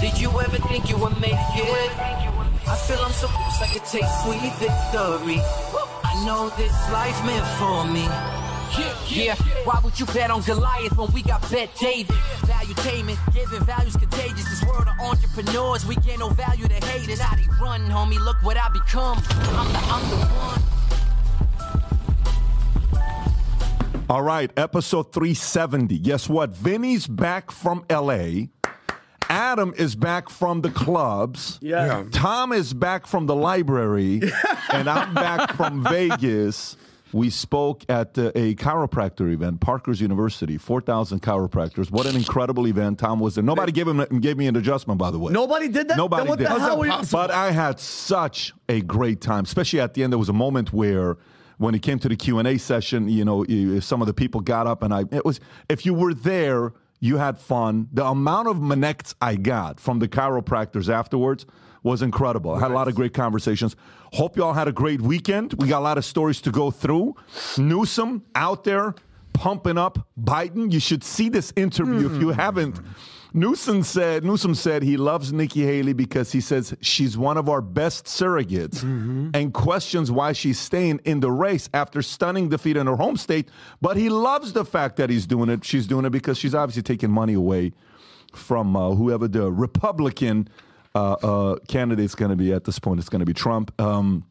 Did you ever think you would make it? I feel I'm so close I could take sweet victory. I know this life meant for me. Yeah, why would you bet on Goliath when we got Bet David? Valuetainment, giving values contagious. This world of entrepreneurs, we get no value to haters. How they run, homie, look what I become. I'm the, I'm the one. All right, episode 370. Guess what? Vinny's back from LA. Adam is back from the clubs. Yeah. Yeah. Tom is back from the library. and I'm back from Vegas. We spoke at uh, a chiropractor event, Parker's University, 4,000 chiropractors. What an incredible event. Tom was there. Nobody gave, him, gave me an adjustment, by the way. Nobody did that? Nobody Then what did. the hell were you- But I had such a great time, especially at the end. There was a moment where, when it came to the Q and A session, you know, some of the people got up, and I it was if you were there, you had fun. The amount of manects I got from the chiropractors afterwards was incredible. I had a lot of great conversations. Hope you all had a great weekend. We got a lot of stories to go through. Newsom out there pumping up Biden. You should see this interview if you hmm. haven't. Newsom said Newsom said he loves Nikki Haley because he says she's one of our best surrogates and questions why she's staying in the race after stunning defeat in her home state. But he loves the fact that he's doing it. She's doing it because she's obviously taking money away from uh, whoever the Republican uh, uh, candidate's going to be at this point. It's going to be Trump. Um,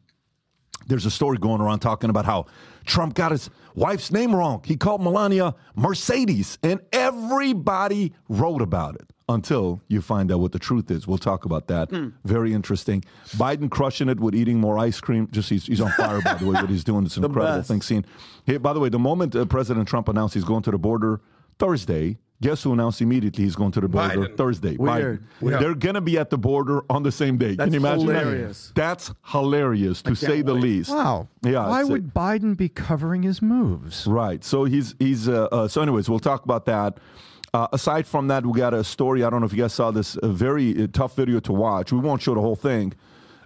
there's a story going around talking about how Trump got his wife's name wrong. He called Melania Mercedes, and everybody wrote about it until you find out what the truth is. We'll talk about that. Very interesting. Biden crushing it with eating more ice cream. Just he's, he's on fire, by the way. What he's doing, it's an incredible best. thing. Seeing. Hey, by the way, the moment uh, President Trump announced he's going to the border Thursday. Guess who announced immediately he's going to the border Biden. Thursday? Weird. Biden. They're going to be at the border on the same day. That's Can you imagine hilarious. that? That's hilarious, to say the least. Wow. Yeah. Why it's a- would Biden be covering his moves? Right. So he's he's uh, uh, so. Anyways, we'll talk about that. Uh, aside from that, we got a story. I don't know if you guys saw this. A very uh, tough video to watch. We won't show the whole thing.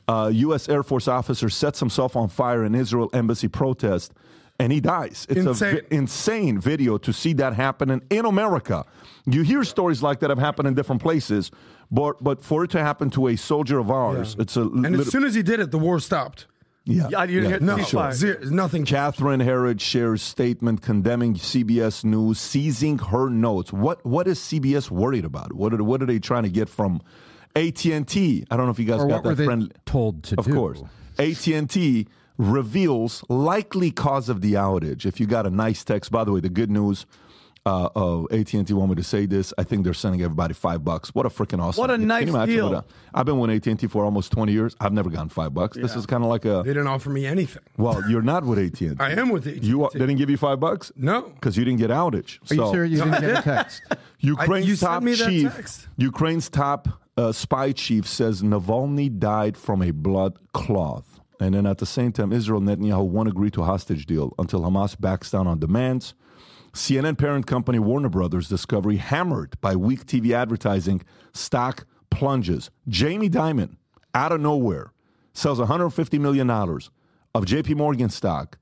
Uh, U.S. Air Force officer sets himself on fire in Israel embassy protest, and he dies. It's Insane. a vi- insane video to see that happening in America. You hear stories like that have happened in different places, but but for it to happen to a soldier of ours, it's a And little- as soon as he did it, the war stopped. yeah, Yeah, you didn't hear No, ceasefire. zero, nothing. Catherine Herridge shares statement condemning CBS News seizing her notes. What what is CBS worried about? What are what are they trying to get from AT and T? I don't know if you guys Or got what were that they friendly. told to of do? course, AT and T reveals likely cause of the outage. If you got a nice text, by the way, the good news. Uh, oh, AT and T want me to say this. I think they're sending everybody five bucks. What a freaking awesome! What a nice imagine deal. what a- I've been with AT and T for almost twenty years. I've never gotten five bucks. This is kind of like a. They didn't offer me anything. Well, you're not with AT and T. I am with AT&T. You they didn't give you five bucks? No. because you didn't get outage. Are you so serious? You didn't get a text? Ukraine's I- you sent top me that chief, text. Ukraine's top uh, spy chief says Navalny died from a blood cloth. And then at the same time, Israel Netanyahu won't agree to a hostage deal until Hamas backs down on demands. CNN parent company Warner Brothers Discovery hammered by weak TV advertising, stock plunges. Jamie Dimon, out of nowhere, sells $150 million of JP Morgan stock.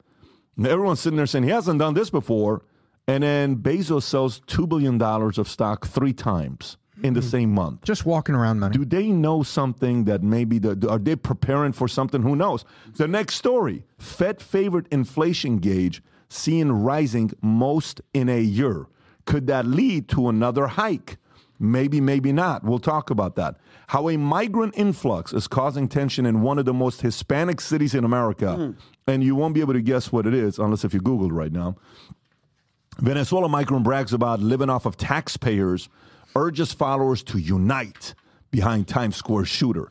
And everyone's sitting there saying he hasn't done this before. And then Bezos sells $2 billion of stock three times in the mm. same month. Just walking around money. Do they know something that maybe the, are they preparing for something? Who knows? The next story: Fed favored inflation gauge seen rising most in a year. Could that lead to another hike? Maybe, maybe not. We'll talk about that. How a migrant influx is causing tension in one of the most Hispanic cities in America, hmm. and you won't be able to guess what it is unless if you Googled right now. Venezuela migrant brags about living off of taxpayers, urges followers to unite behind Times Square shooter.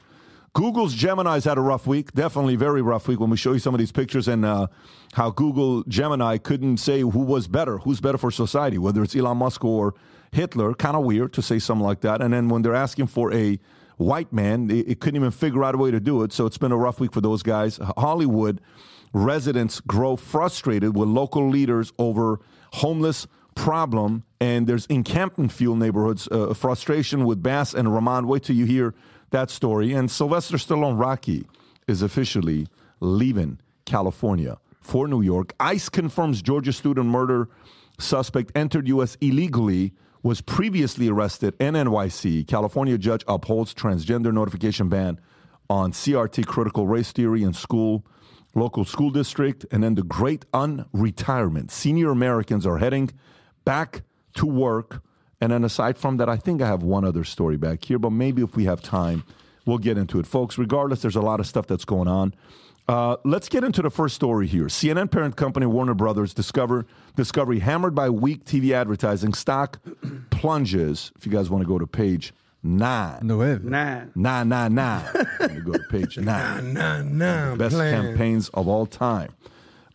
Google's Gemini's had a rough week, definitely very rough week when we show you some of these pictures and uh, how Google Gemini couldn't say who was better, who's better for society, whether it's Elon Musk or Hitler. Kind of weird to say something like that. And then when they're asking for a white man, it, it couldn't even figure out a way to do it. So it's been a rough week for those guys. Hollywood residents grow frustrated with local leaders over homeless problem and there's encampment Field neighborhoods uh, frustration with Bass and Raman. Wait till you hear that story. And Sylvester Stallone Rocky is officially leaving California for New York. ICE confirms Georgia student murder suspect entered U.S. illegally was previously arrested in NYC. California judge upholds transgender notification ban on CRT critical race theory in school, local school district, and then the great unretirement. Senior Americans are heading back to work. And then aside from that, I think I have one other story back here, but maybe if we have time, we'll get into it. Folks, regardless, there's a lot of stuff that's going on. Uh, let's get into the first story here. CNN parent company Warner Brothers discover discovery hammered by weak TV advertising. Stock plunges. If you guys want to go to page nine, Nueve. Nah. nine, nine, nine. Go to page nine. Nah, nah, Best plan. campaigns of all time.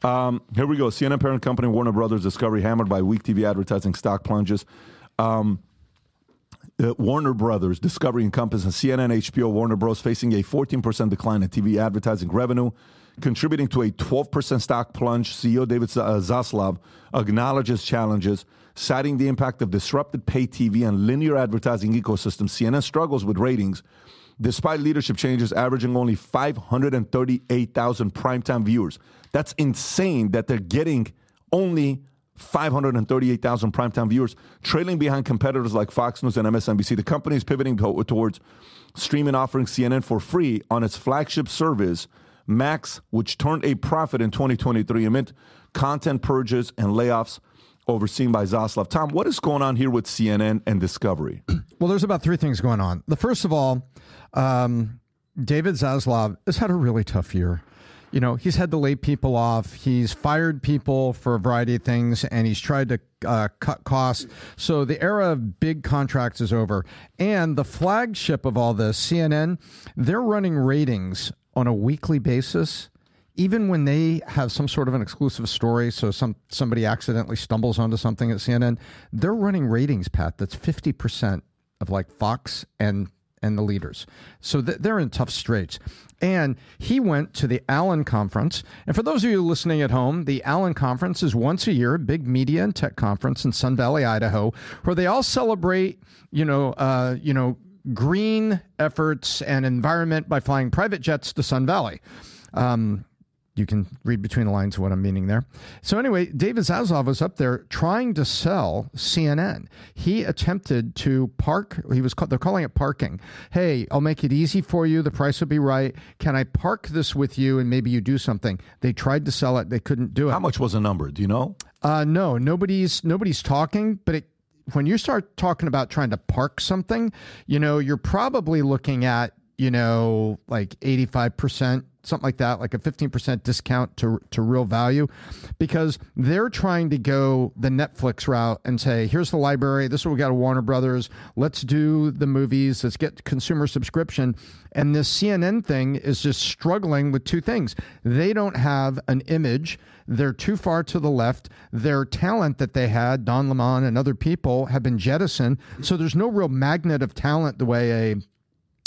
Um, here we go. CNN parent company Warner Brothers discovery hammered by weak TV advertising. Stock plunges. Um, uh, Warner Brothers, Discovery encompasses CNN, HBO, Warner Bros. facing a 14% decline in TV advertising revenue, contributing to a 12% stock plunge. CEO David uh, Zaslav acknowledges challenges, citing the impact of disrupted pay TV and linear advertising ecosystem. CNN struggles with ratings, despite leadership changes, averaging only 538,000 primetime viewers. That's insane that they're getting only 538,000 primetime viewers, trailing behind competitors like Fox News and MSNBC. The company is pivoting to- towards streaming, offering CNN for free on its flagship service, Max, which turned a profit in 2023 amid content purges and layoffs overseen by Zaslav. Tom, what is going on here with CNN and Discovery? Well, there's about three things going on. The first of all, um, David Zaslav has had a really tough year. You know, he's had to lay people off. He's fired people for a variety of things, and he's tried to uh, cut costs. So the era of big contracts is over. And the flagship of all this, CNN, they're running ratings on a weekly basis even when they have some sort of an exclusive story, so some somebody accidentally stumbles onto something at CNN, they're running ratings, Pat, that's fifty percent of like Fox and and the leaders. So th- they're in tough straits. And he went to the Allen Conference. And for those of you listening at home, the Allen Conference is once a year, a big media and tech conference in Sun Valley, Idaho, where they all celebrate, you know, uh, you know, green efforts and environment by flying private jets to Sun Valley. Um, you can read between the lines of what I'm meaning there. So anyway, David Zaslav was up there trying to sell CNN. He attempted to park. He was they're calling it parking. Hey, I'll make it easy for you. The price will be right. Can I park this with you and maybe you do something? They tried to sell it. They couldn't do it. How much was the number? Do you know? Uh, no, nobody's nobody's talking, but it, when you start talking about trying to park something, you know, you're probably looking at you know like eighty five percent, something like that, like a fifteen percent discount to to real value, because they're trying to go the Netflix route and say, here's the library, this is what we got at Warner Brothers, let's do the movies, let's get consumer subscription, and this CNN thing is just struggling with two things. They don't have an image. They're too far to the left. Their talent that they had, Don Lemon and other people, have been jettisoned. So there's no real magnet of talent the way a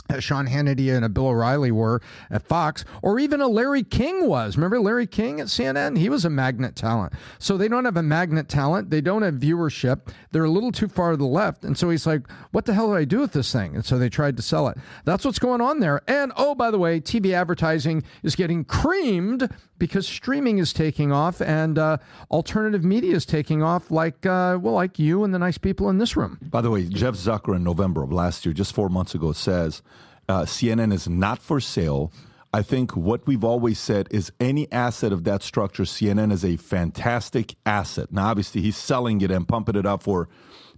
a Sean Hannity and a Bill O'Reilly were at Fox, or even a Larry King was. Remember Larry King at CNN? He was a magnet talent. So they don't have a magnet talent. They don't have viewership. They're a little too far to the left. And so he's like, what the hell do I do with this thing? And so they tried to sell it. That's what's going on there. And oh, by the way, TV advertising is getting creamed because streaming is taking off and uh, alternative media is taking off, like uh, well, like you and the nice people in this room. By the way, Jeff Zucker in November of last year, just four months ago, says uh, CNN is not for sale. I think what we've always said is any asset of that structure, CNN is a fantastic asset. Now, obviously, he's selling it and pumping it up for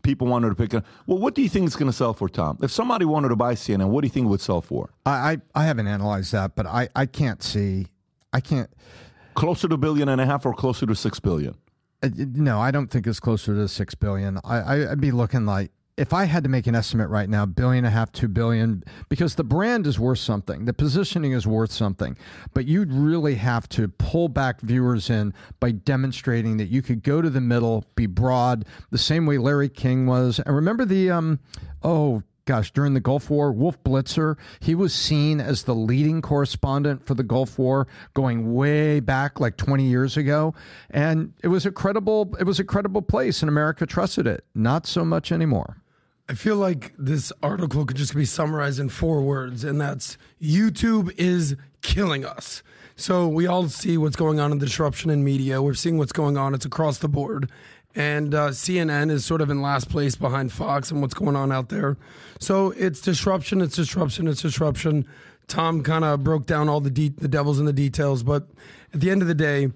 people wanted to pick it. Up. Well, what do you think it's going to sell for, Tom? If somebody wanted to buy CNN, what do you think it would sell for? I, I, I haven't analyzed that, but I, I can't see. I can't. Closer to a billion and a half or closer to six billion? Uh, no, I don't think it's closer to six billion. I, I, I'd be looking like if I had to make an estimate right now, billion and a half, two billion, because the brand is worth something, the positioning is worth something, but you'd really have to pull back viewers in by demonstrating that you could go to the middle, be broad, the same way Larry King was. And remember the um, oh gosh, during the Gulf War, Wolf Blitzer, he was seen as the leading correspondent for the Gulf War going way back like 20 years ago. And it was a credible it was a credible place and America trusted it. Not so much anymore. I feel like this article could just be summarized in four words, and that's YouTube is killing us. So we all see what's going on in the disruption in media. We're seeing what's going on. It's across the board. and uh, CNN is sort of in last place behind Fox and what's going on out there. So it's disruption, it's disruption, it's disruption. Tom kind of broke down all the de- the devils in the details, but at the end of the day,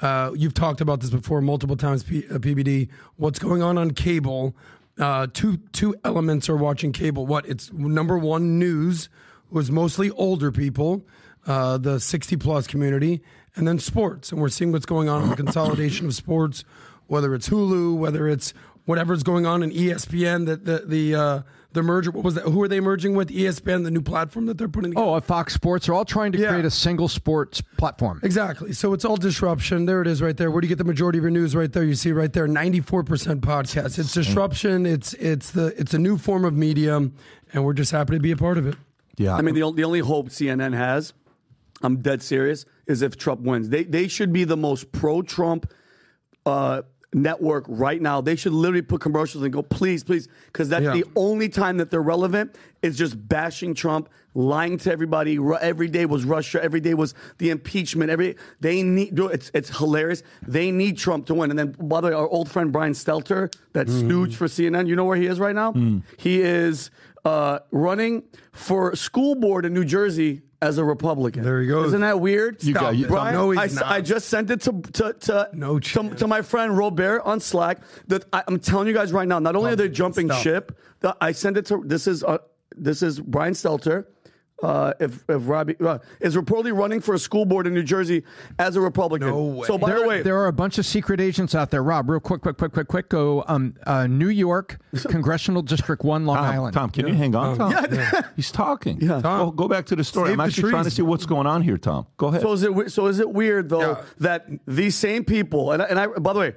uh, you've talked about this before multiple times, P- uh, PBD. What's going on on cable? Uh, two two elements are watching cable. What it's number one news was mostly older people, uh, the sixty plus community, and then sports. And we're seeing what's going on in the consolidation of sports, whether it's Hulu, whether it's whatever's going on in ESPN. That the the uh, the merger. What was that? Who are they merging with? ESPN, the new platform that they're putting. together? Oh, Fox Sports, they're all trying to Yeah. create a single sports platform. Exactly. So it's all disruption. There it is right there. Where do you get the majority of your news right there? You see right there, 94% podcast. It's disruption. It's it's the it's a new form of media and we're just happy to be a part of it. Yeah. I mean, the, the only hope CNN has, I'm dead serious, is if Trump wins. They, they should be the most pro Trump uh, network right now. They should literally put commercials and go, please, please, because that's Yeah. the only time that they're relevant is just bashing Trump, lying to everybody. Every day was Russia. Every day was the impeachment. Every they need. It's it's hilarious. They need Trump to win. And then by the way, our old friend Brian Stelter, that Mm-hmm. stooge for CNN. You know where he is right now? Mm. He is uh, running for school board in New Jersey. As a Republican, There he goes. Isn't that weird? You got- you- Brian, No, he's I, not. I just sent it to to to, No to, to my friend Robert on Slack. That I, I'm telling you guys right now. Not only are they jumping Stop. ship, I sent it to. This is uh, this is Brian Stelter. Uh, if if Robbie uh, is reportedly running for a school board in New Jersey as a Republican. No way. So by there, the way, there are a bunch of secret agents out there. Rob, real quick, quick, quick, quick, quick. Go. Um, uh, New York, Congressional District One, Long Tom, Island. Tom, can you hang on, Tom? He's talking. Yeah. Go, go back to the story. Save I'm the actually trying to see what's going on here, Tom. Go ahead. So is it so is it weird though Yeah. that these same people and I- and I by the way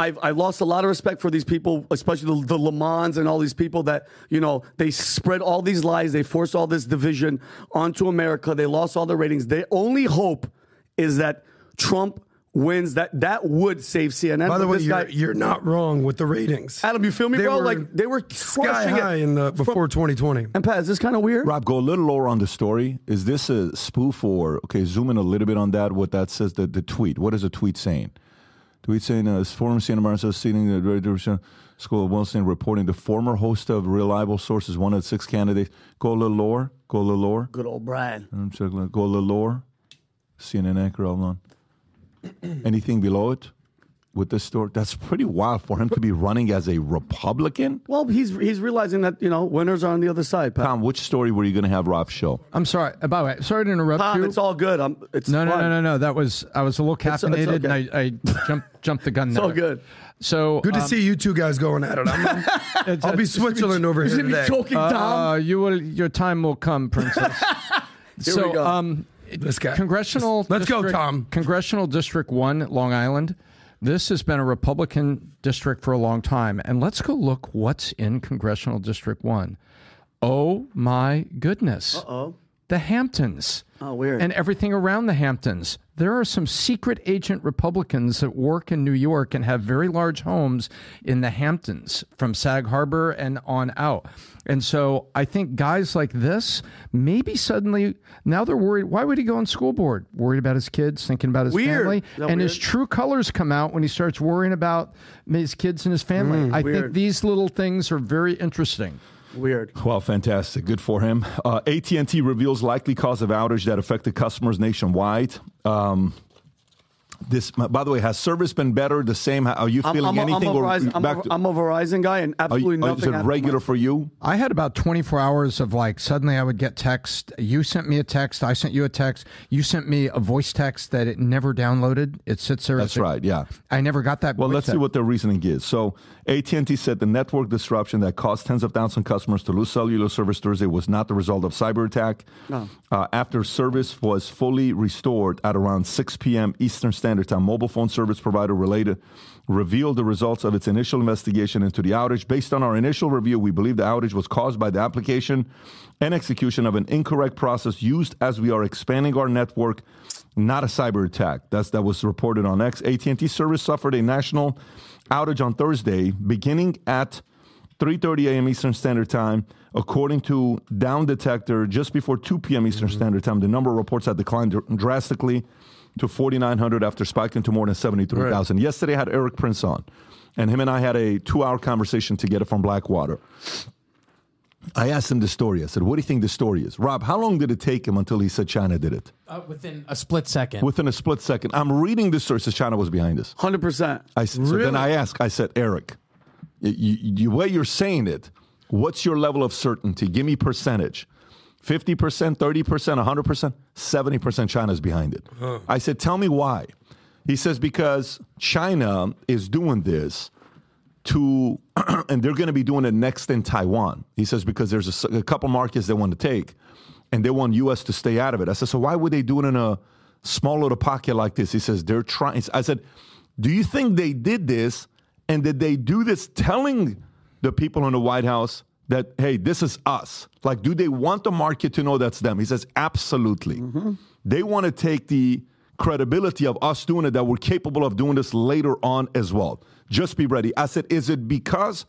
I've, I've lost a lot of respect for these people, especially the, the Lemons and all these people that, you know, they spread all these lies. They forced all this division onto America. They lost all their ratings. Their only hope is that Trump wins. That that would save CNN. By the way, this you're, guy- you're not wrong with the ratings. Adam, you feel me, They bro? like they were sky high it in the before 2020. And Pat, is this kind of weird? Rob, go a little lower on the story. Is this a spoof or okay? Zoom in a little bit on that. What that says, the, the tweet. What is the tweet saying? Saying, uh, former Santa Marcos seating the director School of Wilson reporting the former host of reliable sources, one of the six candidates. Go a little lower. Go a little lower. Good old Brian. I'm checking. Go a little lower. CNN anchor. Hold on. Anything below it with this story? That's pretty wild for him to be running as a Republican. Well, he's he's realizing that you know winners are on the other side. Pat. Tom, which story were you going to have Rob show? I'm sorry. uh, By the way, sorry to interrupt Tom, you. it's all good. I'm, it's no, no, fun. no, no, no. That was I was a little It's- it's caffeinated, okay. and I, I jumped jumped the gun. It's there. all good. So Good to um, see you two guys going at it. I'm, I'll be Switzerland over He's here today. choking Tom. Uh, you will. Your time will come, princess. Here so, we go. um, This guy. congressional. Let's go, Tom. Congressional District One, Long Island. This has been a Republican district for a long time, and let's go look what's in Congressional District One. Oh my goodness! oh. The Hamptons. Oh, weird. And everything around the Hamptons. There are some secret agent Republicans that work in New York and have very large homes in the Hamptons from Sag Harbor and on out. And so I think guys like this, maybe suddenly now they're worried. Why would he go on school board? Worried about his kids, thinking about his Weird. family. And his true colors come out when he starts worrying about his kids and his family. Mm, I think these little things are very interesting. Weird. Well, fantastic. Good for him. Uh, AT&T reveals likely cause of outage that affected customers nationwide. Um, this, by the way, has service been better? The same? Are you I'm, feeling I'm, a, I'm, anything? a or Verizon, I'm, back a, to- I'm a Verizon guy, and are absolutely you, nothing. is it regular for you? I had about 24 hours of like suddenly I would get text. You sent me a text. I sent you a text. You sent me a voice text that it never downloaded. It sits there. That's right. Yeah. I never got that. Well, voice let's see what their reasoning is. So, AT&T said the network disruption that caused tens of thousands of customers to lose cellular service Thursday was not the result of cyber attack. Uh, after service was fully restored at around 6 p.m. Eastern Standard Time, mobile phone service provider related revealed the results of its initial investigation into the outage. Based on our initial review, we believe the outage was caused by the application and execution of an incorrect process used as we are expanding our network, not a cyber attack. That's that was reported on X. AT&T service suffered a national outage on Thursday, beginning at 3:30 a.m. Eastern Standard Time, according to Down Detector. Just before 2 p.m. Eastern mm-hmm. Standard Time, the number of reports had declined dr- drastically to 4,900 after spiking to more than 73,000. Yesterday, I had Erik Prince on. and him and I had a two-hour conversation together from Blackwater. I asked him the story. I said, "What do you think the story is?" Rob, how long did it take him until he said China did it? Uh, within a split second. Within a split second. I'm reading the story. It says China was behind this. Hundred percent. I said, so then I asked. I said, Erik, y- y- the way you're saying it, what's your level of certainty? Give me percentage. 50%, 30%, 100%, 70% China's behind it. I said, tell me why. He says, because China is doing this to, and they're going to be doing it next in Taiwan. He says, because there's a couple markets they want to take, and they want U.S. to stay out of it. I said, so why would they do it in a small little pocket like this? He says, they're trying. I said, do you think they did this, and did they do this telling the people in the White House that, hey, this is us? Like, do they want the market to know that's them? He says, absolutely. Mm-hmm. They want to take the credibility of us doing it that we're capable of doing this later on as well. Just be ready. I said, is it because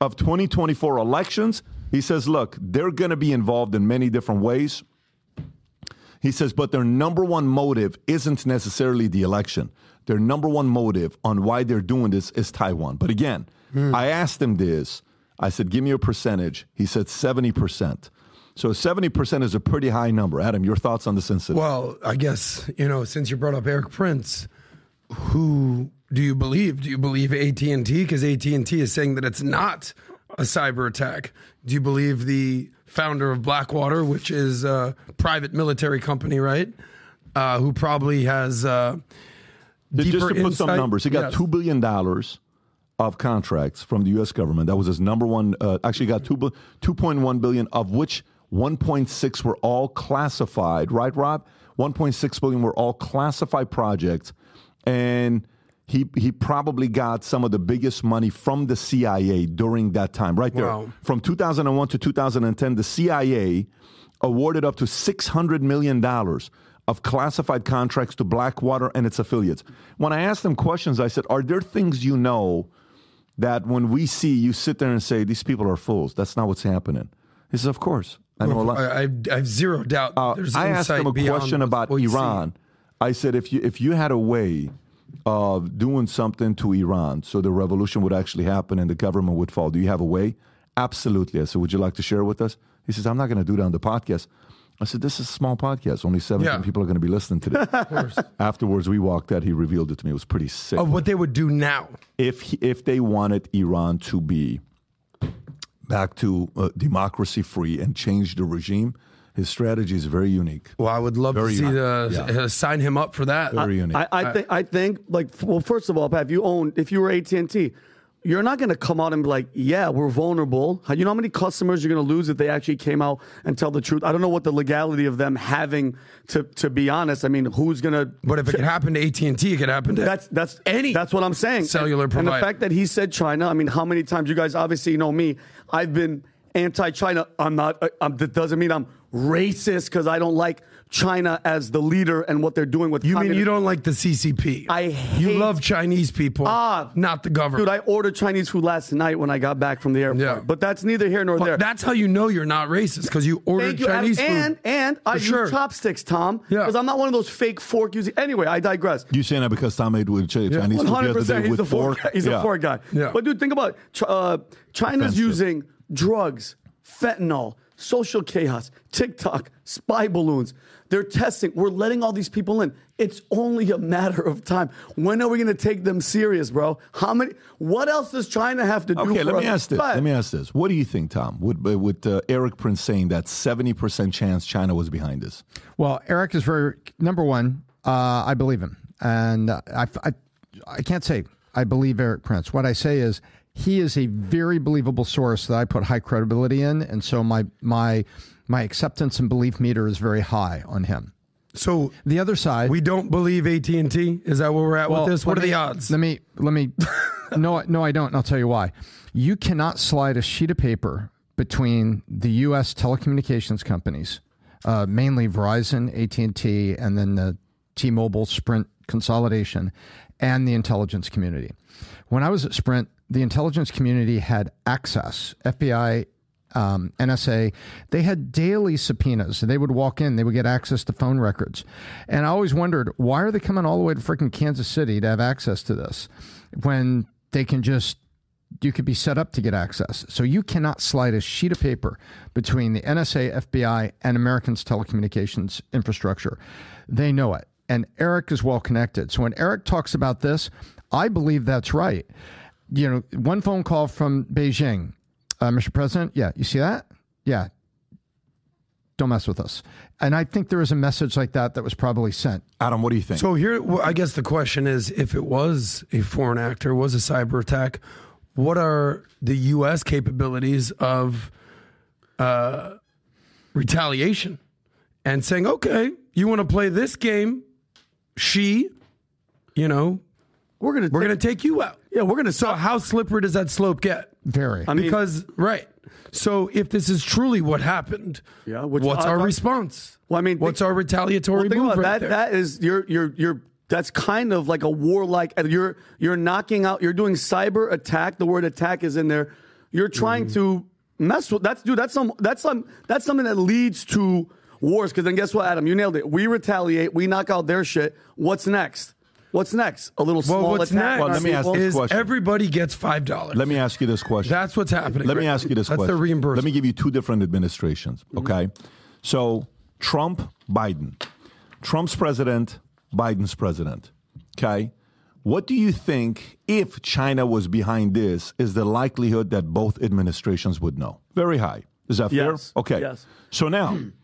of 2024 elections? He says, look, they're going to be involved in many different ways. He says, but their number one motive isn't necessarily the election. Their number one motive on why they're doing this is Taiwan. But again, hmm. I asked him this. I said, give me a percentage. He said 70%. So 70% is a pretty high number. Adam, your thoughts on this incident? Well, I guess you know since you brought up Erik Prince, who do you believe? Do you believe AT and T because AT and T is saying that it's not a cyber attack? Do you believe the founder of Blackwater, which is a private military company, right? Uh, who probably has uh, Just to put some numbers, he got Yes. $2 billion of contracts from the U.S. government. That was his number one. Uh, actually, got two, bu- 2.1 billion, of which 1.6 were all classified. Right, Rob? 1.6 billion were all classified projects, and he he probably got some of the biggest money from the CIA during that time. Right there, Wow. from 2001 to 2010, the CIA awarded up to 600 million dollars of classified contracts to Blackwater and its affiliates. When I asked them questions, I said, "Are there things you know?" that when we see you sit there and say these people are fools. That's not what's happening. He says, of course. I know a lot. I, I, I have zero doubt. Uh, I asked him a question about you see. Iran. I said, if you if you had a way of doing something to Iran so the revolution would actually happen and the government would fall, do you have a way? Absolutely. I said, would you like to share with us? He says, I'm not going to do it on the podcast. I said, this is a small podcast. Only 17 Yeah. people are going to be listening to this. Afterwards, we walked out. He revealed it to me. It was pretty sick. Of what they would do now. if he- if they wanted Iran to be back to uh, democracy free and change the regime, his strategy is very unique. Well, I would love Very to see the Yeah. uh, sign him up for that. Very unique. I, I think I think like well, first of all, Pat, if you own if you were AT and T, you're not going to come out and be like, yeah, we're vulnerable. You know how many customers you're going to lose if they actually came out and tell the truth. I don't know what the legality of them having to to be honest. I mean, who's going to? but if it could happen to AT and T, it could happen to That's that's Any That's what I'm saying. cellular and, and the fact that he said China. I mean, how many times you guys obviously know me? I've been anti-China. I'm not. uh, I'm, that doesn't mean I'm racist because I don't like China as the leader and what they're doing with. You mean you don't like the CCP? I hate you love Chinese people, Ah, not the government. Dude, I ordered Chinese food last night when I got back from the airport. Yeah. But that's neither here nor Well, there. that's how you know you're not racist because you ordered you, Chinese Adam. food. And and I For use chopsticks, Tom. Yeah. Because I'm not one of those fake fork using. Anyway, I digress. You saying that because Tom ate with Ch- Chinese food One the hundred other percent. day He's with a fork. fork? He's Yeah. a fork guy. Yeah. But dude, think about it. Uh, China's Offensive. using drugs, fentanyl, social chaos, TikTok, spy balloons. They're testing. We're letting all these people in. It's only a matter of time. When are we going to take them serious, bro? How many? What else does China have to do? Okay, for let me us? ask this. But- Let me ask this. What do you think, Tom? With, with uh, Erik Prince saying that 70% chance China was behind this? Well, Erik is very number one. Uh, I believe him, and uh, I, I, I can't say I believe Erik Prince. What I say is he is a very believable source that I put high credibility in, and so my my my acceptance and belief meter is very high on him. So The other side, we don't believe AT and T. Is that where we're at Well, with this? What are me- the odds? Let me let me. no, no, I don't. And I'll tell you why. You cannot slide a sheet of paper between the U.S. telecommunications companies, uh, mainly Verizon, AT and T, and then the T-Mobile Sprint consolidation, and the intelligence community. When I was at Sprint, the intelligence community had access. FBI um, NSA, they had daily subpoenas. They would walk in, they would get access to phone records. And I always wondered, why are they coming all the way to freaking Kansas City to have access to this? When they can just you could be set up to get access. So you cannot slide a sheet of paper between the NSA, FBI, and Americans' telecommunications infrastructure. They know it. And Erik is well connected. So when Erik talks about this, I believe that's right. You know, one phone call from Beijing, uh, Mr. President. Yeah, you see that? Yeah. Don't mess with us. And I think there was a message like that that was probably sent. Adam, what do you think? So here, well, I guess the question is, if it was a foreign actor, was a cyber attack, what are the U.S. capabilities of uh, retaliation and saying, okay, you want to play this game, she, you know, We're gonna we're take- going to take you out. Yeah, we're gonna. So how slippery does that slope get? Very. I mean, Because right. So if this is truly what happened, Yeah, which what's I- our I- response? Well, I mean, what's think- our retaliatory Well, move right that. there? That is you're you're you're that's kind of like a warlike. You're you're knocking out. You're doing cyber attack. The word attack is in there. You're trying Mm-hmm. to mess with. That's dude. That's some. That's some. That's something that leads to wars. Because then guess what, Adam? You nailed it. We retaliate. We knock out their shit. What's next? What's next? A little well, small what's attack. next Well, let me ask this is question. everybody gets five dollars. Let me ask you this question. That's what's happening. Let me ask you this That's question. the reimbursement. Let me give you two different administrations. Mm-hmm. Okay. So Trump, Biden. Trump's president, Biden's president. Okay. What do you think, if China was behind this, is the likelihood that both administrations would know? Very high. Is that fair? Yes. Okay. Yes. So now,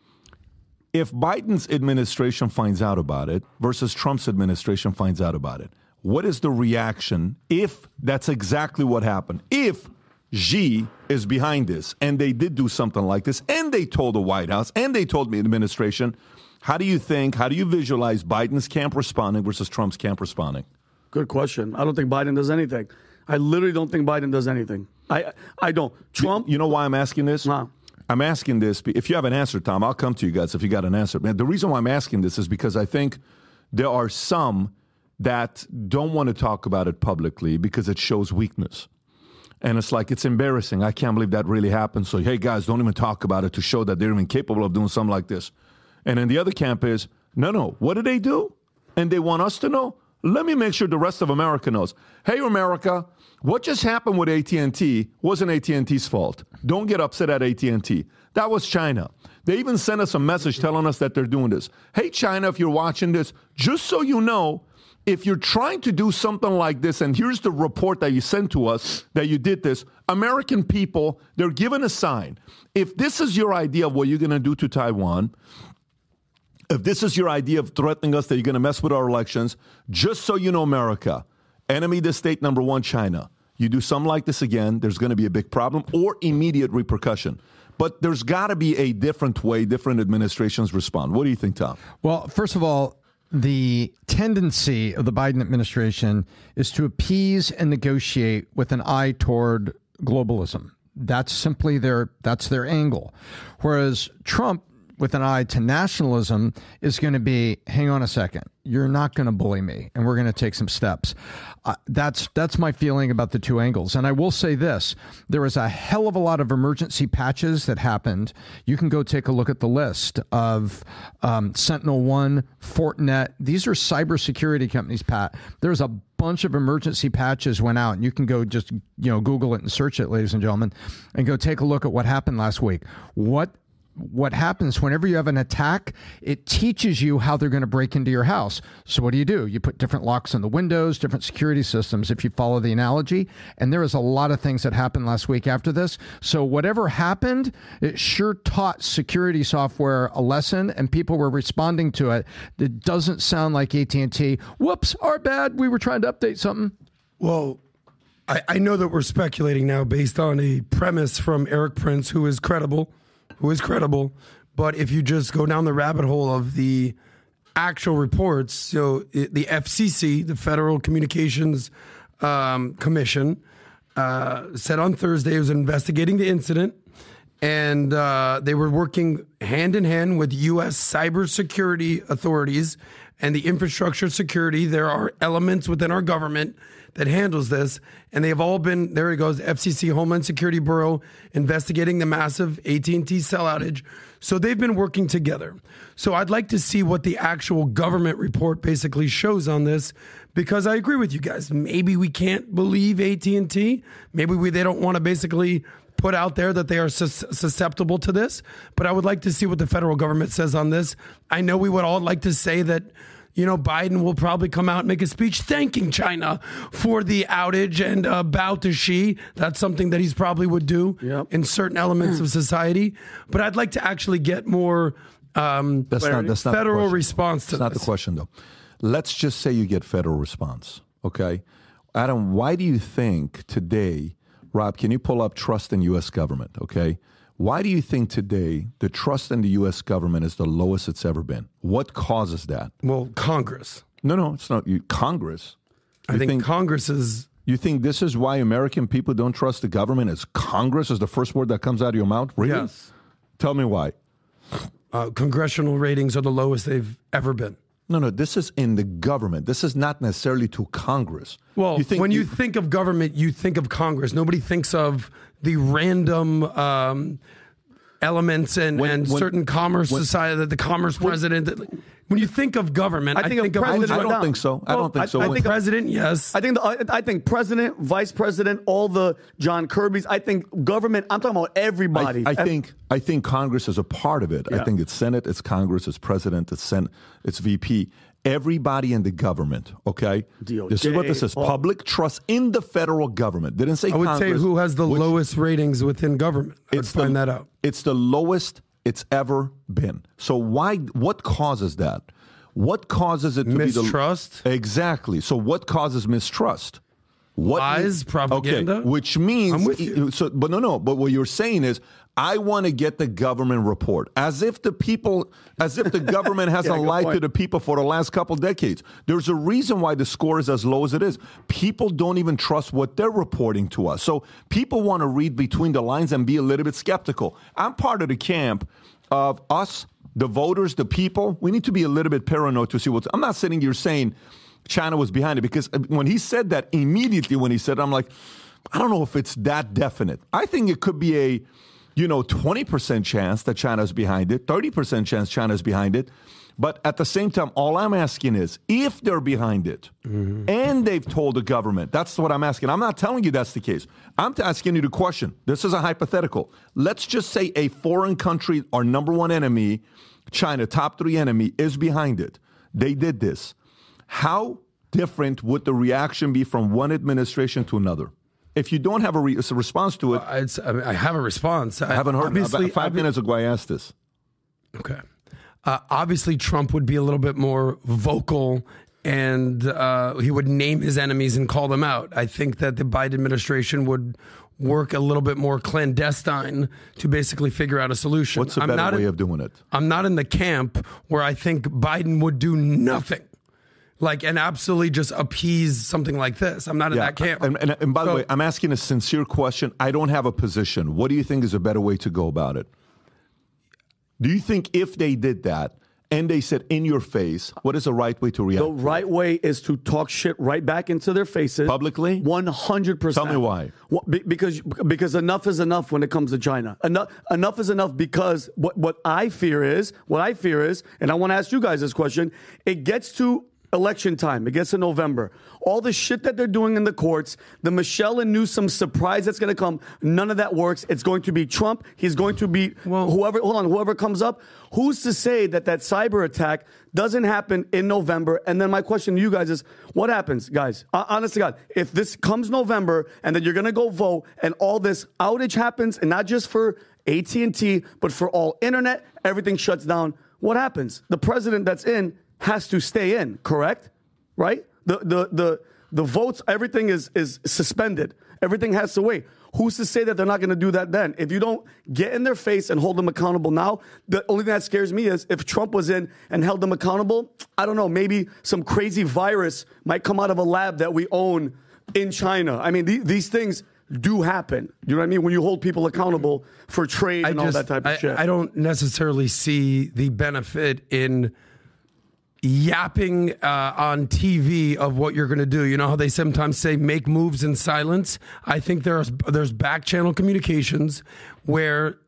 if Biden's administration finds out about it versus Trump's administration finds out about it, what is the reaction if that's exactly what happened? If Xi is behind this and they did do something like this and they told the White House and they told the administration, how do you think, how do you visualize Biden's camp responding versus Trump's camp responding? Good question. I don't think Biden does anything. I literally don't think Biden does anything. I I don't. Trump. You know why I'm asking this? No. I'm asking this. If you have an answer, Tom, I'll come to you guys if you got an answer. Man, the reason why I'm asking this is because I think there are some that don't want to talk about it publicly because it shows weakness. And it's like, it's embarrassing. I can't believe that really happened. So, hey, guys, don't even talk about it to show that they're even capable of doing something like this. And then the other camp is, no, no, what did they do? And they want us to know? Let me make sure the rest of America knows. Hey, America, what just happened with AT&T wasn't AT&T's fault. Don't get upset at AT&T. That was China. They even sent us a message telling us that they're doing this. Hey, China, if you're watching this, just so you know, if you're trying to do something like this, and here's the report that you sent to us that you did this, American people, they're given a sign. If this is your idea of what you're going to do to Taiwan, if this is your idea of threatening us that you're going to mess with our elections, just so you know, America, enemy to state number one, China. You do something like this again, there's going to be a big problem or immediate repercussion. But there's got to be a different way different administrations respond. What do you think, Tom? Well, first of all, the tendency of the Biden administration is to appease and negotiate with an eye toward globalism. That's simply their that's their angle. Whereas Trump with an eye to nationalism is going to be hang on a second. You're not going to bully me and we're going to take some steps. Uh, that's that's my feeling about the two angles. And i will say this there was a hell of a lot of emergency patches that happened. You can go take a look at the list of um, sentinel one fortinet. These are cybersecurity companies pat. There's a bunch of emergency patches went out and you can go just you know google it and search it ladies and gentlemen and go take a look at what happened last week. What what happens whenever you have an attack, it teaches you how they're going to break into your house. So, what do you do? You put different locks on the windows, different security systems, if you follow the analogy. And there was a lot of things that happened last week after this. So, whatever happened, it sure taught security software a lesson, and people were responding to it. It doesn't sound like AT&T, whoops, our bad, we were trying to update something. Well, I, I know that we're speculating now based on a premise from Erik Prince, who is credible, who is credible. But if you just go down the rabbit hole of the actual reports, so the FCC, the Federal Communications um, Commission, uh, said on Thursday it was investigating the incident, and uh, they were working hand in hand with U.S. cybersecurity authorities and the infrastructure security. There are elements within our government that handles this, and they have all been. There it goes, FCC, Homeland Security Bureau, investigating the massive AT and T cell outage. So they've been working together. So I'd like to see what the actual government report basically shows on this, because I agree with you guys. Maybe we can't believe AT and T. Maybe we they don't want to basically put out there that they are sus- susceptible to this. But I would like to see what the federal government says on this. I know we would all like to say that. You know, Biden will probably come out and make a speech thanking China for the outage and uh, bow to Xi. That's something that he's probably would do Yep. in certain elements of society. But I'd like to actually get more um, That's not, that's not the federal response to That's not this. the question, though. Let's just say you get federal response, okay? Adam, why do you think today, Rob, can you pull up trust in U.S. government, okay? Why do you think today the trust in the U.S. government is the lowest it's ever been? What causes that? Well, Congress. No, no, it's not you. Congress. I You think, Congress is you think this is why American people don't trust the government? Is Congress is the first word that comes out of your mouth? Really? Yes. Tell me why. uh, congressional ratings are the lowest they've ever been. No, no, this is in the government. This is not necessarily to Congress. Well, you think when you think of government, you think of Congress. Nobody thinks of the random um, elements and, When- and when- certain commerce society, that the commerce president. that- When you think of government, I, I think of think of president- I Right don't think so. I don't think so. I When- think- president. Yes, I think the, I, I think president, vice president, all the John Kirby's. I think government. I'm talking about everybody. I, I think I think Congress is a part of it. I think it's Senate, it's Congress, it's President, it's Senate, it's VP. Everybody in the government, okay? DOJ, this is what this is: all- public trust in the federal government. Didn't say I would Congress. say who has the which- lowest ratings within government. I would It's the- find that out. It's the lowest it's ever been. So why? What causes that? What causes it to Mistrust? be the exactly? So what causes mistrust? What Lies, propaganda? Okay, which means I'm with you. So, but no, no. But what you're saying is, I want to get the government report, as if the people, as if the government hasn't Yeah, lied to the people for the last couple decades. There's a reason why the score is as low as it is. People don't even trust what they're reporting to us. So people want to read between the lines and be a little bit skeptical. I'm part of the camp of us, the voters, the people. We need to be a little bit paranoid to see what's. I'm not sitting here saying China was behind it because uh, when he said that immediately when he said, it, I'm like, I don't know if it's that definite. I think it could be a, you know, 20% chance that China's behind it, 30% chance China's behind it. But at the same time, all I'm asking is if they're behind it mm-hmm. and they've told the government, that's what I'm asking. I'm not telling you that's the case. I'm asking you the question. This is a hypothetical. Let's just say a foreign country, our number one enemy, China, top three enemy, is behind it. They did this. How different would the reaction be from one administration to another? If you don't have a, re- a response to it, It's, I, mean, I have a response. I haven't heard. Obviously, About five obvi- minutes ago, I asked this. Okay. Uh, obviously, Trump would be a little bit more vocal and uh, he would name his enemies and call them out. I think that the Biden administration would work a little bit more clandestine to basically figure out a solution. What's a I'm better way in, of doing it? I'm not in the camp where I think Biden would do nothing. Like and absolutely just appease something like this. I'm not in that camp. And, and, and by the way, I'm asking a sincere question. I don't have a position. What do you think is a better way to go about it? Do you think if they did that and they said in your face, what is the right way to react? the right way is to talk shit right back into their faces Publicly? One hundred percent. Tell me why. Well, be- because because enough is enough when it comes to China. Enough enough is enough because what what I fear is what I fear is, and I want to ask you guys this question. It gets to election time. It gets to November. All the shit that they're doing in the courts, the Michelle and Newsom surprise that's going to come, none of that works. It's going to be Trump. He's going to be Well- whoever. Hold on, whoever comes up. Who's to say that that cyber attack doesn't happen in November? And then my question to you guys is, what happens, guys? Uh, honest to God, if this comes November and then you're going to go vote and all this outage happens, and not just for AT and T, but for all internet, everything shuts down. What happens? The president that's in has to stay in, correct? Right? The the the the votes, everything is is suspended. Everything has to wait. Who's to say that they're not going to do that then? If you don't get in their face and hold them accountable now, the only thing that scares me is if Trump was in and held them accountable, I don't know, maybe some crazy virus might come out of a lab that we own in China. I mean, the- these things do happen. You know what I mean? When you hold people accountable for trade and all that type of I, shit. I don't necessarily see the benefit in yapping uh, on TV of what you're going to do. You know how they sometimes say make moves in silence. I think there's there's back channel communications where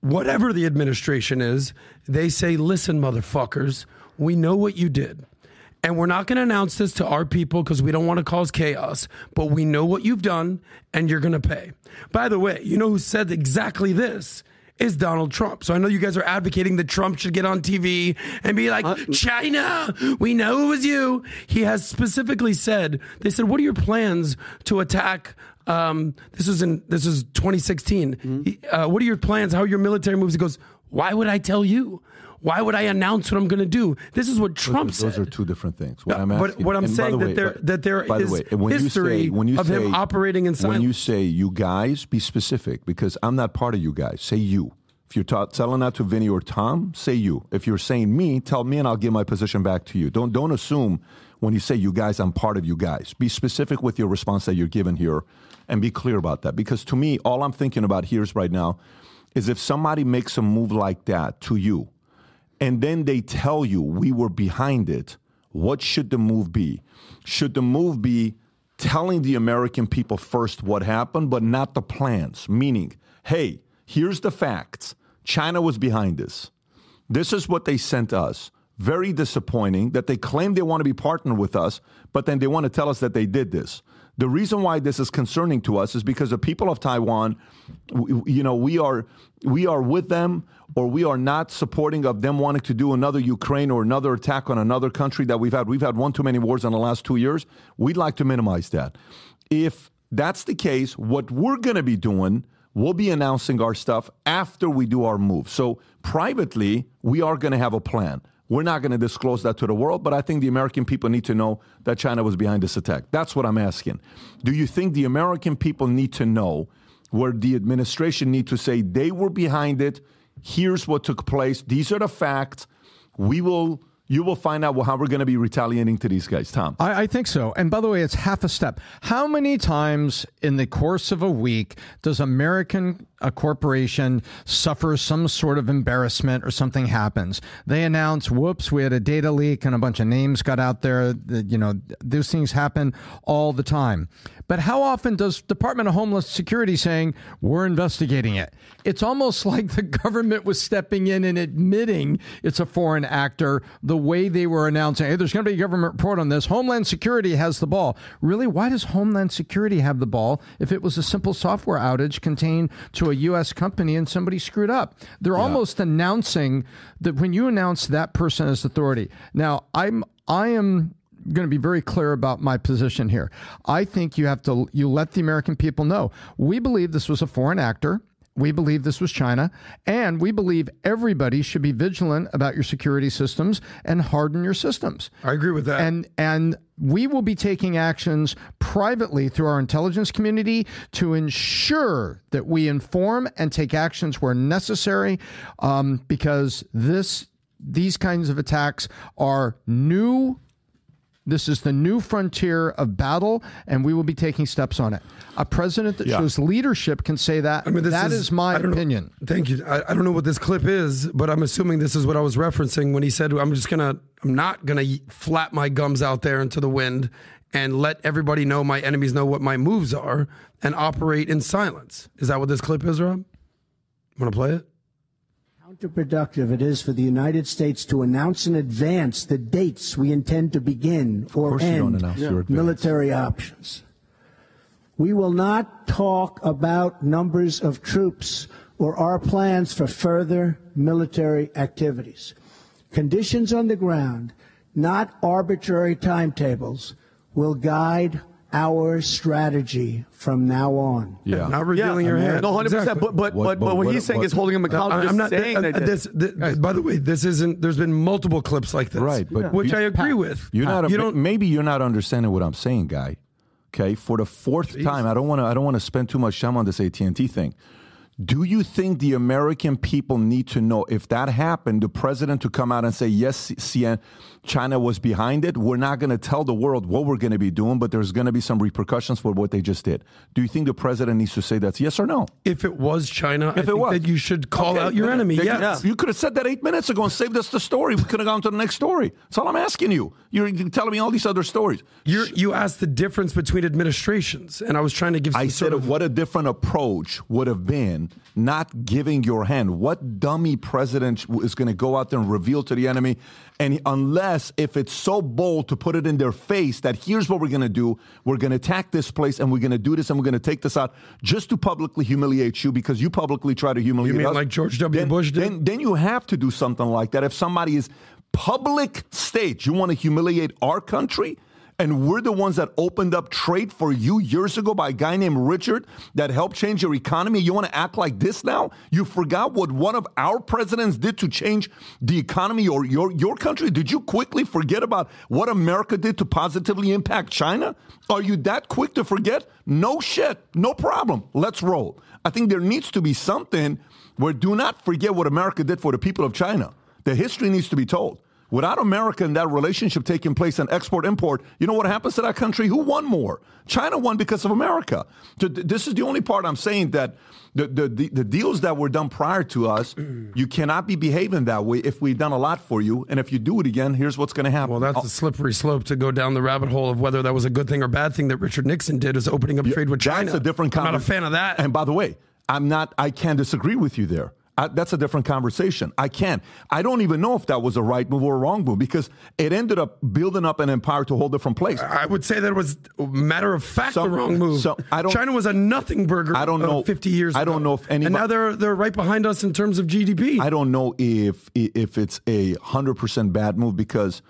whatever the administration is, they say, "Listen, motherfuckers, we know what you did." And we're not going to announce this to our people because we don't want to cause chaos, but we know what you've done and you're going to pay. By the way, you know who said exactly this? Is Donald Trump. So I know you guys are advocating that Trump should get on TV and be like, China, we know it was you. He has specifically said, they said, what are your plans to attack? Um, this was in, this is 2016. He- Uh, what are your plans? How are your military moves? He goes, why would I tell you? Why would I announce what I'm going to do? This is what Trump Those said. Those are two different things. What I'm but what I'm saying the that way, there- that there by the is way, when history you say, when you of him operating in silence. When you say you guys, be specific because I'm not part of you guys. Say you. If you're ta- telling that to Vinny or Tom, say you. If you're saying me, tell me, and I'll give my position back to you. Don't don't assume when you say you guys, I'm part of you guys. Be specific with your response that you're given here, and be clear about that. Because to me, all I'm thinking about here is right now is if somebody makes a move like that to you, and then they tell you we were behind it, what should the move be? Should the move be telling the American people first what happened, but not the plans? Meaning, hey, here's the facts. China was behind this. This is what they sent us. Very disappointing that they claim they want to be partnered with us, but then they want to tell us that they did this. The reason why this is concerning to us is because the people of Taiwan, you know, we are we are with them, or we are not supporting of them wanting to do another Ukraine or another attack on another country that we've had. We've had one too many wars in the last two years. We'd like to minimize that. If that's the case, what we're going to be doing, we'll be announcing our stuff after we do our move. So privately, we are going to have a plan. We're not going to disclose that to the world, but I think the American people need to know that China was behind this attack. That's what I'm asking. Do you think the American people need to know where the administration need to say they were behind it? Here's what took place. These are the facts. We will. You will find out how we're going to be retaliating to these guys, Tom. I, I think so. And by the way, it's half a step. How many times in the course of a week does American a corporation suffers some sort of embarrassment or something happens? They announce, "Whoops, we had a data leak and a bunch of names got out there." You know, those things happen all the time. But how often does Department of Homeland Security saying we're investigating it? It's almost like the government was stepping in and admitting it's a foreign actor. The way they were announcing, "Hey, there's going to be a government report on this." Homeland Security has the ball. Really, why does Homeland Security have the ball if it was a simple software outage contained to a U.S. company and somebody screwed up? They're almost announcing that when you announce that person as authority. Now, I'm I am going to be very clear about my position here. I think you have to you let the American people know we believe this was a foreign actor. We believe this was China, and we believe everybody should be vigilant about your security systems and harden your systems. I agree with that. And and we will be taking actions privately through our intelligence community to ensure that we inform and take actions where necessary, um, because this these kinds of attacks are new this is the new frontier of battle, and we will be taking steps on it. A president that Yeah. shows leadership can say that. I mean, that is, my I don't know- opinion. thank you. I, I don't know what this clip is, but I'm assuming this is what I was referencing when he said, "I'm just gonna, I'm not gonna flap my gums out there into the wind and let everybody know, my enemies know what my moves are, and operate in silence." Is that what this clip is, Rob? Want to play it? Counterproductive it is for the United States to announce in advance the dates we intend to begin or course you don't end military options. We will not talk about numbers of troops or our plans for further military activities. Conditions on the ground, not arbitrary timetables, will guide our strategy from now on. Yeah. Not revealing your I mean, hand. No, hundred percent. But but What- but, but but what, what- he's saying what- is holding him accountable. I- just I'm not saying uh, that this, this- By the way, this isn't. There's been multiple clips like this, Right, but which you- I agree with. You're not. You ma- don't. maybe you're not understanding what I'm saying, guy. Okay, for the fourth time, I don't want to. I don't want to spend too much time on this AT and T thing. Do you think the American people need to know if that happened, the president to come out and say, yes, CN, China was behind it? We're not going to tell the world what we're going to be doing, but there's going to be some repercussions for what they just did. Do you think the president needs to say that? yes or no? If it was China, If I it think was. that you should call Okay, out your enemy. Yes. You could have said that eight minutes ago and saved us the story. We could have gone to the next story. That's all I'm asking you. You're, telling me all these other stories. You're, you asked the difference between administrations, and I was trying to give some I sort said of what a different approach would have been not giving your hand. What dummy president is going to go out there and reveal to the enemy? And unless if it's so bold to put it in their face that here's what we're going to do, we're going to attack this place and we're going to do this and we're going to take this out just to publicly humiliate you because you publicly try to humiliate You mean us. like George W. Then- Bush did? Then, then you have to do something like that. If somebody is public stage, you want to humiliate our country, and we're the ones that opened up trade for you years ago by a guy named Richard that helped change your economy. You want to act like this now? You forgot what one of our presidents did to change the economy or your, your country? Did you quickly forget about what America did to positively impact China? Are you that quick to forget? No shit. No problem. Let's roll. I think there needs to be something where do not forget what America did for the people of China. The history needs to be told. Without America and that relationship taking place and export import, you know what happens to that country? Who won more? China won because of America. This is the only part I'm saying that the, the, the, the deals that were done prior to us, you cannot be behaving that way if we've done a lot for you. And if you do it again, here's what's going to happen. Well, that's oh. a slippery slope to go down the rabbit hole of whether that was a good thing or bad thing that Richard Nixon did is opening up trade with China. That's a different I'm not a fan of that. And by the way, I'm not. I can't disagree with you there. I, that's a different conversation. I can't. I don't even know if that was a right move or a wrong move because it ended up building up an empire to a whole different place. I would say that it was matter of fact the wrong move. so I don't- China was a nothing burger. I don't know- 50 years. I don't know if and now they're they're right behind us in terms of GDP. I don't know if if it's a hundred percent bad move because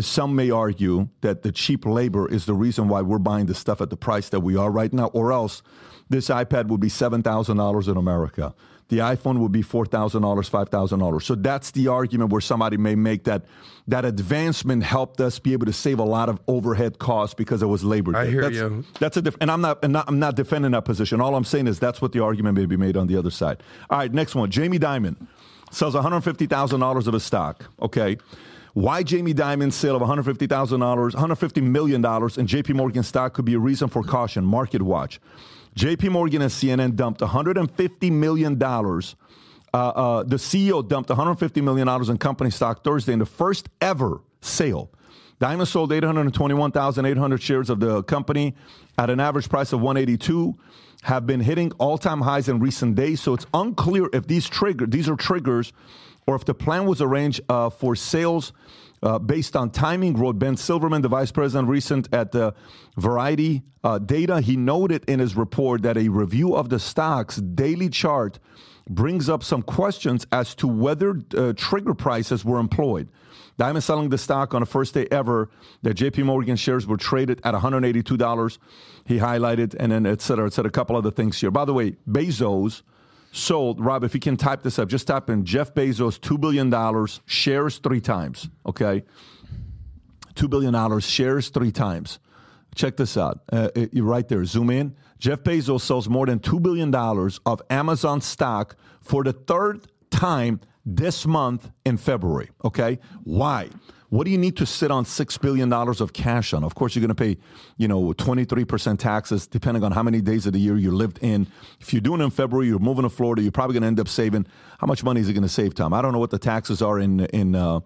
some may argue that the cheap labor is the reason why we're buying the stuff at the price that we are right now, or else this iPad would be seven thousand dollars in America. The iPhone would be four thousand dollars, five thousand dollars. So that's the argument where somebody may make that that advancement helped us be able to save a lot of overhead costs because it was labor. I hear that's, you. That's a different, and I'm not, and not, I'm not defending that position. All I'm saying is that's what the argument may be made on the other side. All right, next one. Jamie Dimon sells $150,000 of his stock. Okay. Why Jamie Dimon's sale of $150,000, $150 million in JP Morgan stock could be a reason for caution. Market watch. JP Morgan and CNN dumped $150 million. Uh, uh, the CEO dumped $150 million in company stock Thursday in the first ever sale. Dimon sold 821,800 shares of the company at an average price of 182 have been hitting all-time highs in recent days so it's unclear if these trigger these are triggers or if the plan was arranged uh, for sales uh, based on timing, wrote Ben Silverman, the vice president, recent at the Verity uh, Data. He noted in his report that a review of the stock's daily chart brings up some questions as to whether uh, trigger prices were employed. Dimon selling the stock on the first day ever that JP Morgan shares were traded at $182. He highlighted, and then et cetera, et cetera, a couple other things here. By the way, Bezos sold, Rob, if you can type this up, just type in Jeff Bezos, $2 billion, shares three times, okay? $2 billion, shares three times. Check this out. Uh, it- you're right there. Zoom in. Jeff Bezos sells more than $2 billion of Amazon stock for the third time this month in February. Okay? Why? What do you need to sit on $6 billion of cash on? Of course, you're going to pay, you know, 23% taxes depending on how many days of the year you lived in. If you're doing it in February, you're moving to Florida, you're probably going to end up saving. How much money is he going to save, Tom? I don't know what the taxes are in, in uh,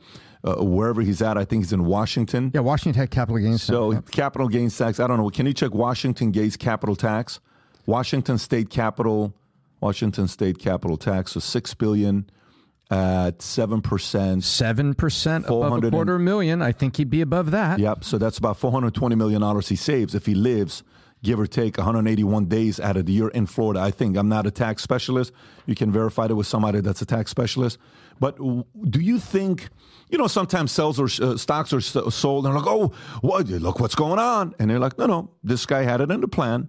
uh, wherever he's at. I think he's in Washington. Yeah, Washington had capital gains. So Yeah. capital gains tax. I don't know. Can you check Washington gains capital tax? Washington state capital, Washington state capital tax. So six billion at seven percent. Seven percent above 400 a and- quarter million. I think he'd be above that. Yep. So that's about four hundred twenty million dollars he saves if he lives, give or take, one hundred eighty-one days out of the year in Florida. I think I'm not a tax specialist. You can verify that with somebody that's a tax specialist. But do you think? You know, sometimes sales or uh, stocks are sold, and they're like, "Oh, what? Look what's going on!" And they're like, "No, no, this guy had it in the plan."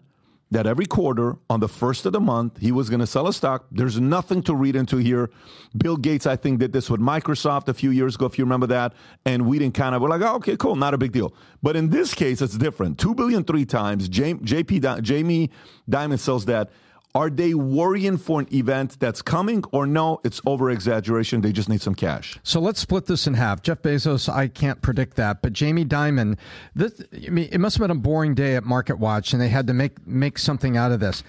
That every quarter on the first of the month he was going to sell a stock. There's nothing to read into here. Bill Gates, I think, did this with Microsoft a few years ago, if you remember that. And we didn't kind of, we're like, oh, okay, cool, not a big deal. But in this case, it's different. Two billion three times. Jamie Dimon sells that Are they worrying for an event that's coming, or no? It's over exaggeration. They just need some cash. So let's split this in half. Jeff Bezos, I can't predict that, but Jamie Dimon, this, I mean, it must have been a boring day at Market Watch, and they had to make make something out of this.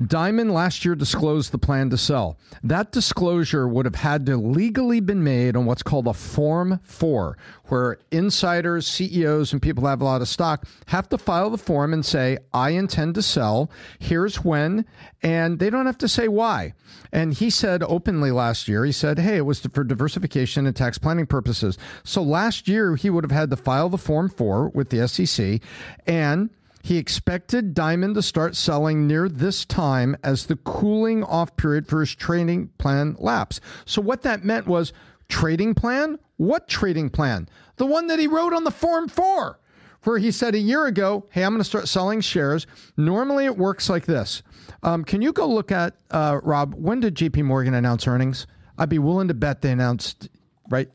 Dimon last year disclosed the plan to sell. That disclosure would have had to legally been made on what's called a Form 4, where insiders, CEOs, and people that have a lot of stock have to file the form and say, I intend to sell. Here's when. And they don't have to say why. And he said openly last year, he said, hey, it was for diversification and tax planning purposes. So last year, he would have had to file the Form 4 with the SEC and he expected Dimon to start selling near this time as the cooling off period for his trading plan lapse. So, what that meant was trading plan? What trading plan? The one that he wrote on the Form 4, where he said a year ago, Hey, I'm going to start selling shares. Normally, it works like this. Um, can you go look at, uh, Rob, when did JP Morgan announce earnings? I'd be willing to bet they announced, right?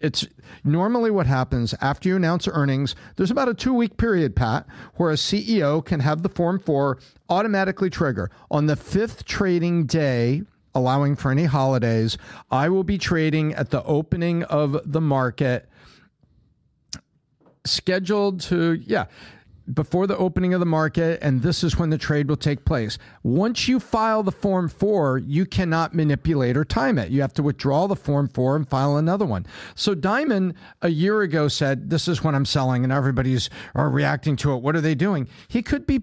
It's normally what happens after you announce earnings. There's about a two week period, Pat, where a CEO can have the Form 4 automatically trigger. On the fifth trading day, allowing for any holidays, I will be trading at the opening of the market, scheduled to, yeah before the opening of the market, and this is when the trade will take place. Once you file the Form 4, you cannot manipulate or time it. You have to withdraw the Form 4 and file another one. So Dimon a year ago said, This is when I'm selling, and everybody's are reacting to it. What are they doing? He could be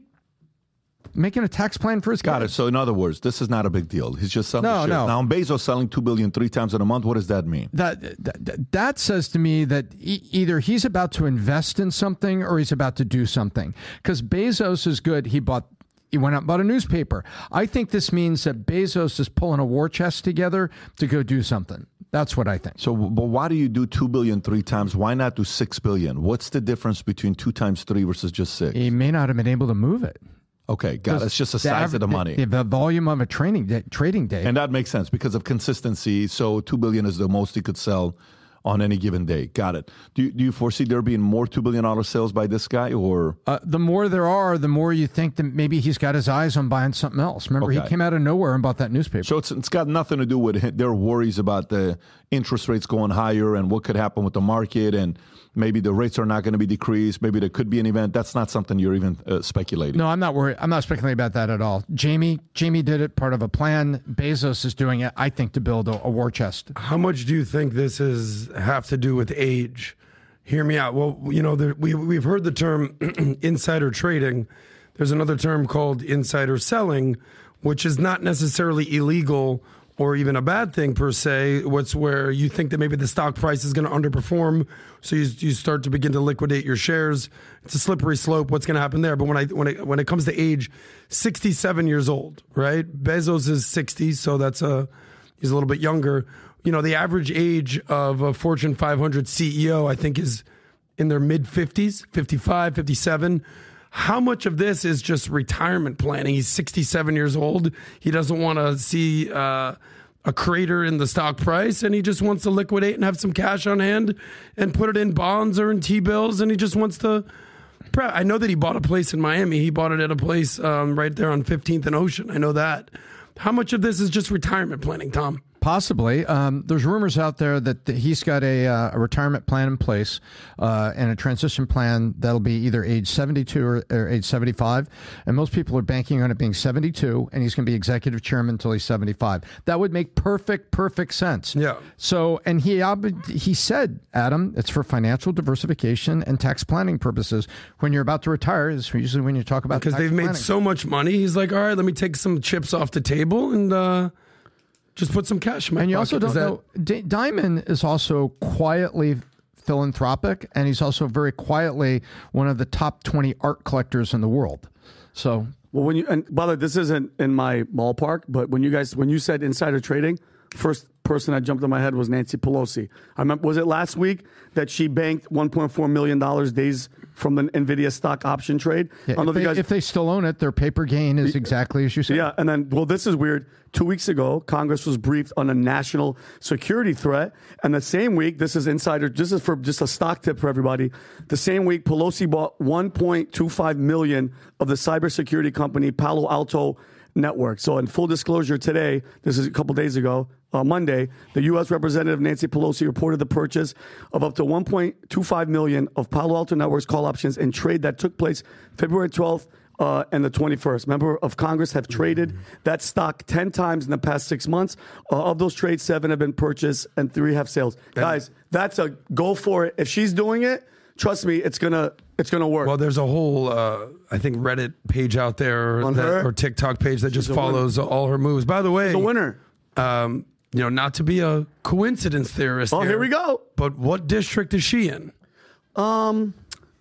making a tax plan for his Got it. So in other words, this is not a big deal. He's just selling No, shares. no. Now Bezos selling two billion three times in a month. What does that mean? That, that that says to me that e- either he's about to invest in something or he's about to do something. Because Bezos is good. He bought. He went out and bought a newspaper. I think this means that Bezos is pulling a war chest together to go do something. That's what I think. So, but why do you do two billion three times? Why not do six billion? What's the difference between two times three versus just six? He may not have been able to move it. Okay, got it. It's just the size of the money. The, the volume of a training day, trading day. And that makes sense because of consistency. So two billion is the most he could sell on any given day. Got it. Do you, do you foresee there being more two billion dollar sales by this guy, or Uh, the more there are, the more you think that maybe he's got his eyes on buying something else. Remember, he came out of nowhere and bought that newspaper. so? It's it's got nothing to do with their worries about the interest rates going higher and what could happen with the market, and maybe the rates are not going to be decreased. Maybe there could be an event. That's not something you're even uh, speculating. no, I'm not worried. I'm not speculating about that at all. Jamie, Jamie did it, part of a plan. Bezos is doing it, I think, to build a, a war chest. How much do you think this is have to do with age? Hear me out. Well, you know, there, we we've heard the term insider trading. There's another term called insider selling, which is not necessarily illegal or even a bad thing per se. What's where you think that maybe the stock price is going to underperform, so you you start to begin to liquidate your shares. It's a slippery slope. What's going to happen there? But when I when it when it comes to age, 67 years old, right? Bezos is 60, so that's a he's a little bit younger. You know, the average age of a Fortune 500 CEO, I think, is in their mid 50s, 55, 57. How much of this is just retirement planning? He's 67 years old. He doesn't want to see uh, a crater in the stock price and he just wants to liquidate and have some cash on hand and put it in bonds or in T bills and he just wants to. I know that he bought a place in Miami. He bought it at a place um, right there on 15th and Ocean. I know that. How much of this is just retirement planning, Tom? Possibly. Um, there's rumors out there that th- he's got a, uh, a retirement plan in place uh, and a transition plan that'll be either age 72 or, or age 75. And most people are banking on it being 72, and he's going to be executive chairman until he's 75. That would make perfect, perfect sense. Yeah. So, and he ob- he said, Adam, it's for financial diversification and tax planning purposes. When you're about to retire, is usually when you talk about because they've made so much money. He's like, all right, let me take some chips off the table and uh, just put some cash in my And you pocket. also don't that- know. D- Dimon is also quietly philanthropic, and he's also very quietly one of the top twenty art collectors in the world. So Well, when you and by the way, this isn't in my ballpark, but when you guys when you said insider trading, first person that jumped in my head was Nancy Pelosi. I remember was it last week that she banked 1.4 million dollars days from the Nvidia stock option trade? Know if, they, guys- if they still own it, their paper gain is exactly as you said. Yeah, and then well, this is weird. Two weeks ago, Congress was briefed on a national security threat, and the same week, this is insider. This is for just a stock tip for everybody. The same week, Pelosi bought 1.25 million of the cybersecurity company Palo Alto Network. So, in full disclosure, today, this is a couple days ago, uh, Monday, the U.S. Representative Nancy Pelosi reported the purchase of up to 1.25 million of Palo Alto Networks call options in trade that took place February 12th uh, and the 21st. Member of Congress have traded that stock 10 times in the past six months. Uh, of those trades, seven have been purchased and three have sales. Guys, that's a go for it. If she's doing it, trust me, it's gonna it's gonna work. Well, there's a whole, uh, I think, Reddit page out there On that, her? or TikTok page that just a winner. follows all her moves. By the way, the winner. Um, you know, not to be a coincidence theorist. Oh, here we go. But what district is she in? Um,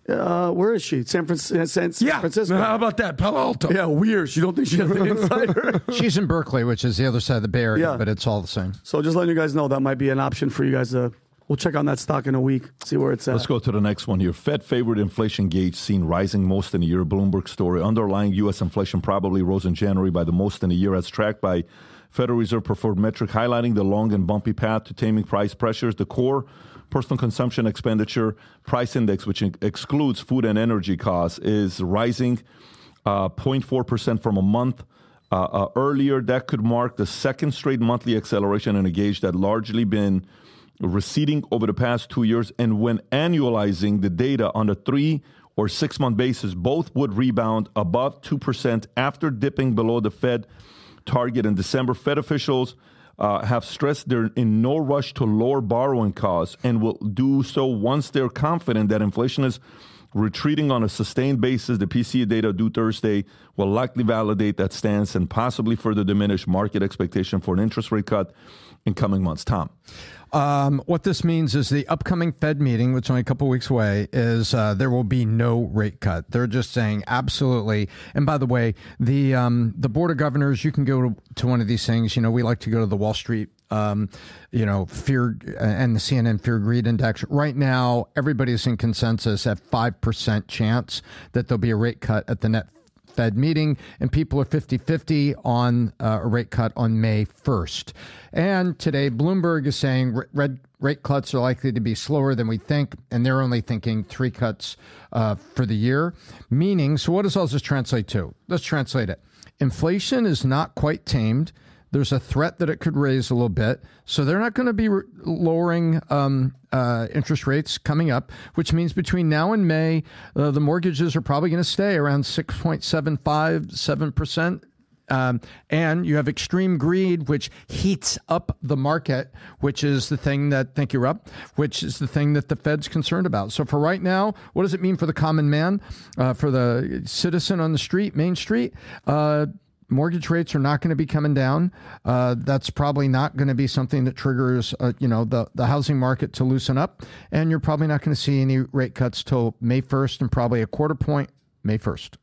uh, where is she? San, Fran- San, San Yeah. Francisco. How about that? Palo Alto. Yeah, weird. You don't think she has the insider? She's in Berkeley, which is the other side of the Bay Area, Yeah. but it's all the same. so just letting you guys know that might be an option for you guys to. We'll check on that stock in a week, see where it's at. Let's go to the next one here. Fed favorite inflation gauge seen rising most in a year. Bloomberg story. Underlying U.S. inflation probably rose in January by the most in a year, as tracked by Federal Reserve preferred metric, highlighting the long and bumpy path to taming price pressures. The core personal consumption expenditure price index, which excludes food and energy costs, is rising uh, 0.4% from a month. Uh, uh, earlier, that could mark the second straight monthly acceleration in a gauge that largely been receding over the past two years. And when annualizing the data on a three or six month basis, both would rebound above 2% after dipping below the Fed target in December. Fed officials uh, have stressed they're in no rush to lower borrowing costs and will do so once they're confident that inflation is retreating on a sustained basis. The PCE data due Thursday will likely validate that stance and possibly further diminish market expectation for an interest rate cut in coming months. Tom. Um, what this means is the upcoming Fed meeting, which is only a couple weeks away, is uh, there will be no rate cut. They're just saying absolutely. And by the way, the um, the board of governors, you can go to, to one of these things. You know, we like to go to the Wall Street. Um, you know, fear and the CNN fear greed index. Right now, everybody's in consensus at five percent chance that there'll be a rate cut at the net Fed meeting, and people are 50 50 on uh, a rate cut on May 1st. And today, Bloomberg is saying red rate cuts are likely to be slower than we think, and they're only thinking three cuts uh, for the year. Meaning, so what does all this translate to? Let's translate it. Inflation is not quite tamed. There's a threat that it could raise a little bit. So they're not going to be re- lowering um, uh, interest rates coming up, which means between now and May, uh, the mortgages are probably going to stay around 6.75, 7%. Um, and you have extreme greed, which heats up the market, which is the thing that, thank you, Rob, which is the thing that the Fed's concerned about. So for right now, what does it mean for the common man, uh, for the citizen on the street, Main Street? Uh, mortgage rates are not going to be coming down. Uh, that's probably not going to be something that triggers, uh, you know, the, the housing market to loosen up. And you're probably not going to see any rate cuts till May 1st and probably a quarter point May 1st.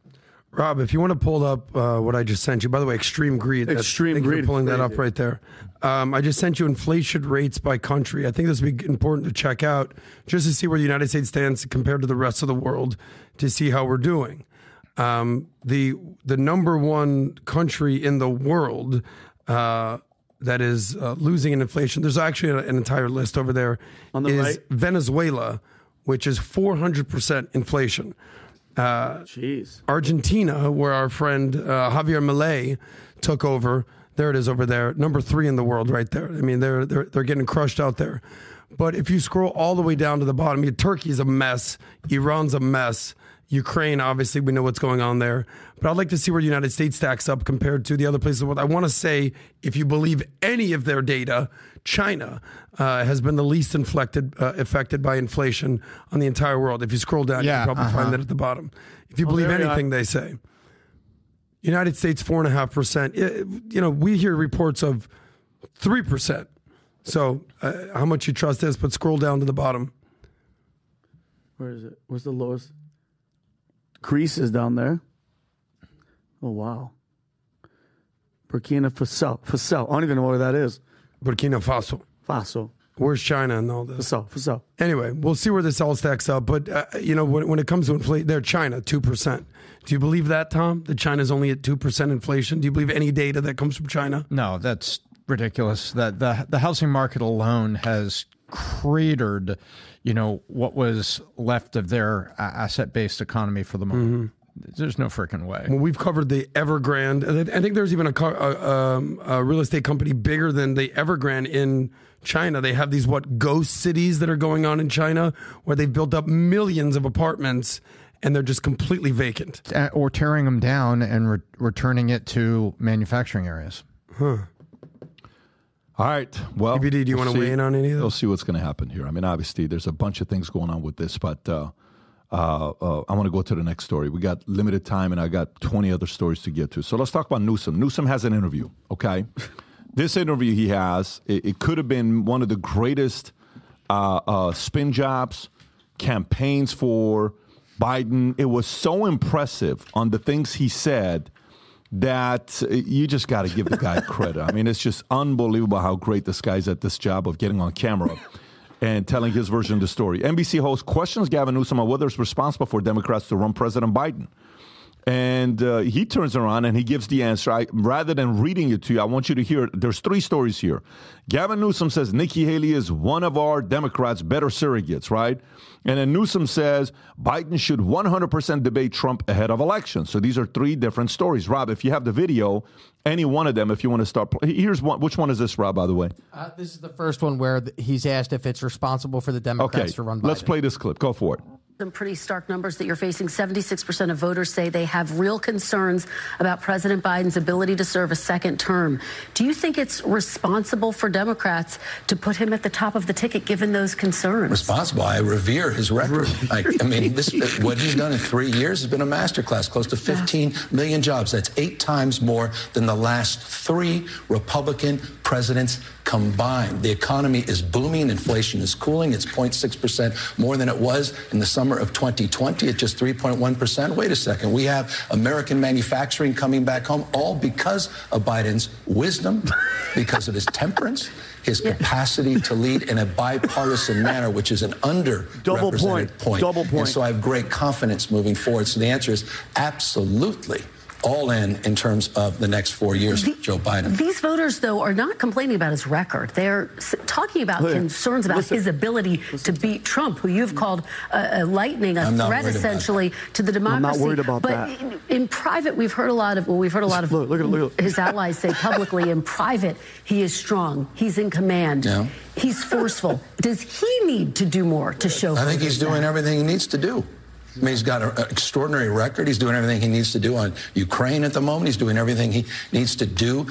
Rob, if you want to pull up uh, what I just sent you, by the way, extreme greed. Extreme thank you for greed, pulling that up right there. Um, I just sent you inflation rates by country. I think this would be important to check out just to see where the United States stands compared to the rest of the world to see how we're doing. Um, the the number one country in the world uh, that is uh, losing in inflation. There's actually an, entire list over there. On the is right? Venezuela, which is 400 percent inflation. Jeez. Argentina, where our friend uh, Javier Milei took over. There it is over there, number three in the world, right there. I mean, they're they're they're getting crushed out there. But if you scroll all the way down to the bottom, Turkey's a mess, Iran's a mess, Ukraine, obviously, we know what's going on there. But I'd like to see where the United States stacks up compared to the other places. What I want to say, if you believe any of their data, China uh, has been the least inflected, uh, affected by inflation on the entire world. If you scroll down, Yeah, you can probably uh-huh. find that at the bottom. If you believe there we are. anything they say. United States four and a half percent. You know, we hear reports of three percent. So, uh, how much you trust this? But scroll down to the bottom. Where is it? Where's the lowest? Greece is down there. Oh wow. Burkina Faso. Faso. I don't even know where that is. Burkina Faso. Faso. Where's China and all this? Faso. Faso. Anyway, we'll see where this all stacks up. But uh, you know, when, when it comes to inflation, they're China two percent. Do you believe that, Tom? That China's only at two percent inflation? Do you believe any data that comes from China? No, that's ridiculous. That the the housing market alone has cratered, you know, what was left of their asset based economy for the moment. There's no freaking way. Well, we've covered the Evergrande. I think there's even a, car, a, um, a real estate company bigger than the Evergrande in China. They have these what ghost cities that are going on in China, where they've built up millions of apartments and they're just completely vacant. Or tearing them down and re- returning it to manufacturing areas. All right. Well, do you wanna weigh in on any of this? We'll see what's going to happen here. I mean, obviously, there's a bunch of things going on with this, but uh, uh, uh, I want to go to the next story. We got limited time, and I got 20 other stories to get to. So let's talk about Newsom. Newsom has an interview. Okay, this interview he has, it, it could have been one of the greatest uh, uh, spin jobs, campaigns for Biden. It was so impressive on the things he said that uh, you just got to give the guy credit. I mean, it's just unbelievable how great this guy's at this job of getting on camera and telling his version of the story. NBC host questions Gavin Newsom on whether it's responsible for Democrats to run President Biden. And uh, he turns around and he gives the answer. I, rather than reading it to you, I want you to hear. it. There's three stories here. Gavin Newsom says Nikki Haley is one of our Democrats' better surrogates, right? And then Newsom says Biden should 100% debate Trump ahead of elections. So these are three different stories. Rob, if you have the video, any one of them, if you want to start, here's one. Which one is this, Rob? By the way. Uh, this is the first one where he's asked if it's responsible for the Democrats Okay, to run Biden. let's play this clip. Go for it. Some pretty stark numbers that you're facing. 76% of voters say they have real concerns about President Biden's ability to serve a second term. Do you think it's responsible for Democrats to put him at the top of the ticket given those concerns? responsible. I revere his record. I, I mean, this what he's done in three years has been a masterclass. Close to 15 million jobs. That's eight times more than the last three Republican presidents combined. The economy is booming. Inflation is cooling. It's 0.6 percent more than it was in the summer of 2020. It's just 3.1 percent. Wait a second. We have American manufacturing coming back home, all because of Biden's wisdom, because of his temperance. His capacity to lead in a bipartisan manner, which is an underrepresented Double point. point. Double And point. so I have great confidence moving forward. So the answer is absolutely all in in terms of the next four years, The- Joe Biden. These voters, though, are not complaining about his record. They're talking about Look, concerns about listen. his ability to beat Trump, who you've called a, a lightning, a I'm threat essentially to the democracy. I'm not democracy. worried about but that. In, in private, we've heard a lot of. Well, we've heard a lot of Look, look at- look at- his allies say publicly. In private, he is strong. He's in command. Yeah. He's forceful. Does he need to do more to show? I think he's doing that? everything he needs to do. I mean, he's got an extraordinary record. He's doing everything he needs to do on Ukraine at the moment. He's doing everything he needs to do.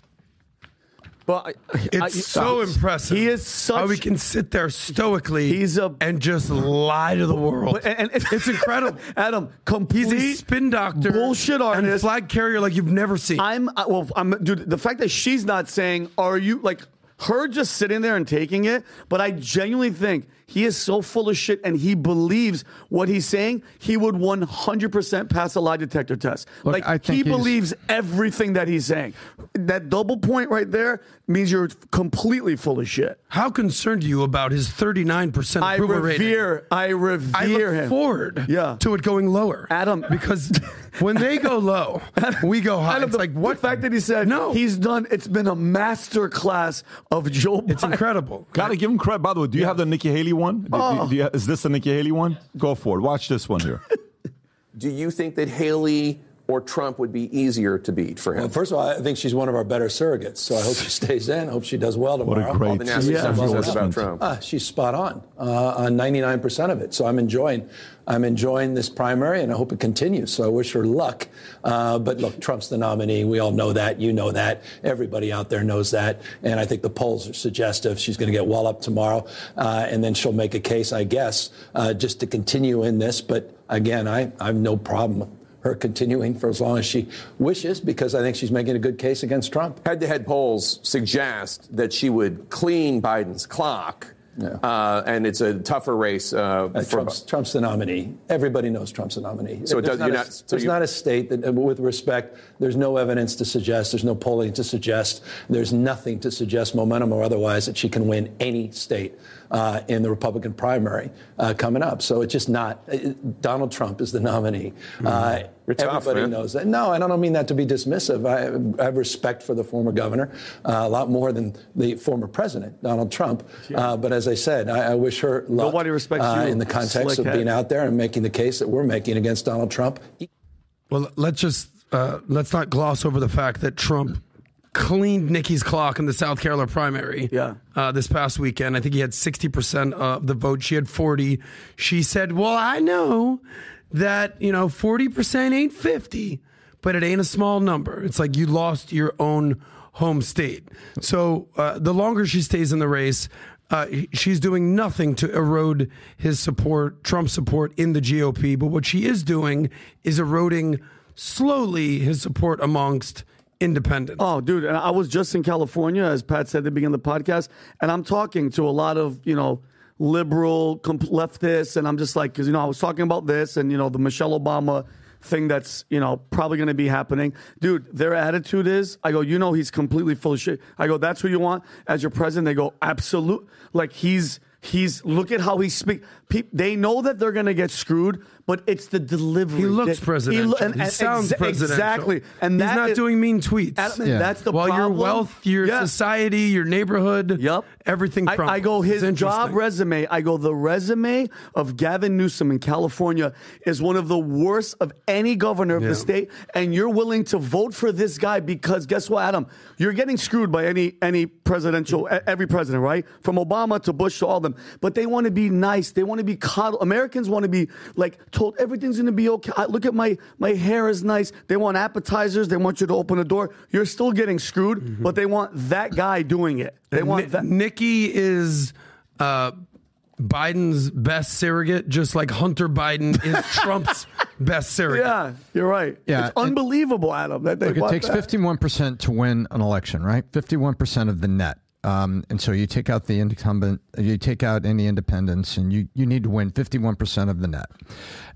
But I- It's I- so impressive. He is such. how we can sit there stoically He's a- and just lie to the world. And- and- it's incredible. Adam, He's complete a spin doctor, bullshit artist, and flag carrier like you've never seen. I'm uh, well. I'm dude. The fact that she's not saying, "Are you like?" Her just sitting there and taking it, but I genuinely think he is so full of shit and he believes what he's saying. He would 100% pass a lie detector test. Look, like I think he he's- believes everything that he's saying. That double point right there means you're completely full of shit. How concerned are you about his 39% I approval rating? revere, I revere I look him. forward Yeah. to it going lower. Adam- Because when they go low, we go high. Adam, It's the, like, what? The fact that he said No. he's done, it's been a master class of Joe Biden. It's incredible. Got to give him credit. By the way, do you have the Nikki Haley one? Oh. is this the Nikki Haley one? Go for it. Watch this one here. Do you think that Haley or Trump would be easier to beat for him? Well, first of all, I think she's one of our better surrogates, so I hope she stays in. I hope she does well tomorrow. What tomorrow. a great All the nasty stuff about. Trump. Ah, she's spot on uh, on 99% of it. So I'm enjoying, I'm enjoying this primary, and I hope it continues. So I wish her luck. Uh, but look, Trump's the nominee. We all know that. You know that. Everybody out there knows that. And I think the polls are suggestive. She's going to get well up tomorrow, uh, and then she'll make a case, I guess, uh, just to continue in this. But again, I, I have no problem. Her continuing for as long as she wishes, because I think she's making a good case against Trump. Head to head polls suggest that she would clean Biden's clock. Yeah. Uh, and it's a tougher race uh, Uh, for Trump's, Trump's the nominee. Everybody knows Trump's the nominee. So it There's does- you're a- not- so there's you- not a state that, with respect, there's no evidence to suggest, there's no polling to suggest, there's nothing to suggest, momentum or otherwise, that she can win any state uh, in the Republican primary uh, coming up. So it's just not. uh, Donald Trump is the nominee. Uh, You're tough, everybody man. knows that. No, and I don't mean that to be dismissive. I, I have respect for the former governor uh, a lot more than the former president, Donald Trump. Uh, but as I said, I, I wish her luck Nobody respects uh, you, in the context of slickhead. being out there and making the case that we're making against Donald Trump. Well, let's just uh, let's not gloss over the fact that Trump cleaned Nikki's clock in the South Carolina primary. Yeah. Uh, this past weekend, I think he had sixty percent of the vote. She had forty. She said, "Well, I know that you know forty percent ain't fifty, but it ain't a small number. It's like you lost your own home state. So uh, the longer she stays in the race." Uh, she's doing nothing to erode his support, Trump's support in the GOP. But what she is doing is eroding slowly his support amongst independents. Oh, dude, and I was just in California, as Pat said at the beginning of the podcast, and I'm talking to a lot of, you know, liberal comp- leftists, and I'm just like, because, you know, I was talking about this and, you know, the Michelle Obama thing that's, you know, probably going to be happening. Dude, their attitude is, I go, you know, he's completely full of shit. I go, that's who you want as your president? They go, absolute. Like, he's, he's, look at how he speaks. They know that they're going to get screwed, but it's the delivery. He looks that- presidential. and- He sounds exa- presidential. Exactly. And he's not is- doing mean tweets. Adam, That's the While problem. your wealth, your Yeah. society, your neighborhood, Yep. everything. I, I go his job resume. I go the resume of Gavin Newsom in California is one of the worst of any governor of Yeah. the state, and you're willing to vote for this guy because guess what, Adam? You're getting screwed by any any presidential every president, right? From Obama to Bush to all of them. But they want to be nice. They want to be coddled. Americans want to be like told everything's going to be okay. I, look at my my hair is nice. They want appetizers. They want you to open the door. You're still getting screwed, but they want that guy doing it. They And want Ni- that. Nikki is uh, Biden's best surrogate, just like Hunter Biden is Trump's best surrogate. Yeah, you're right. Yeah, it's and- unbelievable, Adam. That they Look, it takes that. 51% to win an election, right? 51% of the net. Um, and so you take out the incumbent, you take out any independents, and you, you need to win 51% of the net.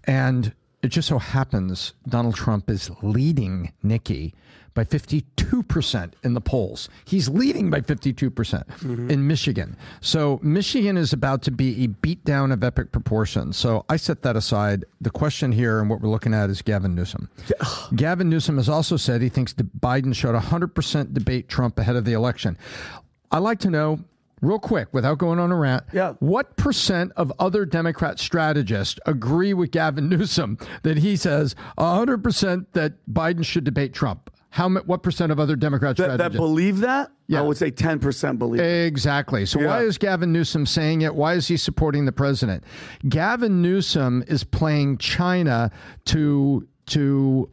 And it just so happens Donald Trump is leading Nikki by 52% in the polls. He's leading by 52% in Michigan. So Michigan is about to be a beatdown of epic proportions. So I set that aside. The question here and what we're looking at is Gavin Newsom. Gavin Newsom has also said he thinks that Biden showed 100% debate Trump ahead of the election. I'd like to know, real quick, without going on a rant, Yeah. what percent of other Democrat strategists agree with Gavin Newsom that he says 100% that Biden should debate Trump? How what percent of other Democrat that, that believe that. Yeah. I would say 10% believe. Exactly. So why is Gavin Newsom saying it? Why is he supporting the president? Gavin Newsom is playing China to to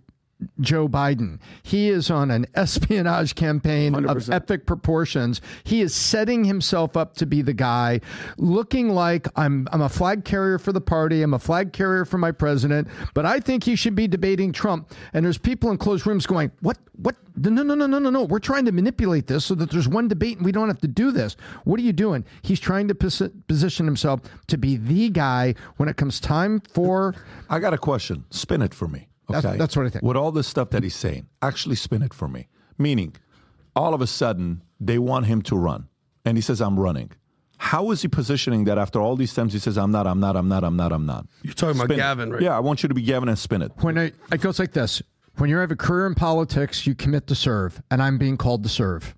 Joe Biden. He is on an espionage campaign of 100%. epic proportions. He is setting himself up to be the guy, looking like I'm I'm a flag carrier for the party. I'm a flag carrier for my president, but I think he should be debating Trump. And there's people in closed rooms going, "What? What? No, no, no, no, no, no. We're trying to manipulate this so that there's one debate and we don't have to do this. What are you doing?" He's trying to posi- position himself to be the guy when it comes time for I got a question. Spin it for me. Okay. That's- that's what I think. With all this stuff that he's saying, actually spin it for me. Meaning, all of a sudden, they want him to run. And he says, I'm running. How is he positioning that after all these times he says, I'm not, I'm not, I'm not, I'm not, I'm not? You're talking about Spin it. Gavin, right? Yeah, I want you to be Gavin and spin it. when I, it goes like this when you have a career in politics you commit to serve and i'm being called to serve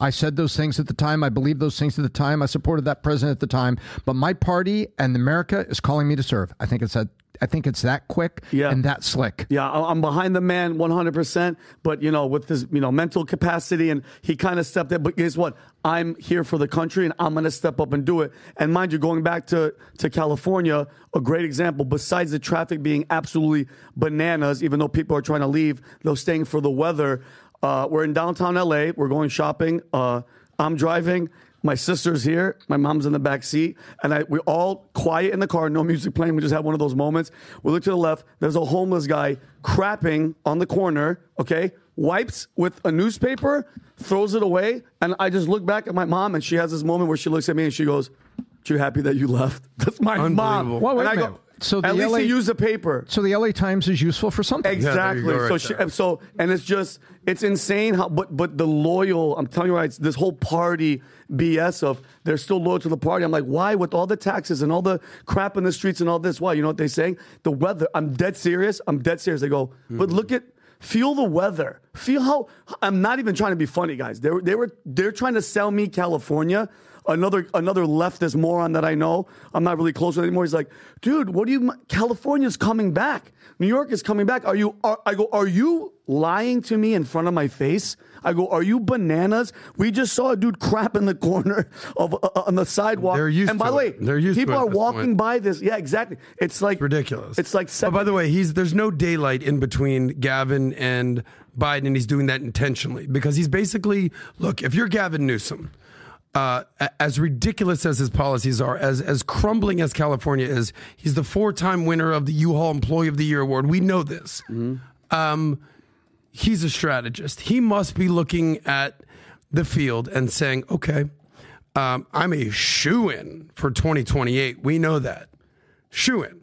i said those things at the time i believed those things at the time i supported that president at the time but my party and america is calling me to serve i think it's that i think it's that quick Yeah. and that slick Yeah, I'm behind the man 100%, but you know, with his, you know, mental capacity and he kind of stepped in, but guess what? I'm here for the country and I'm going to step up and do it. And mind you, going back to to California, a great example besides the traffic being absolutely bananas even though people are trying to leave, they're staying for the weather. Uh, we're in downtown LA, we're going shopping. Uh, I'm driving my sister's here. My mom's in the back seat, and I we're all quiet in the car, no music playing. We just had one of those moments. We look to the left. There's a homeless guy crapping on the corner. Okay, wipes with a newspaper, throws it away, and I just look back at my mom, and she has this moment where she looks at me and she goes, Are "You happy that you left?" That's my mom. Unbelievable. Well, wait and a I minute. So the at least LA he used the paper. so the la times is useful for something. Exactly. you go so she, so and it's just it's insane how but but the loyal I'm telling you right this whole party BS of they're still loyal to the party. I'm like why with all the taxes and all the crap in the streets and all this why? You know what they saying? The weather I'm dead serious. I'm dead serious. They go hmm. but look at feel the weather. Feel how I'm not even trying to be funny guys. They were they were they're trying to sell me California another another leftist moron that I know. I'm not really close with anymore. He's like, dude, what do you? California's coming back. New York is coming back. Are you? Are, I go. Are you lying to me in front of my face? I go. Are you bananas? We just saw a dude crap in the corner of uh, on the sidewalk. They're used and by the way. They're used to people are walking point. by this. Yeah, exactly. It's like ridiculous. It's like. But by the way, he's there's no daylight in between Gavin and Biden, and he's doing that intentionally because he's basically look. If you're Gavin Newsom, uh, as ridiculous as his policies are, as as crumbling as California is, he's the four-time winner of the U-Haul Employee of the Year award. We know this. Um, he's a strategist. He must be looking at the field and saying, okay, um, I'm a shoe in for 2028. We know that. Shoe in.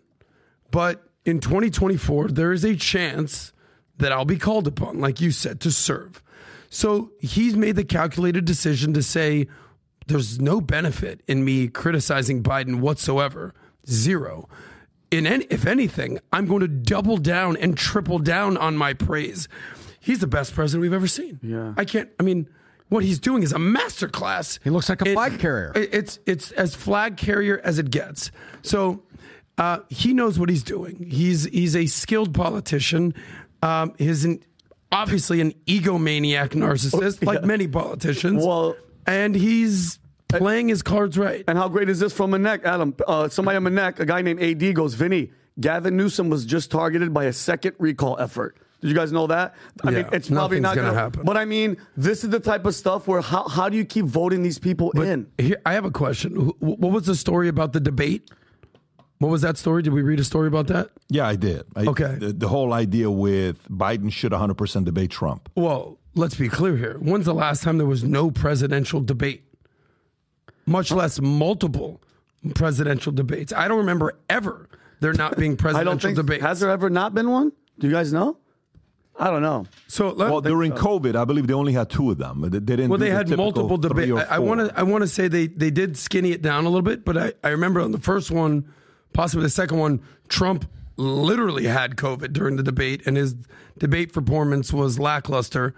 But in 2024, there is a chance that I'll be called upon, like you said, to serve. So he's made the calculated decision to say, there's no benefit in me criticizing Biden whatsoever. Zero. In any, if anything, I'm going to double down and triple down on my praise. He's the best president we've ever seen. Yeah. I can't. I mean, what he's doing is a masterclass. He looks like a It- flag carrier. it- It's it's as flag carrier as it gets. So uh, he knows what he's doing. He's he's a skilled politician. Um, he's an, obviously an egomaniac narcissist, like many politicians. Well- and he's playing his cards right. And how great is this from a neck, Adam? Uh, somebody on my neck, a guy named AD goes, Vinny, Gavin Newsom was just targeted by a second recall effort. Did you guys know that? I mean, Yeah, it's probably nothing's not gonna gonna happen. But I mean, this is the type of stuff where how, how do you keep voting these people in? Here, I have a question. What was the story about the debate? What was that story? Did we read a story about that? Yeah, I did. I, Okay. The, the whole idea with Biden should 100% debate Trump. Well, let's be clear here. When's the last time there was no presidential debate? Much less multiple presidential debates. I don't remember ever there not being I presidential don't think debates. has there ever not been one? Do you guys know? I don't know. so let, Well, during COVID, I believe they only had two of them. They, they didn't. well, they the had multiple debates. I want to I want to say they they did skinny it down a little bit, but I, I remember on the first one, possibly the second one, Trump literally had COVID during the debate, and his debate performance was lackluster.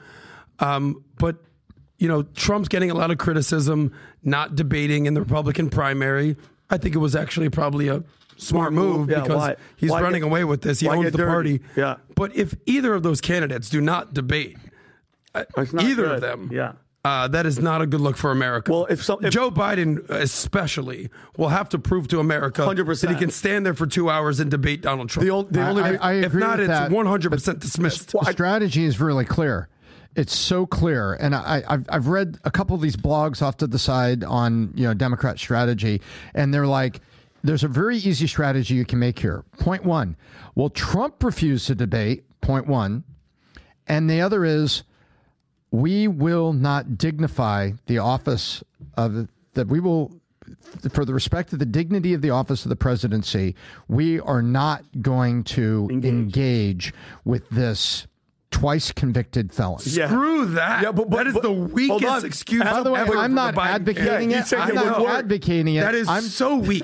Um, but you know, Trump's getting a lot of criticism not debating in the Republican primary. I think it was actually probably a smart move Yeah, because why- he's why running get- away with this. He owns the dirty? party. Yeah. But if either of those candidates do not debate, uh, It's not either good. of them, Yeah. uh, that is not a good look for America. Well, if some- if- Joe Biden, especially, will have to prove to America 100%. that he can stand there for two hours and debate Donald Trump. The, ol- the I- only I- I if agree not, with it's that, one hundred percent dismissed. the strategy is really clear. It's so clear, and I, I've I've read a couple of these blogs off to the side on you know Democrat strategy, and they're like, there's a very easy strategy you can make here. Point one, well, Trump refused to debate. Point one, and the other is, we will not dignify the office of that. We will for the respect of the dignity of the office of the presidency, we are not going to engage, with this twice convicted felon. Yeah. Screw that. Yeah, but- but- that is but- the weakest on. excuse. By the way, ever I'm not advocating it. you I'm it not work. advocating it. That is I'm so weak.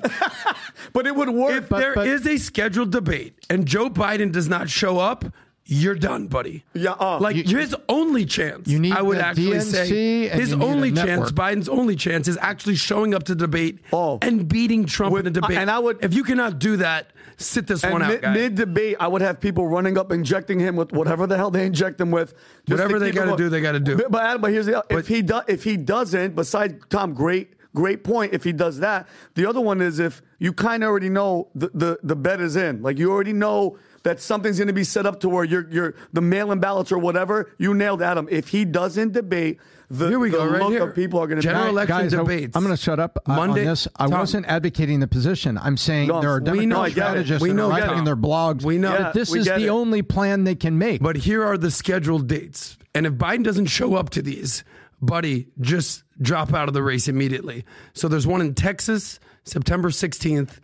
but it would work. if there is but- a scheduled debate and Joe Biden does not show up, you're done, buddy. Yeah, uh, like You- his only chance. You need I would the actually DNC say and his you need a only chance. Biden's only chance, is actually showing up to debate Oh. and beating Trump With- in a debate. and I would- if you cannot do that, sit this and one out, mid, guy. mid debate, I would have people running up, injecting him with whatever the hell they inject him with. Whatever they gotta do, they gotta do. But, but Adam, but here's the But- if he does if he doesn't, besides Tom, great great point. If he does that, the other one is if you kind of already know the, the the bet is in, like you already know. That something's going to be set up to where you're, you're the mail-in ballots or whatever. You nailed Adam. If he doesn't debate, the, Here we the go, right look here. of people are going to General election Guys, debates. I'm going to shut up uh, Monday- on this. I Tom. wasn't advocating the position. I'm saying No, there are Democrat know, I strategists We know, writing in their blogs We know. that this is the it. only plan they can make. But here are the scheduled dates. And if Biden doesn't show up to these, buddy, just drop out of the race immediately. So there's one in Texas, September 16th.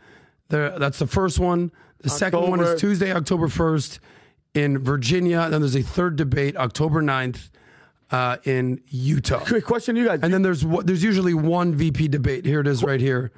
There, that's the first one. The second one is Tuesday, October 1st in Virginia. Then there's a third debate, October 9th uh, in Utah. Quick question, you guys. And then there's there's usually one VP debate. Here it is right here.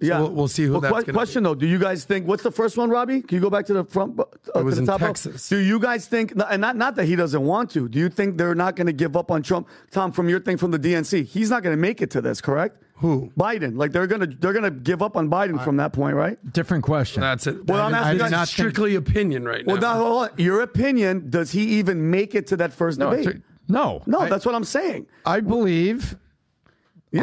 So Yeah, we'll, we'll see who Well, that's que- going to question though. Do you guys think what's the first one, Robbie? Can you go back to the front? Uh, It was to the in top row? Texas. Do you guys think, and not not that he doesn't want to? Do you think they're not going to give up on Trump? Tom, from your thing from the DNC, he's not going to make it to this, correct? Who? Biden. Like they're gonna they're gonna give up on Biden from that point, right? Different question. That's it. Well, I'm That asking is you guys- strictly opinion right now. Well, now hold on. Your opinion? Does he even make it to that first no, debate? No, no, I- that's what I'm saying. I believe.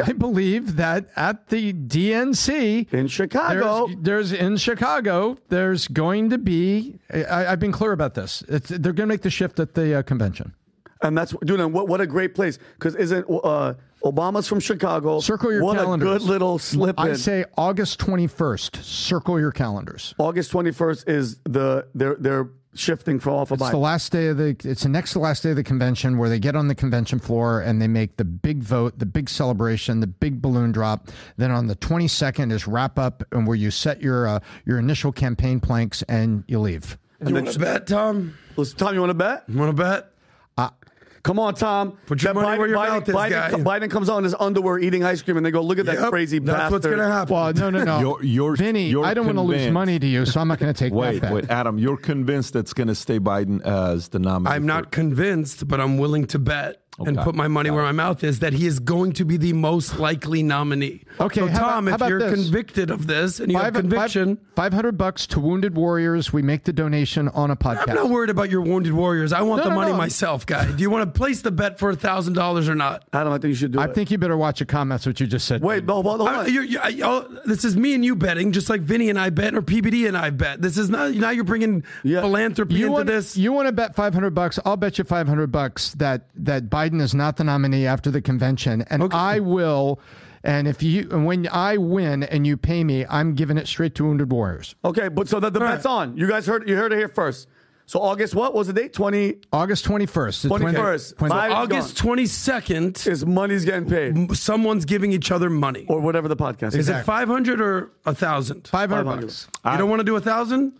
I believe that at the DNC in Chicago, there's, there's in Chicago, there's going to be. I, I've been clear about this. It's, they're going to make the shift at the uh, convention. And that's dude. And what what a great place because isn't uh, Obama's from Chicago? Circle your what calendars. a good little slip. I say August 21st. Circle your calendars. August 21st is the they're they're shifting for off a of It's the last day of the. It's the next to last day of the convention where they get on the convention floor and they make the big vote, the big celebration, the big balloon drop. Then on the 22nd is wrap up and where you set your uh, your initial campaign planks and you leave. you want to bet, Tom? Listen, Tom, you want to bet? You want to bet? Come on, Tom. Put your That money Biden, where your Biden, mouth is, Biden, guy. Biden comes out in his underwear eating ice cream, and they go, "Look at that Yep, crazy that's bastard." what's gonna happen. Well, no, no, no. You're, you're, Vinny, you're I don't want to lose money to you, so I'm not going to take Wait, that bet. wait, Adam, you're convinced that's going to stay Biden as the nominee? I'm for- not convinced, but I'm willing to bet and put my money where my mouth is that he is going to be the most likely nominee. Okay, so how about- Tom, if you're this? convicted of this and you have Five- conviction, Five hundred bucks to Wounded Warriors. We make the donation on a podcast. I'm not worried about your wounded warriors. I want No, the no, money no. myself, guy. Do you want to place the bet for a thousand dollars or not? Adam, I think you should do I it. think you better watch your comments. What you just said. Wait, no, hold on. I- you're- you- I- oh, this is me and you betting, just like Vinny and I bet, or PBD and I bet. This is not now. You're bringing philanthropy You into want this. You want to bet five hundred bucks? I'll bet you five hundred bucks that that Biden is not the nominee after the convention, and I will. And if you when I win and you pay me, I'm giving it straight to Wounded Warriors. Okay, but so the, the bet's on. You guys heard you heard it here first. So August what was the date? Twenty August twenty first. twenty first. So August 22nd is money's getting paid. Someone's giving each other money, or whatever the podcast is. Is it 500 or a thousand? Five hundred bucks. You don't want to do a thousand?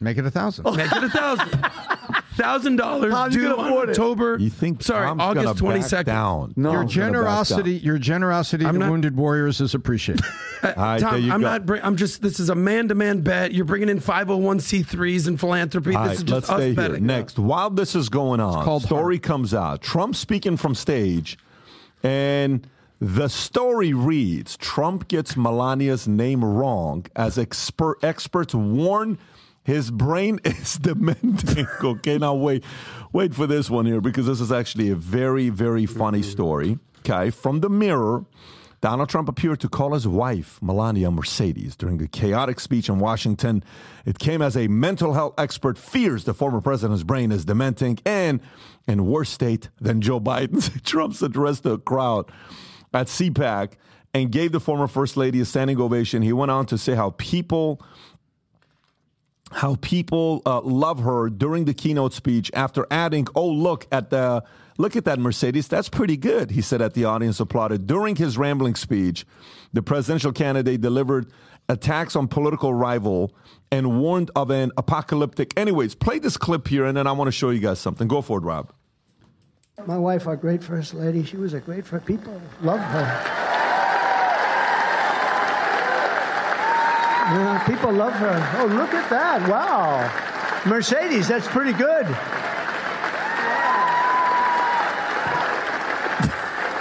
Make it a thousand. Make it a thousand. Thousand dollars Tom, due on afford it. October. You think Sorry, Tom's August gonna twenty back second. down? No. your I'm gonna back generosity, your generosity I'm to not- Wounded Warriors is appreciated. right, Tom, you I'm go. not. Bring, I'm just. This is a man-to-man bet. You're bringing in 501c3s and philanthropy. All this right, is just let's us stay here. betting. Next, while this is going on, called story comes out. Trump speaking from stage, and the story reads: Trump gets Melania's name wrong as expert experts warn his brain is dementing. okay, now wait, wait for this one here because this is actually a very, very funny story. Okay, from the Mirror. Donald Trump appeared to call his wife, Melania Mercedes, during a chaotic speech in Washington. It came as a mental health expert fears the former president's brain is dementing and in worse state than Joe Biden's. Trump's addressed the crowd at CPAC and gave the former first lady a standing ovation. He went on to say how people how people uh, love her during the keynote speech after adding, "Oh, look at the look at that Mercedes. That's pretty good." He said at the audience applauded. During his rambling speech, the presidential candidate delivered attacks on political rival and warned of an apocalyptic. Anyways, play this clip here, and then I want to show you guys something. Go for it, Rob. My wife, our great first lady, she was a great first. People loved her. Yeah, people love her. Oh, look at that. Wow. Mercedes, that's pretty good.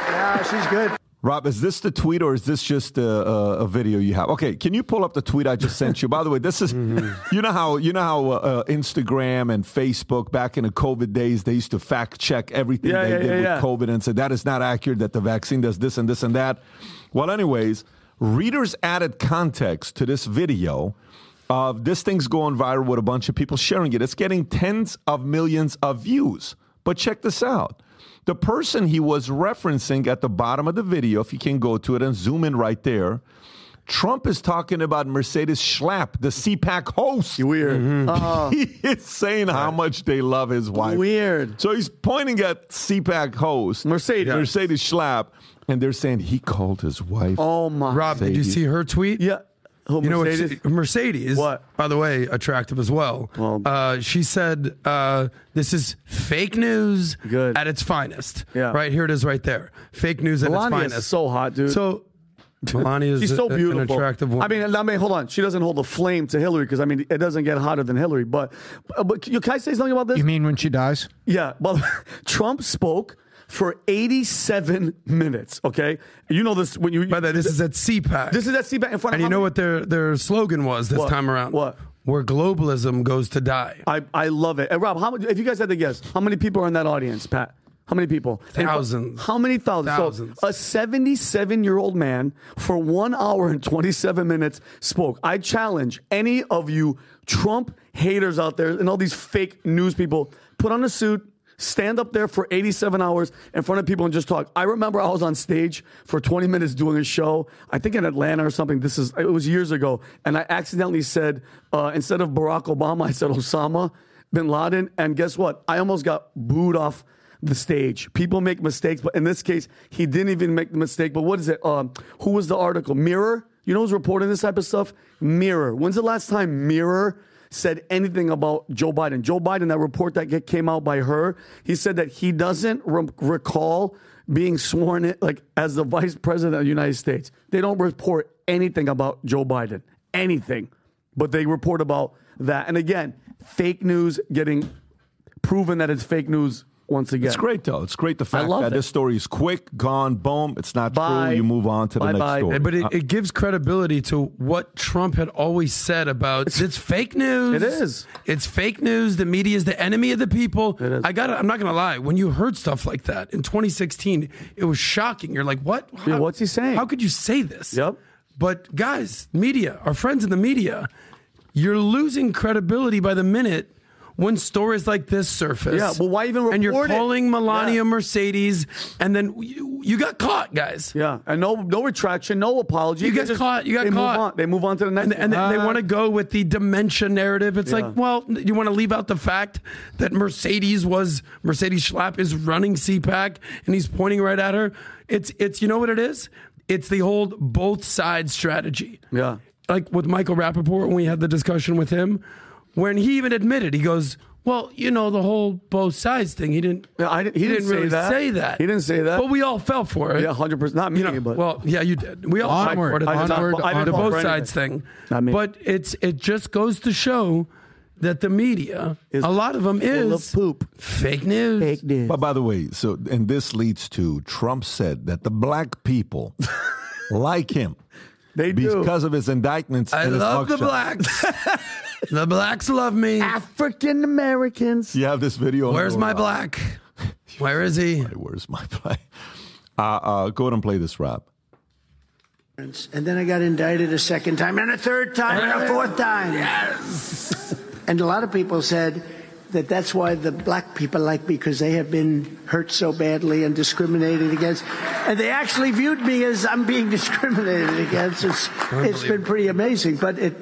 Yeah, she's good. Rob, is this the tweet or is this just a, a, video you have? Okay, can you pull up the tweet I just sent you? By the way, this is you know how you know how uh, Instagram and Facebook back in the COVID days they used to fact check everything Yeah, they yeah, did yeah, with. COVID and said that is not accurate that the vaccine does this and this and that. Well, anyways, readers added context to this video of this thing's going viral with a bunch of people sharing it. It's getting tens of millions of views. But check this out. The person he was referencing at the bottom of the video, if you can go to it and zoom in right there, Trump is talking about Mercedes Schlapp, the CPAC host. Weird. Uh, he is saying how much they love his wife. Weird. So he's pointing at CPAC host Mercedes. Mercedes Schlapp, and they're saying he called his wife. oh my. Rob, did you Mercedes. see her tweet? Yeah. Oh, You know what? Mercedes? she- Mercedes, What? by the way, attractive as well. Well- uh, she said, uh, "This is fake news Good. at its finest." Yeah. right here it is, right there. Fake news at Melania its is finest. so hot, dude. So, Melania is She's so a- beautiful. an attractive woman. I mean, I mean, hold on. She doesn't hold a flame to Hillary because I mean, it doesn't get hotter than Hillary. But, but can I say something about this? you mean when she dies? Yeah, but Trump spoke for 87 minutes. Okay, you know this when you. By the way, this is at CPAC. This is at CPAC in front and you know what their their slogan was this What? time around? What? Where globalism goes to die. I, I love it. And Rob, how if you guys had to guess, how many people are in that audience, Pat? How many people? And Thousands. how many thousands? Thousands. So a 77 year old man for one hour and 27 minutes spoke. I challenge any of you Trump haters out there and all these fake news people, put on a suit, stand up there for 87 hours in front of people and just talk. I remember I was on stage for 20 minutes doing a show, I think in Atlanta or something. This is, it was years ago. And I accidentally said, uh, instead of Barack Obama, I said Osama bin Laden. And guess what? I almost got booed off the stage. People make mistakes, but in this case, he didn't even make the mistake. But what is it? Um, who was the article? Mirror? You know who's reporting this type of stuff? Mirror. When's the last time Mirror said anything about Joe Biden? Joe Biden, that report that came out by her, he said that he doesn't re- recall being sworn in, like as the vice president of the United States. They don't report anything about Joe Biden, anything, but they report about that. And again, fake news getting proven that it's fake news once again. It's great though. It's great the fact love that it. this story is quick, gone, boom. It's not Bye. true. You move on to the next Bye-bye. story. But it, Uh, it gives credibility to what Trump had always said about it's, fake news. It is. It's fake news. The media is the enemy of the people. It is. I got. I'm not gonna lie. When you heard stuff like that in 2016, it was shocking. You're like, what? Yeah, what's he saying? How could you say this? Yep. But guys, media, our friends in the media, you're losing credibility by the minute. When stories like this surface, Yeah, well, why even And you're report it? calling Melania Yeah. Mercedes, and then you, you got caught, guys. Yeah, and no no retraction, no apology. You They got just- caught. You got they caught. Move on. They move on to the next. And, and they, they want to ah. go with the dementia narrative. It's Yeah. like, well, you want to leave out the fact that Mercedes was Mercedes Schlapp is running CPAC and he's pointing right at her. It's it's you know what it is. It's the whole both sides strategy. Yeah. Like with Michael Rappaport when we had the discussion with him, when he even admitted, he goes, "Well, you know the whole both sides thing." He didn't. Yeah, I didn't- he didn't say really that. say that. He didn't say that. But we all fell for it. Yeah, hundred percent. Not me, You know, but well, yeah, you did. We all Onward, fought for it. I onward, I didn't the both sides anything. thing. Not me. But it's it just goes to show that the media, Is a lot of them full is of poop. fake news. fake news. But by the way, so and this leads to Trump said that the black people like him They do. because of his indictments. I love the mugshot. blacks. the blacks love me. African Americans. You have this video. on Where's the- my black? Where is he? Where's my black? Uh, uh, go ahead and play this rap. And then I got indicted a second time, and a third time, and a fourth time. Yes. And a lot of people said that that's why the black people like me because they have been hurt so badly and discriminated against. And they actually viewed me as I'm being discriminated against. It's, it's been pretty amazing, but it.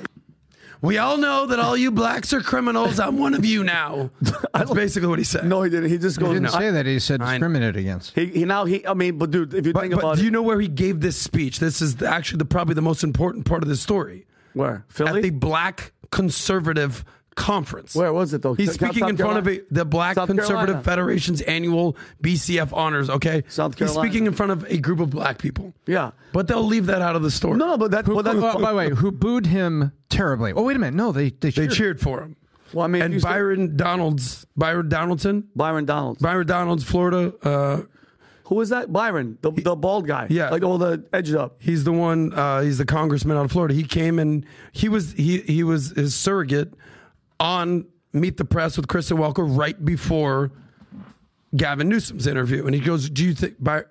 We all know that all you blacks are criminals. I'm one of you now. That's basically what he said. No, he didn't. He just He goes. didn't I- say that. He said discriminate against. He, he now he. I mean, but dude, if you But, think but about do it, you know where he gave this speech? This is actually the, probably the most important part of this story. where At Philly? the Black Conservative Conference. Where was it though? He's South speaking in front of a, the Black South Conservative Carolina. Federation's annual BCF honors. Okay, South Carolina. He's speaking in front of a group of black people. Yeah. but they'll leave that out of the story. No, no, but that. Well, that Oh, by the way, who booed him terribly? Oh, wait a minute. No, they they, they cheered. cheered for him. well, I mean, And you said- Byron Donalds, Byron Donaldson, Byron Donalds. Byron Donalds, Florida. Uh, Who was that? Byron, the, the bald guy. Yeah. like all the edged up. he's the one. Uh, he's the congressman out of Florida. He came and he was he he was his surrogate on Meet the Press with Kristen Welker right before Gavin Newsom's interview, and he goes, "Do you think By-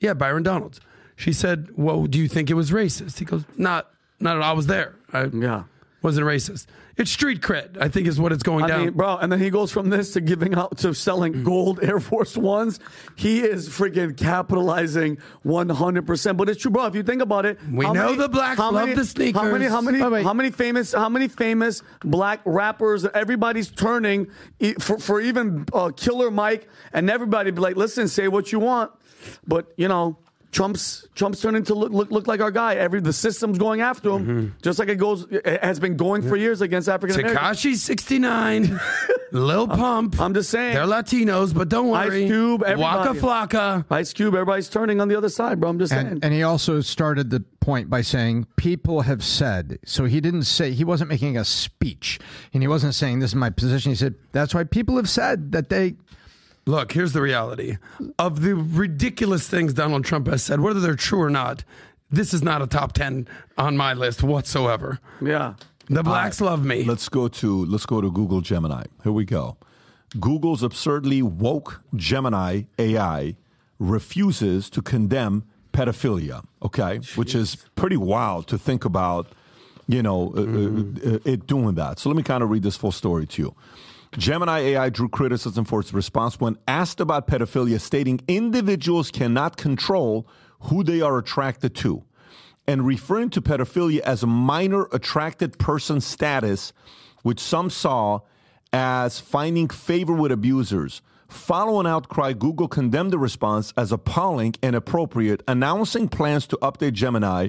Yeah, Byron Donalds." She said, "Well, do you think it was racist?" He goes, "Not, not at all. I was there. I Yeah. wasn't racist. It's street cred. I think is what it's going I down." mean, bro, and then he goes from this to giving out to selling gold Air Force Ones. He is freaking capitalizing 100%. But it's true, bro. If you think about it, We know the blacks how love many- the sneakers. How many, how many, how many famous, how many famous black rappers? Everybody's turning for, for even uh, Killer Mike, and everybody be like, listen, say what you want, but you know. Trump's Trump's turning to look, look look like our guy. Every the system's going after him, Mm-hmm. just like it goes it has been going for years against African Americans. Tekashi 69, Lil Pump. I'm just saying. They're Latinos, but don't worry. Ice worry. Cube, Waka. Flocka. Ice Cube, everybody's turning on the other side, bro. I'm just saying. And, and he also started the point by saying people have said. So he didn't say he wasn't making a speech, and he wasn't saying this is my position. He said that's why people have said that they Look, here's the reality of the ridiculous things Donald Trump has said, whether they're true or not. This is not a top ten on my list whatsoever. Yeah. The blacks love me. Let's go to let's go to Google Gemini. Here we go. Google's absurdly woke Gemini AI refuses to condemn pedophilia. Okay, which is pretty wild to think about. You know, uh, uh, uh, it doing that. So let me kind of read this full story to you. Gemini AI drew criticism for its response when asked about pedophilia, stating individuals cannot control who they are attracted to and referring to pedophilia as a minor attracted person status, which some saw as finding favor with abusers. Following outcry, Google condemned the response as appalling and inappropriate, announcing plans to update Gemini.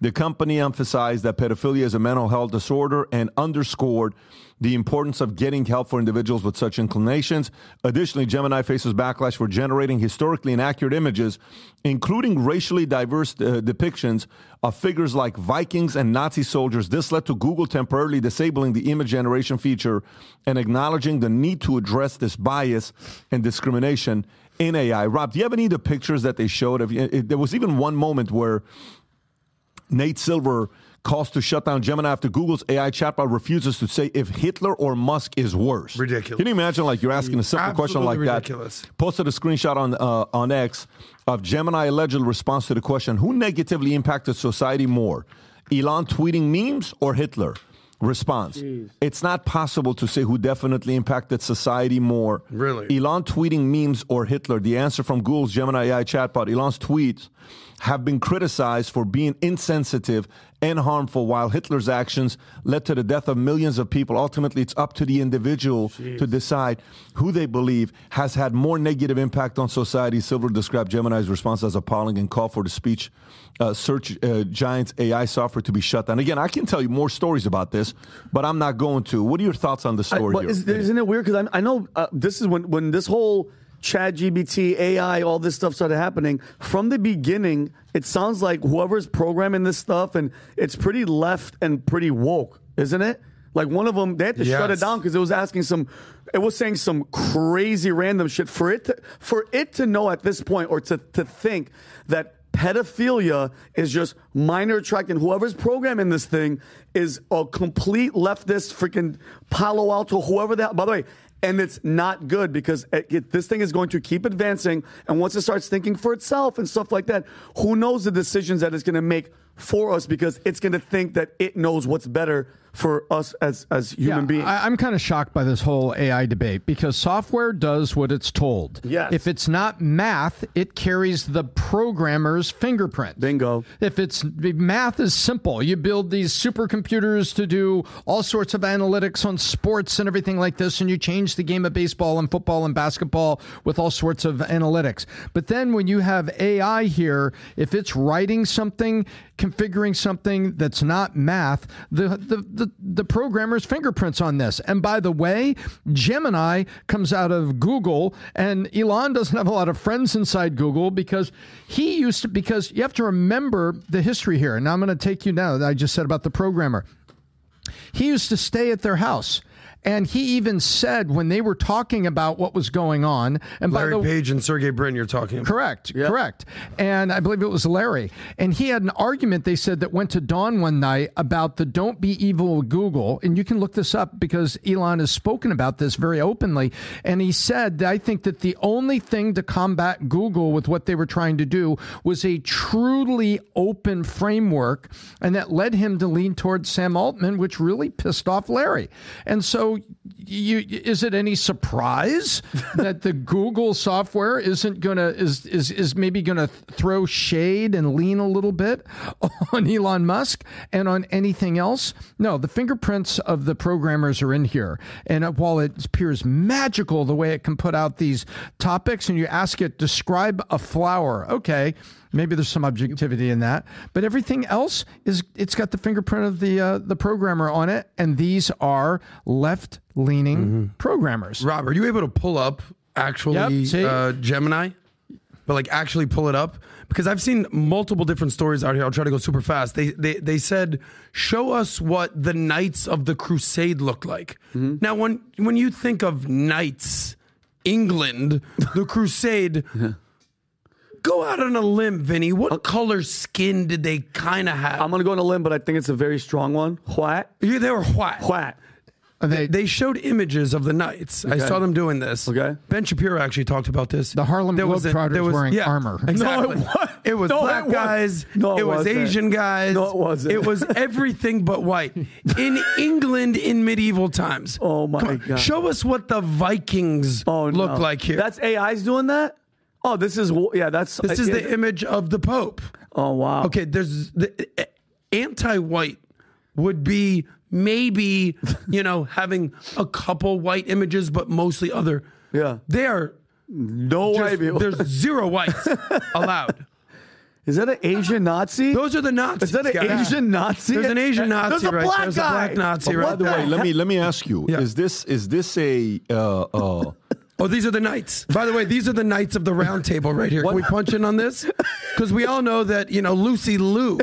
The company emphasized that pedophilia is a mental health disorder and underscored the importance of getting help for individuals with such inclinations. Additionally, Gemini faces backlash for generating historically inaccurate images, including racially diverse uh, depictions of figures like Vikings and Nazi soldiers. This led to Google temporarily disabling the image generation feature and acknowledging the need to address this bias and discrimination in AI. Rob, do you have any of the pictures that they showed? Of, it, there was even one moment where Nate Silver calls to shut down Gemini after Google's AI chatbot refuses to say if Hitler or Musk is worse. Ridiculous. Can you imagine, like, you're asking a simple question like ridiculous. that? Posted a screenshot on uh, on X of Gemini alleged response to the question: Who negatively impacted society more, Elon tweeting memes or Hitler? Response: It's not possible to say who definitely impacted society more. Really? Elon tweeting memes or Hitler? The answer from Google's Gemini AI chatbot: Elon's tweets have been criticized for being insensitive and harmful, while Hitler's actions led to the death of millions of people. Ultimately, it's up to the individual to decide who they believe has had more negative impact on society. Silver described Gemini's response as appalling and called for the speech uh, search uh, giant's AI software to be shut down. Again, I can tell you more stories about this, but I'm not going to. What are your thoughts on the I, story here? is, isn't it weird? Because I, I know uh, this is when when this whole Chat GBT, AI, all this stuff started happening. From the beginning, it sounds like whoever's programming this stuff, and it's pretty left and pretty woke, isn't it? Like one of them, they had to shut it down because it was asking some, it was saying some crazy random shit. For it to, for it to know at this point, or to to think that pedophilia is just minor attracting. Whoever's programming this thing is a complete leftist, freaking Palo Alto, whoever that. By the way, and it's not good because it, it- this thing is going to keep advancing. And once it starts thinking for itself and stuff like that, who knows the decisions that it's going to make for us because it's going to think that it knows what's better for us as as human Yeah, beings. I, I'm kind of shocked by this whole AI debate because software does what it's told. Yes. If it's not math, it carries the programmer's fingerprint. Bingo. If it's math is simple, you build these supercomputers to do all sorts of analytics on sports and everything like this, and you change the game of baseball and football and basketball with all sorts of analytics. But then when you have AI here, if it's writing something, configuring something that's not math, the the the, the programmer's fingerprints on this. And by the way, Gemini comes out of Google, and Elon doesn't have a lot of friends inside Google because he used to because you have to remember the history here. And I'm going to take you now that I just said about the programmer. He used to stay at their house. And he even said when they were talking about what was going on, and by Larry the Page and Sergey Brin, you're talking about. Correct, correct. And I believe it was Larry. And he had an argument, they said, that went to Dawn one night about the don't be evil with Google. And you can look this up because Elon has spoken about this very openly. And he said, I think that the only thing to combat Google with what they were trying to do was a truly open framework. And that led him to lean towards Sam Altman, which really pissed off Larry. And so, so you, is it any surprise that the Google software isn't gonna is is is maybe gonna throw shade and lean a little bit on Elon Musk and on anything else? No, the fingerprints of the programmers are in here, and uh, while it appears magical the way it can put out these topics, and you ask it describe a flower, okay. Maybe there's some objectivity in that, but everything else is it's got the fingerprint of the uh, the programmer on it, and these are left leaning programmers. Rob, are you able to pull up actually Yep, uh, Gemini? But like actually pull it up because I've seen multiple different stories out here. I'll try to go super fast. They they they said show us what the Knights of the Crusade look like. Mm-hmm. Now when when you think of knights England, the crusade. Go out on a limb, Vinny. What color skin did they kind of have? I'm gonna go on a limb, but I think it's a very strong one. What? Yeah, they were white. What? They, they showed images of the knights. I saw them doing this. Okay. Ben Shapiro actually talked about this. The Harlem a- Globetrotters wearing armor. No, it Exactly. wa- it was no, it black wasn't. guys. No, it it was wasn't. Asian guys. No, it wasn't. It was everything but white. In England in medieval times. Oh my Come on, God. Show us what the Vikings Oh, look no. like here. That's AI's doing that. Oh, this is yeah. That's this is the image of the Pope. Oh wow. Okay, there's the uh, anti-white would be maybe you know having a couple white images, but mostly other. Yeah. they are No way. just, people. there's zero whites allowed. Is that an Asian Nazi? Those are the Nazis. Is that an guys. Asian Nazi? There's an Asian Nazi There's a right black there. There's a black Nazi But right By the way, let me let me ask you: Yeah. Is this is this a uh, uh, Oh, these are the knights. By the way, these are the knights of the round table right here. Can we punch in on this? Because we all know that you know Lucy Liu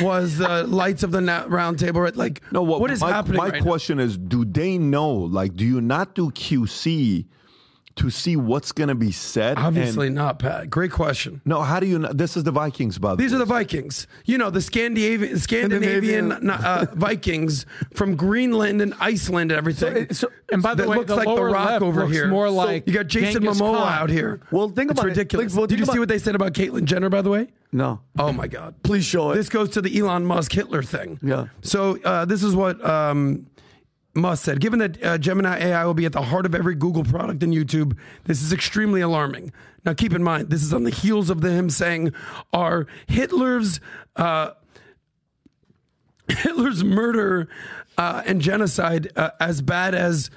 was the lights of the na- round table. Right? Like, no? What, what is my, happening? My right now? question is: Do they know? Like, do you not do QC to see what's going to be said? Obviously And- not, Pat. Great question. no. How do you? know? This is the Vikings, by the way. These way. are the Vikings. You know, the Scandinavian, Scandinavian uh, Vikings from Greenland and Iceland and everything. So- And by the that way, looks the like the Rock left over looks here. more So like you got Jason Genghis Momoa Khan. out here. Well, think it's about it. ridiculous. Well, Did you think see what they said about Caitlyn Jenner, by the way? No. Oh my God! Please show it. This goes to the Elon Musk Hitler thing. Yeah. So uh, this is what um, Musk said. Given that uh, Gemini AI will be at the heart of every Google product and YouTube, this is extremely alarming. Now, keep in mind, this is on the heels of the, him saying, "Are Hitler's uh, Hitler's murder uh, and genocide uh, as bad as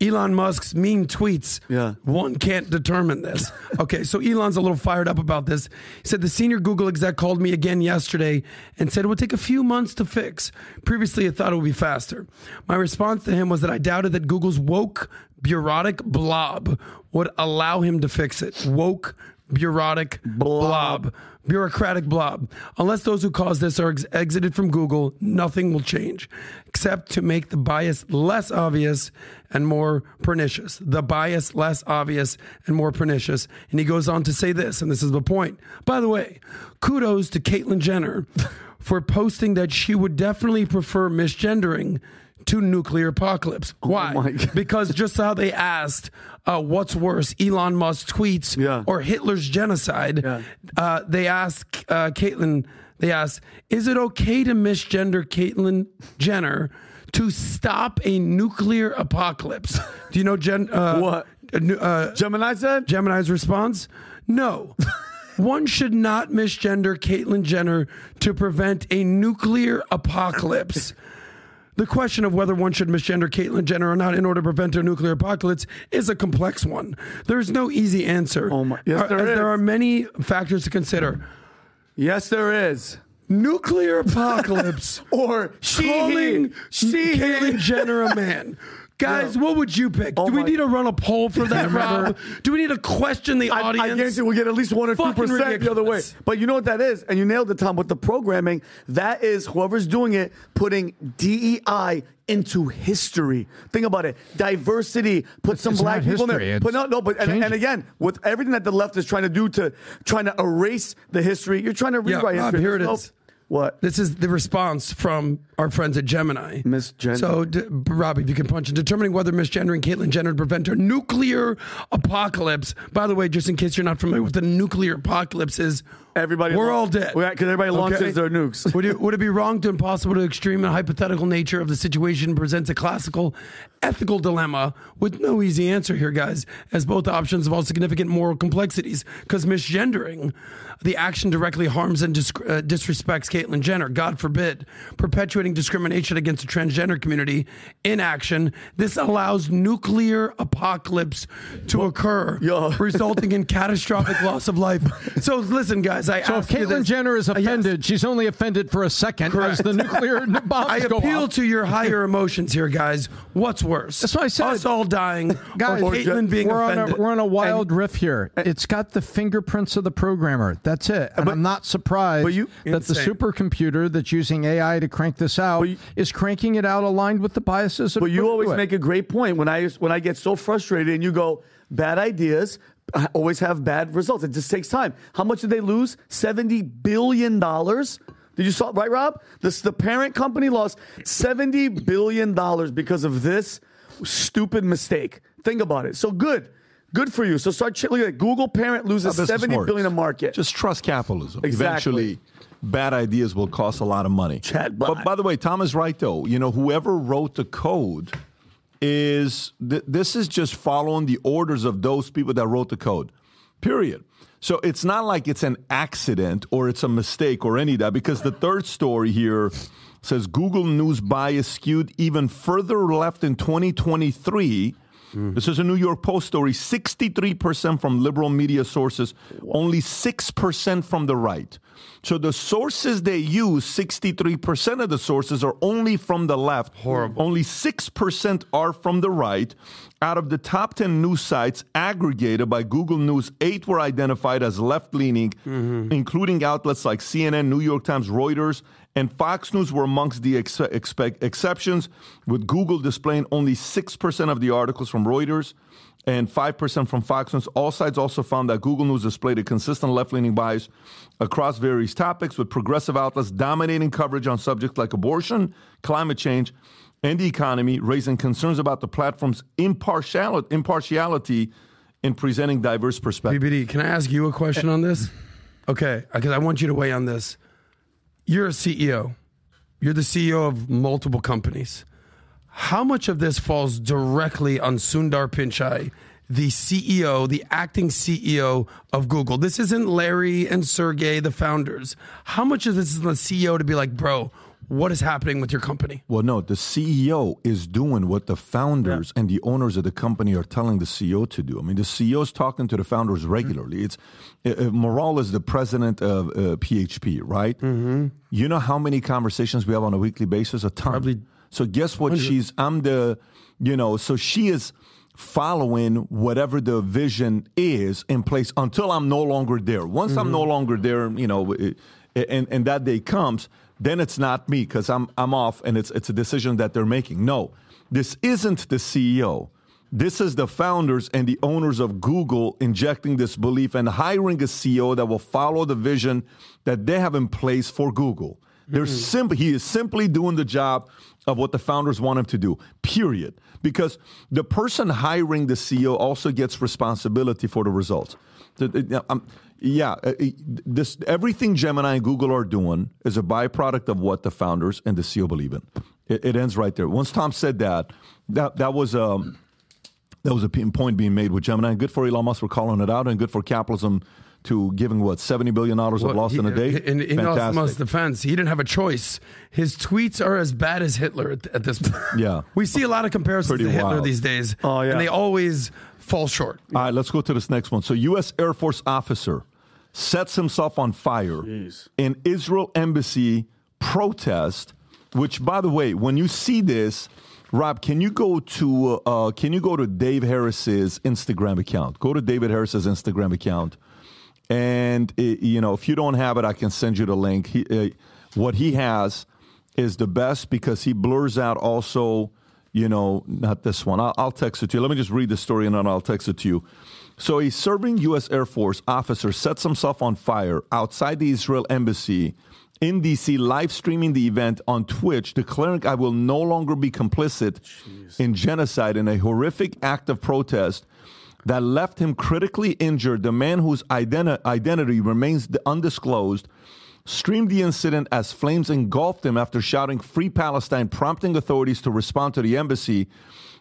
Elon Musk's mean tweets. Yeah. One can't determine this. Okay, so Elon's a little fired up about this. He said the senior Google exec called me again yesterday and said it would take a few months to fix. Previously, I thought it would be faster. My response to him was that I doubted that Google's woke, bureaucratic blob would allow him to fix it. Woke, bureaucratic blob. Bureaucratic blob. Unless those who caused this are ex- exited from Google, nothing will change, except to make the bias less obvious and more pernicious. The bias less obvious and more pernicious. And he goes on to say this, and this is the point. By the way, kudos to Caitlyn Jenner for posting that she would definitely prefer misgendering to nuclear apocalypse. Why? my God. because just how they asked, uh, what's worse, Elon Musk tweets Yeah. or Hitler's genocide? Yeah. Uh, they asked uh, Caitlyn, they asked, is it okay to misgender Caitlyn Jenner to stop a nuclear apocalypse? Do you know Jen? Uh, What? Uh, Gemini said. Gemini's response? No. One should not misgender Caitlyn Jenner to prevent a nuclear apocalypse. The question of whether one should misgender Caitlyn Jenner or not in order to prevent a nuclear apocalypse is a complex one. There's no easy answer. Oh my- yes, there is. there are many factors to consider. Yes, there is. Nuclear apocalypse Or she, calling he, she, Caitlyn. Jenner a man. Guys, what would you pick? Oh Do we my- need to run a poll for that, Rob? Do we need to question the I, audience? I guarantee we'll get at least one or two Fucking percent the other way. But you know what that is, and you nailed it, Tom. With the programming, that is whoever's doing it putting DEI into history. Think about it. Diversity. Put some it's black not people in there. But no, no. But and, and again, with everything that the left is trying to do to trying to erase the history, you're trying to Yeah, rewrite Rob, history. here it There's is. What? This is the response from our friends at Gemini. Miss Jen- So, d- Robbie, if you can punch in, determining whether Miss Jenner and Caitlyn Jenner prevent a nuclear apocalypse. By the way, just in case you're not familiar with the nuclear apocalypse is, Everybody we're all dead. Because everybody launches their nukes. would, it, would it be wrong to impossible to extreme and hypothetical nature of the situation presents a classical ethical dilemma with no easy answer here, guys, as both options involve significant moral complexities. Because misgendering, the action directly harms and dis- uh, disrespects Caitlyn Jenner, God forbid, perpetuating discrimination against the transgender community in action. This allows nuclear apocalypse to occur, Yo. resulting in catastrophic loss of life. So listen, guys, as I So if Caitlyn Jenner is Uh, yes. offended, she's only offended for a second as the nuclear bombs I go appeal off. to your higher emotions here, guys. What's worse? That's what I said. Us all dying, Guys, or Caitlyn being we're on, offended. a, we're on a wild riff here. It's got the fingerprints of the programmer. That's it. And I'm not surprised but you- that the supercomputer that's using AI to crank this out you- is cranking it out aligned with the biases. But you always it. make a great point when I when I get so frustrated and you go bad ideas always have bad results. It just takes time. How much did they lose? Seventy billion dollars. Did you saw right, Rob? This the parent company lost seventy billion dollars because of this stupid mistake. Think about it. So good, good for you. So start ch- look at it. Google parent loses seventy billion works. a market. Just trust capitalism. Exactly. Eventually, bad ideas will cost a lot of money. Chat but by the way, Tom is right though. You know, whoever wrote the code is th- this is just following the orders of those people that wrote the code. Period. So it's not like it's an accident or it's a mistake or any of that because the third story here says Google News bias skewed even further left in 2023. Hmm. This is a New York Post story 63% from liberal media sources, only 6% from the right. So the sources they use, 63% of the sources are only from the left. Horrible. Only 6% are from the right. Out of the top 10 news sites aggregated by Google News, eight were identified as left leaning, mm-hmm. including outlets like CNN, New York Times, Reuters, and Fox News were amongst the ex- expect- exceptions, with Google displaying only 6% of the articles from Reuters and 5% from Fox News. AllSides also found that Google News displayed a consistent left leaning bias across various topics, with progressive outlets dominating coverage on subjects like abortion, climate change, and the economy, raising concerns about the platform's impartiality, impartiality in presenting diverse perspectives. PBD, can I ask you a question on this? Okay, because I want you to weigh on this. You're a CEO. You're the CEO of multiple companies. How much of this falls directly on Sundar Pichai, the CEO, the acting CEO of Google? This isn't Larry and Sergey, the founders. How much of this is the CEO to be like, bro, what is happening with your company? Well, no, the CEO is doing what the founders and the owners of the company are telling the CEO to do. I mean, the CEO is talking to the founders regularly. It's uh, uh, Moral is the president of uh, PHP, right? Mm-hmm. You know how many conversations we have on a weekly basis? A ton. Probably So guess what? She's I'm the, you know, so she is following whatever the vision is in place until I'm no longer there. Once I'm no longer there, you know, and and that day comes, then it's not me because I'm I'm off and it's it's a decision that they're making. No, this isn't the CEO. This is the founders and the owners of Google injecting this belief and hiring a CEO that will follow the vision that they have in place for Google. They're mm-hmm. simple. He is simply doing the job of what the founders want him to do. Period. Because the person hiring the CEO also gets responsibility for the results. The- the- um, yeah, uh, uh, this everything Gemini and Google are doing is a byproduct of what the founders and the CEO believe in. It, it ends right there. Once Tom said that, that that was um, that was a p- point being made with Gemini. Good for Elon Musk for calling it out, and good for capitalism to giving what seventy billion dollars of Well, loss he- in a day. In, in Elon Fantastic. Musk's defense, he didn't have a choice. His tweets are as bad as Hitler at, at this point. Yeah. we see a lot of comparisons Pretty to Hitler wild. these days. Oh, yeah. and they always fall short. All right, let's go to this next one. So, U.S. Air Force officer sets himself on fire in Israel embassy protest. Which, by the way, when you see this, Rob, can you go to uh, can you go to Dave Harris's Instagram account? Go to David Harris's Instagram account, and uh, you know if you don't have it, I can send you the link. He, uh, what he has is the best because he blurs out also you know, not this one. I'll, I'll text it to you. Let me just read the story and then I'll text it to you. So, a serving U.S. Air Force officer sets himself on fire outside the Israel embassy in D.C., live streaming the event on Twitch, declaring, I will no longer be complicit in genocide in a horrific act of protest that left him critically injured. The man whose identi- identity remains undisclosed streamed the incident as flames engulfed him after shouting Free Palestine, prompting authorities to respond to the embassy,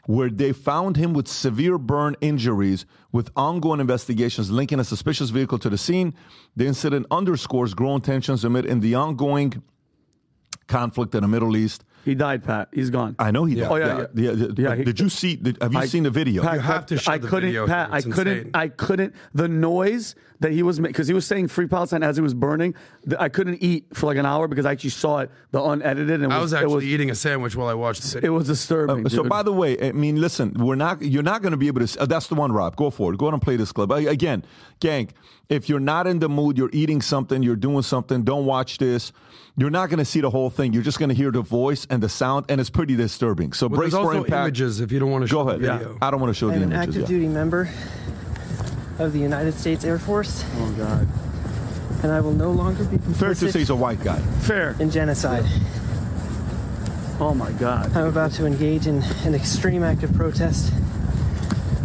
where they found him with severe burn injuries with ongoing investigations linking a suspicious vehicle to the scene. The incident underscores growing tensions amid in the ongoing conflict in the Middle East. He died, Pat. He's gone. I know he Yeah. died. Oh, yeah, yeah. yeah. yeah. Yeah, he- did you see? Did, have you I- seen the video? Pat, You have to show I the couldn't, video Pat. here. I It's couldn't. insane. I couldn't. The noise that he was making because he was saying "Free Palestine" as it was burning. th- I couldn't eat for like an hour because I actually saw it, the unedited. And it I was actually it was, eating a sandwich while I watched the video. it was disturbing. Uh, so dude. by the way, I mean, listen, we're not. You're not going to be able to. Uh, that's the one, Rob. Go for it. Go ahead and play this clip. Uh, again, gang. If you're not in the mood, you're eating something, you're doing something. Don't watch this. You're not going to see the whole thing. You're just going to hear the voice and the sound, and it's pretty disturbing. So But brace there's for also impact. images if you don't want to show Go ahead. the video. I don't want to show I'm the an active yeah. duty member of the United States Air Force, oh god, and I will no longer be Fair to say, he's a white guy. fair. in genocide. Oh my god. I'm about to engage in an extreme act of protest,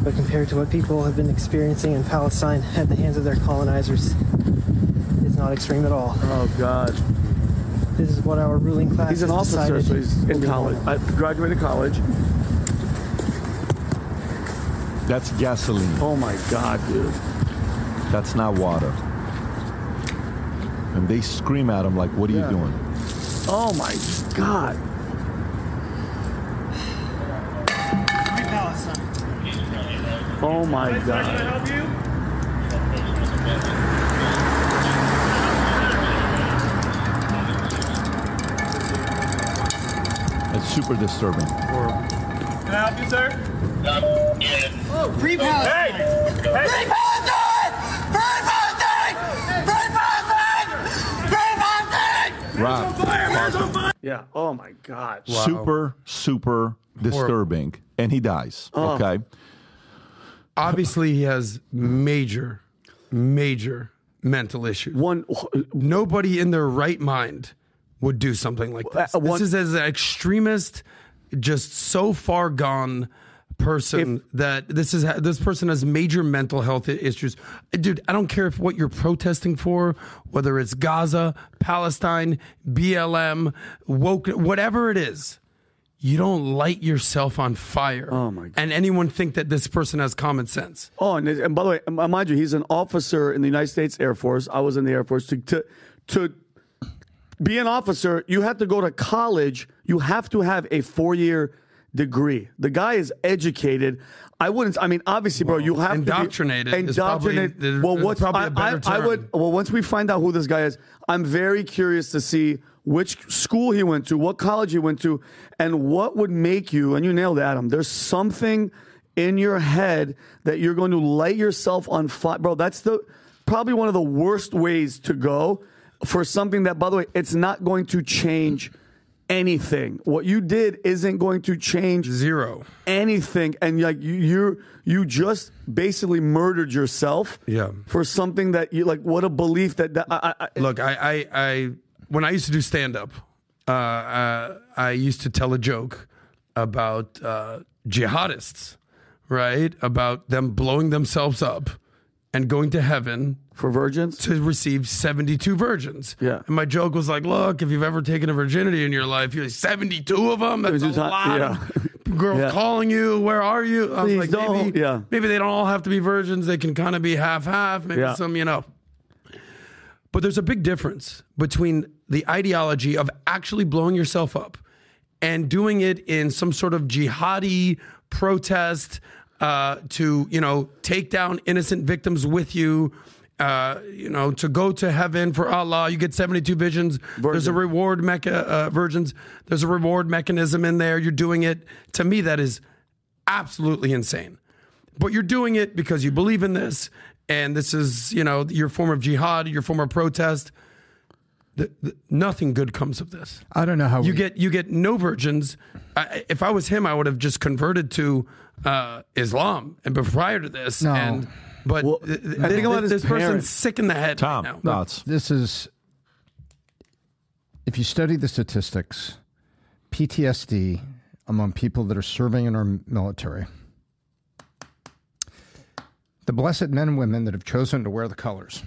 but compared to what people have been experiencing in Palestine at the hands of their colonizers, it's not extreme at all. Oh god. This is what our ruling class He's an has officer, decided so he's in college. I graduated college. That's gasoline. Oh my god, dude. That's not water. And they scream at him like, "What are Yeah. you doing?" Oh my god. Oh my god. It's super disturbing. can i help you Rob, Yeah. Oh my god. Wow. super, super disturbing, and he dies. Oh. Okay. Obviously, he has major, major mental issues. One. Nobody in their right mind would do something like this. Uh, one- this is as an extremist, just so far gone person that this is this person has major mental health issues. Dude, I don't care if what you're protesting for, whether it's Gaza, Palestine, BLM, woke, whatever it is. You don't light yourself on fire. Oh, my God. And anyone think that this person has common sense? Oh, and, and by the way, um, mind you, he's an officer in the United States Air Force. I was in the Air Force. To to to be an officer, you have to go to college. You have to have a four year degree. The guy is educated. I wouldn't. I mean, obviously, bro, you have indoctrinated to be is probably- indoctrinated. well, what's probably a I- better I, I term. would. Well, once we find out who this guy is, I'm very curious to see which school he went to, what college he went to, and what would make you. And you nailed it, Adam. There's something in your head that you're going to light yourself on fire, bro. That's the probably one of the worst ways to go for something that, by the way, it's not going to change anything. What you did isn't going to change Zero. anything and like you you you just basically murdered yourself Yeah. for something that you like what a belief that, that I, I, Look, I, I, I, when I used to do stand up, uh, uh, I used to tell a joke about uh, jihadists, right? About them blowing themselves up and going to heaven for virgins to receive 72 virgins. Yeah. And my joke was like, look, if you've ever taken a virginity in your life, you're like, 72 of them? That's a lot. yeah. Girls Yeah. calling you, where are you? I was Please like, don't. maybe, Yeah. maybe they don't all have to be virgins. They can kind of be half half. Maybe Yeah. some, you know. But there's a big difference between the ideology of actually blowing yourself up and doing it in some sort of jihadi protest uh, to, you know, take down innocent victims with you. Uh, you know, to go to heaven for Allah, you get 72 visions. There's a reward mecha uh, virgins. There's a reward mechanism in there. You're doing it. To me, that is absolutely insane. But you're doing it because you believe in this, and this is, you know, your form of jihad, your form of protest. The, the, nothing good comes of this. I don't know how You we- get you get no virgins. I, if I was him, I would have just converted to uh, Islam and prior to this. No. And but Well, th- th- I think about this, his this person's sick in the head. Tom, right now. thoughts? This is, if you study the statistics, PTSD among people that are serving in our military, the blessed men and women that have chosen to wear the colors,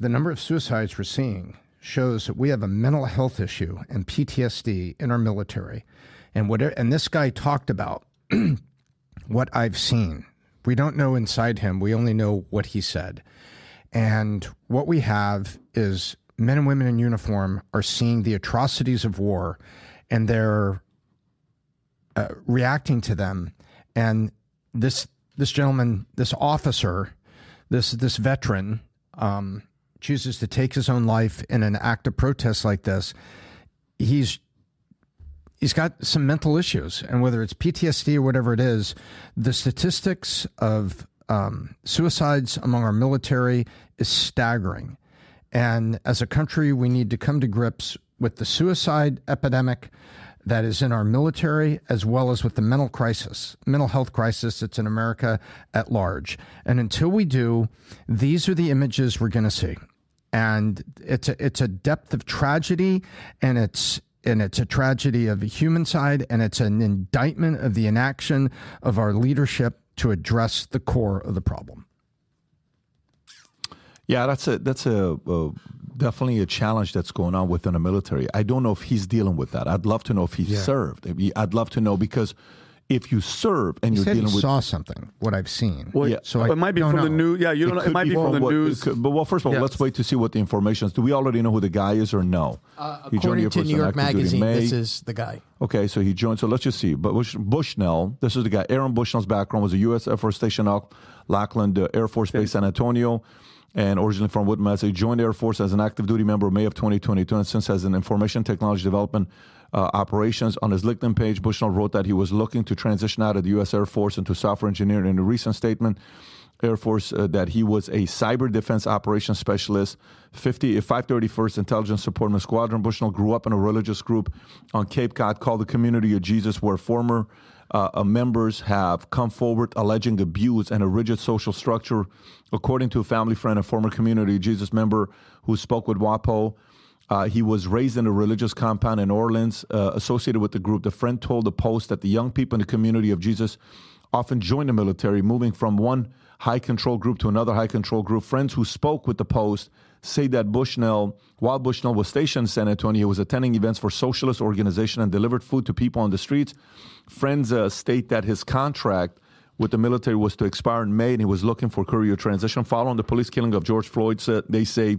the number of suicides we're seeing shows that we have a mental health issue and PTSD in our military. And what and this guy talked about what I've seen. We don't know inside him. We only know what he said. And what we have is men and women in uniform are seeing the atrocities of war and they're uh, reacting to them. And this this gentleman, this officer, this this veteran, um, chooses to take his own life in an act of protest like this. He's he's got some mental issues, and whether it's PTSD or whatever it is, the statistics of um, suicides among our military is staggering. And as a country, we need to come to grips with the suicide epidemic that is in our military, as well as with the mental crisis, mental health crisis that's in America at large. And until we do, these are the images we're going to see. And it's a, it's a depth of tragedy, and it's and it's a tragedy of the human side, and it's an indictment of the inaction of our leadership to address the core of the problem. Yeah, that's a that's a, definitely a challenge that's going on within the military. I don't know if he's dealing with that. I'd love to know if he Yeah. served. I'd love to know because if you serve and You you're said dealing he with saw something. What I've seen. Well, Yeah. So I it might be don't from the know. news. Yeah, you don't. know. It might be from the what- news. could- but well, first of all, Yes. let's wait to see what the information is. Do we already know who the guy is or no? Uh, He joined the according to New York active duty in Magazine, this is the guy. Okay, so he joined. So let's just see. But Bush, Bushnell, this is the guy. Aaron Bushnell's background was a U.S. Air Force station out Lackland uh, Air Force Base, San Antonio, and originally from Whitman, Mass. He joined the Air Force as an active duty member in May of 2022, and since has an information technology development uh, operations. On his LinkedIn page, Bushnell wrote that he was looking to transition out of the U.S. Air Force into software engineering. In a recent statement, Air Force uh, that he was a cyber defense operations specialist, 50, 531st Intelligence Support Squadron. Bushnell grew up in a religious group on Cape Cod called the Community of Jesus, where former uh, uh, members have come forward alleging abuse and a rigid social structure. According to a family friend, a former Community of Jesus member who spoke with WAPO, uh, he was raised in a religious compound in Orleans uh, associated with the group. The friend told the Post that the young people in the community of Jesus often join the military, moving from one high control group to another high control group. Friends who spoke with the Post say that Bushnell, while Bushnell was stationed in San Antonio, was attending events for socialist organization and delivered food to people on the streets. Friends uh, state that his contract with the military was to expire in May, and he was looking for career transition. Following the police killing of George Floyd, said- they say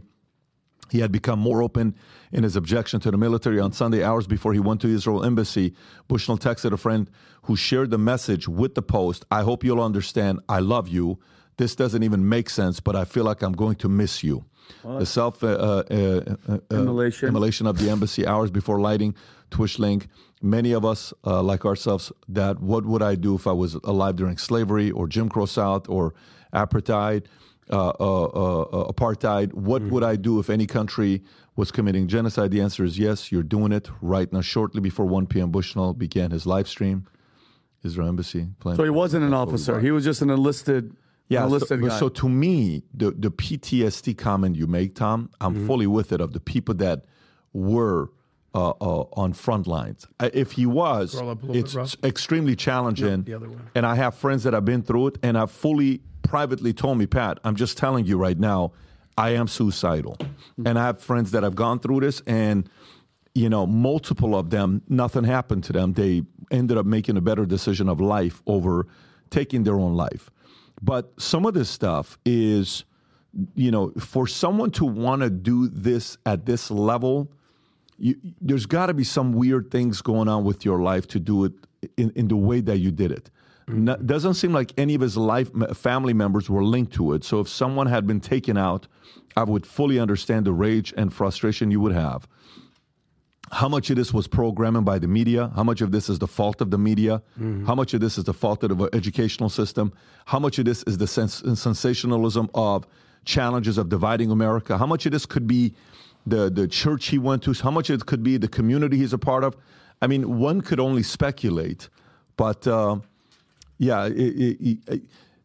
he had become more open in his objection to the military on Sunday hours before he went to Israel embassy. Bushnell texted a friend who shared the message with the post. I hope you'll understand. I love you. This doesn't even make sense, but I feel like I'm going to miss you. The self uh, uh, uh, uh, Immolation. immolation of the embassy hours before lighting Twitch link. Many of us, uh, like ourselves, that what would I do if I was alive during slavery or Jim Crow South or apartheid? Uh, uh, uh, apartheid. What would I do if any country was committing genocide? The answer is yes, you're doing it right now. Shortly before 1 p.m., Bushnell began his live stream. Israel Embassy. So he wasn't an officer. He was just an enlisted. yeah, an so, enlisted guy. so to me, the, the PTSD comment you make, Tom, I'm Mm-hmm. fully with it of the people that were uh, uh, on front lines. If he was, Scroll up a little it's extremely challenging. the other way. And I have friends that have been through it and I fully privately told me, Pat, I'm just telling you right now, I am suicidal. Mm-hmm. And I have friends that have gone through this and you know, multiple of them, nothing happened to them. They ended up making a better decision of life over taking their own life. But some of this stuff is, you know, for someone to want to do this at this level, you, there's got to be some weird things going on with your life to do it in, in the way that you did it. No, doesn't seem like any of his life family members were linked to it. So if someone had been taken out, I would fully understand the rage and frustration you would have. How much of this was programming by the media, how much of this is the fault of the media, how much of this is the fault of the educational system, how much of this is the sens- sensationalism of challenges of dividing America, how much of this could be the, the church he went to, how much of it could be the community he's a part of. I mean, one could only speculate, but uh, yeah, it, it, it,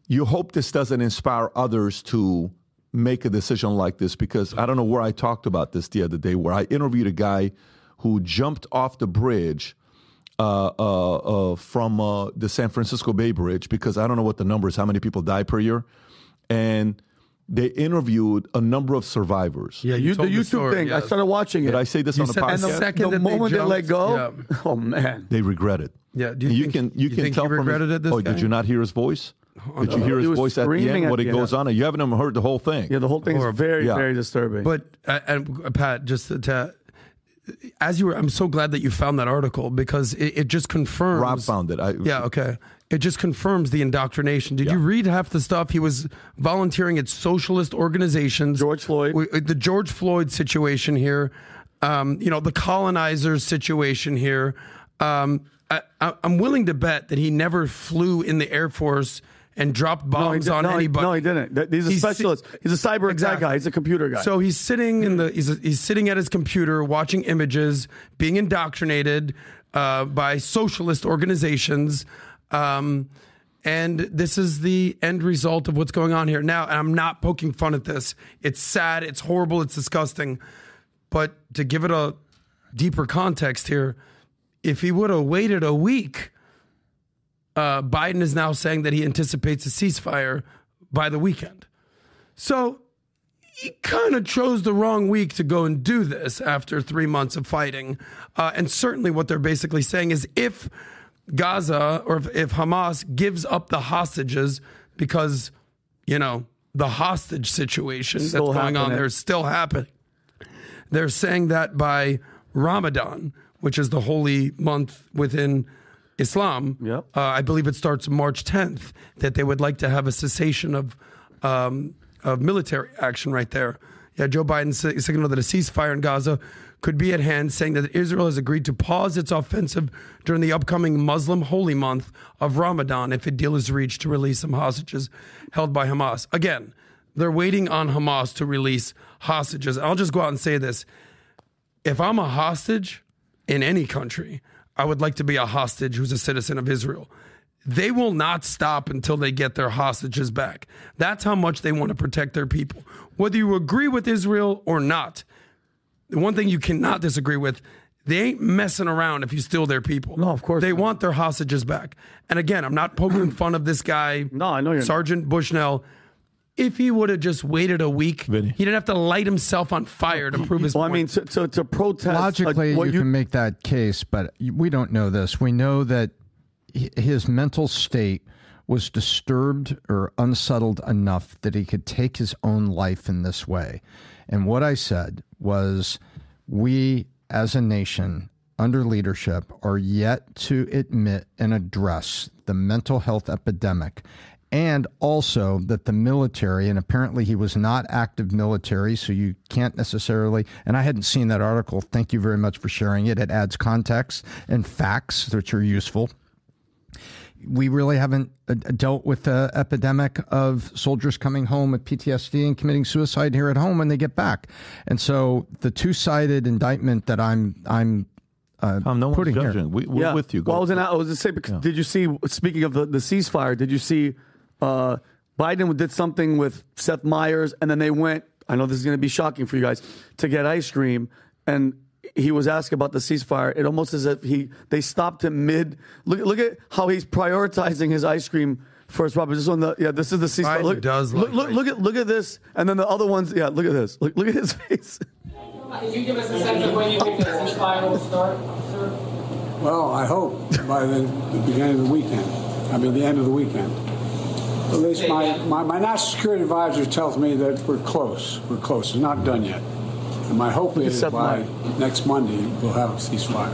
you hope this doesn't inspire others to make a decision like this because I don't know where I talked about this the other day, where I interviewed a guy who jumped off the bridge uh, uh, uh, from uh, the San Francisco Bay Bridge because I don't know what the number is, how many people die per year, and they interviewed a number of survivors. Yeah, you, the told YouTube story, thing. I started watching it. Did I say this You on the said the podcast? and the, second the that they moment they, let go, yeah. oh man, they regret it. Yeah, do you you think- can you, you can think tell he from his- regretted it, this oh, guy? did you not hear his voice? Did you hear his voice at the end? at What it the goes end. on? You haven't even heard the whole thing. yeah, the whole thing is very, Yeah. very disturbing. But uh, and uh, Pat, just to, to as you were, I'm so glad that you found that article because it, it just confirms. Rob found it. I, Yeah, okay. It just confirms the indoctrination. Did you read half the stuff? He was volunteering at socialist organizations. George Floyd. We- the George Floyd situation here, um, you know, the colonizers situation here. Um, I, I'm willing to bet that he never flew in the Air Force and dropped bombs did- on no, he- anybody. no, he didn't. He's a He's si- specialist. He's a cyber exact guy. He's a computer guy. So he's sitting in the he's he's sitting at his computer watching images, being indoctrinated uh, by socialist organizations. Um, and this is the end result of what's going on here. Now, and I'm not poking fun at this. It's sad, it's horrible, it's disgusting. But to give it a deeper context here, if he would have waited a week, uh, Biden is now saying that he anticipates a ceasefire by the weekend. So he kind of chose the wrong week to go and do this after three months of fighting. Uh, and certainly, what they're basically saying is if Gaza or if, if Hamas gives up the hostages because, you know, the hostage situation Still that's going on there is still happening. They're saying that by Ramadan, which is the holy month within Islam, Yep. uh, I believe it starts March 10th, that they would like to have a cessation of um, of military action right there. Yeah, Joe Biden signaled that a ceasefire in Gaza could be at hand, saying that Israel has agreed to pause its offensive during the upcoming Muslim holy month of Ramadan if a deal is reached to release some hostages held by Hamas. Again, they're waiting on Hamas to release hostages. I'll just go out and say this. If I'm a hostage in any country, I would like to be a hostage who's a citizen of Israel. They will not stop until they get their hostages back. That's how much they want to protect their people. Whether you agree with Israel or not, the one thing you cannot disagree with, they ain't messing around if you steal their people. No, of course. They want their hostages back. And again, I'm not poking fun of this guy. No, I know you're Sergeant Bushnell. If he would have just waited a week, he didn't have to light himself on fire to prove his point. well, I mean, to, to, to protest. uh, Logically, what you, can make that case, but we don't know this. We know that his mental state was disturbed or unsettled enough that he could take his own life in this way. And what I said was, we as a nation under leadership are yet to admit and address the mental health epidemic and also that the military, and apparently he was not active military, so you can't necessarily. And I hadn't seen that article. Thank you very much for sharing it. It adds context and facts which are useful. We really haven't uh, dealt with the epidemic of soldiers coming home with PTSD and committing suicide here at home when they get back. And so the two-sided indictment that I'm I'm uh, no one's putting here. judging. We, we're yeah. with you. Well, I was, in, I was just say, because did you see? Speaking of the, the ceasefire, did you see uh, Biden did something with Seth Meyers, and then they went. I know this is going to be shocking for you guys to get ice cream, and he was asked about the ceasefire. It almost as if he they stopped him mid. Look, look at how he's prioritizing his ice cream first. Robert, this one, the yeah, this is the ceasefire. Biden Look, does look, like look, look at look at this, and then the other ones. Yeah, look at this. Look, look at his face. Can you give us a sense of when you think the ceasefire will start, sir? Well, I hope by the, the beginning of the weekend. I mean, the end of the weekend. At least my, my, my national security advisor tells me that we're close. We're close. It's not done yet. And my hope is Except by my- next Monday we'll have a ceasefire.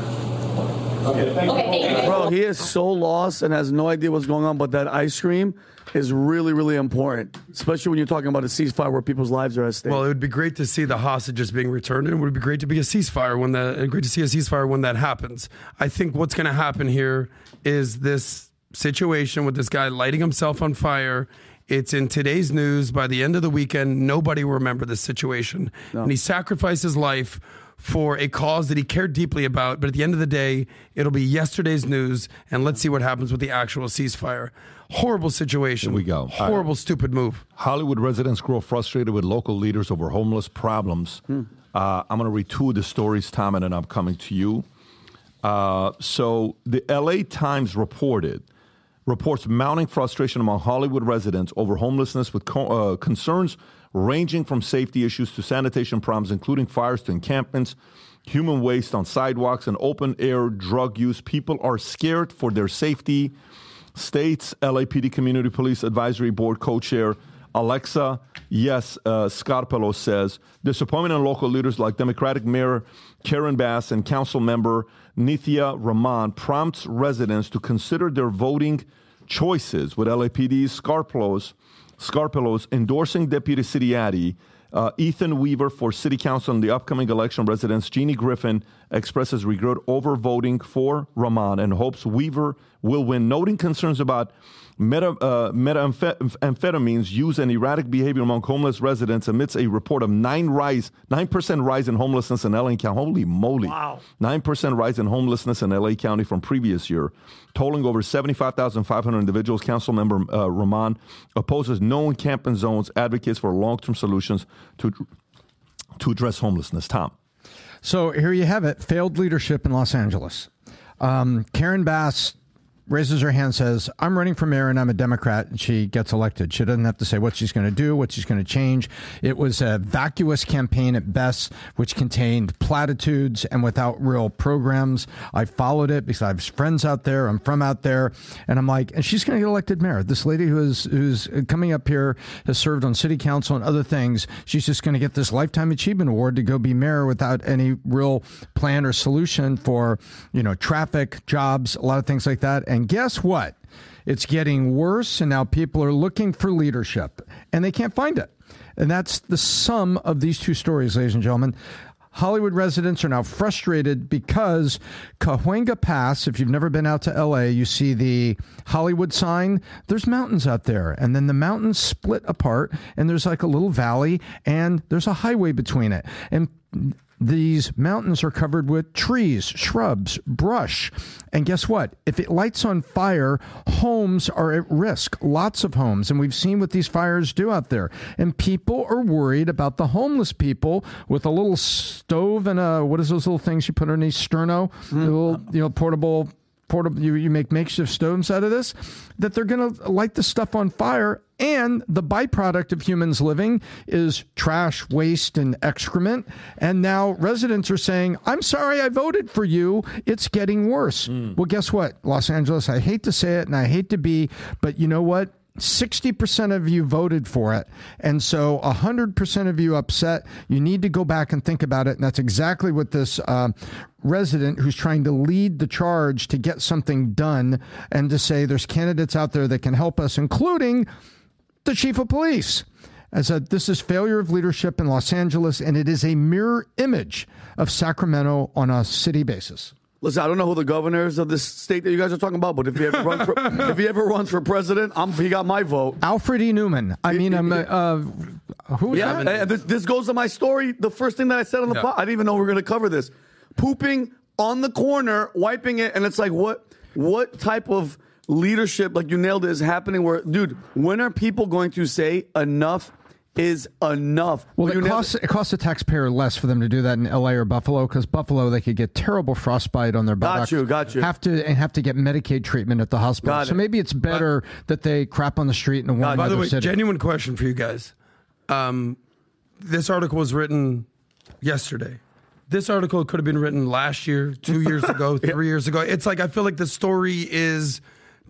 Okay. Bro, he is so lost and has no idea what's going on. But that ice cream is really, really important, especially when you're talking about a ceasefire where people's lives are at stake. Well, it would be great to see the hostages being returned, and it would be great to be a ceasefire when that. and Great to see a ceasefire when that happens. I think what's going to happen here is this situation with this guy lighting himself on fire. It's in today's news. By the end of the weekend, nobody will remember the situation, and he sacrificed his life for a cause that he cared deeply about. But at the end of the day, it'll be yesterday's news, and let's see what happens with the actual ceasefire. Horrible situation. Here we go. Horrible, stupid move. Hollywood residents grow frustrated with local leaders over homeless problems. Hmm. Uh, I'm going to read two of the stories, Tom, and then I'm coming to you. Uh, so the LA Times reported reports mounting frustration among Hollywood residents over homelessness with co- uh, concerns ranging from safety issues to sanitation problems, including fires to encampments, human waste on sidewalks, and open air drug use. People are scared for their safety. States LAPD Community Police Advisory Board co chair Alexa, yes, uh, Scarpello says disappointment in local leaders like Democratic Mayor Karen Bass and Council Member Nithya Raman prompts residents to consider their voting choices with LAPD's Scarpelos, Scarpello's endorsing Deputy City Addy uh, Ethan Weaver for City Council in the upcoming election. Residents Jeannie Griffin expresses regret over voting for Raman and hopes Weaver will win, noting concerns about meta, uh, methamphetamines use and erratic behavior among homeless residents amidst a report of nine rise, nine percent rise in homelessness in LA County. Holy moly! Wow, nine percent rise in homelessness in LA County from previous year, tolling over seventy-five thousand five hundred individuals. Council member uh, Raman opposes no encampment zones, advocates for long-term solutions to to address homelessness. Tom. So here you have it: failed leadership in Los Angeles. Um, Karen Bass raises her hand, says, I'm running for mayor and I'm a Democrat, and she gets elected. She doesn't have to say what she's going to do, what she's going to change. It was a vacuous campaign at best, which contained platitudes and without real programs. I followed it because I have friends out there. I'm from out there. And I'm like, and she's going to get elected mayor. This lady who is, who's coming up here has served on city council and other things. She's just going to get this lifetime achievement award to go be mayor without any real plan or solution for, you know, traffic, jobs, a lot of things like that. And guess what? It's getting worse, and now people are looking for leadership, and they can't find it. And that's the sum of these two stories, ladies and gentlemen. Hollywood residents are now frustrated because Cahuenga Pass, if you've never been out to LA, you see the Hollywood sign. There's mountains out there, and then the mountains split apart, and there's like a little valley, and there's a highway between it. And these mountains are covered with trees, shrubs, brush. And guess what? If it lights on fire, homes are at risk. Lots of homes. And we've seen what these fires do out there. And people are worried about the homeless people with a little stove and a, what is those little things you put underneath sterno? Mm. Little, you know, portable portable you, you make makeshift stoves out of this that they're going to light the stuff on fire and the byproduct of humans living is trash waste and excrement. And now residents are saying i'm sorry i voted for you. It's getting worse. Mm. well guess what? Los angeles i hate to say it and i hate to be but you know what 60% of you voted for it. And so 100% of you upset. You need to go back and think about it. And that's exactly what this uh, resident who's trying to lead the charge to get something done and to say there's candidates out there that can help us, including the chief of police. As a, this is failure of leadership in Los Angeles, and it is a mirror image of Sacramento on a city basis. Listen, I don't know who the governor is of this state that you guys are talking about, but if he ever runs for, if he ever runs for president, I'm, he got my vote. Alfred E. Neuman. I mean, I'm, uh, who? Yeah, that? this, this, goes to my story. The first thing that I said on the yeah. pod, I didn't even know we were going to cover this. Pooping on the corner, wiping it, and it's like, what? What type of leadership, like you nailed it, is happening? Where, dude, when are people going to say enough? Is enough. Well, it costs, it costs the taxpayer less for them to do that in L.A. or Buffalo because Buffalo they could get terrible frostbite on their buttock. Got you, got you. Have to and have to get Medicaid treatment at the hospital. Got so it. maybe it's better but, that they crap on the street in a warm By the way, city. genuine question for you guys. Um, this article was written yesterday. This article could have been written last year, two years ago, three years ago. It's like I feel like the story is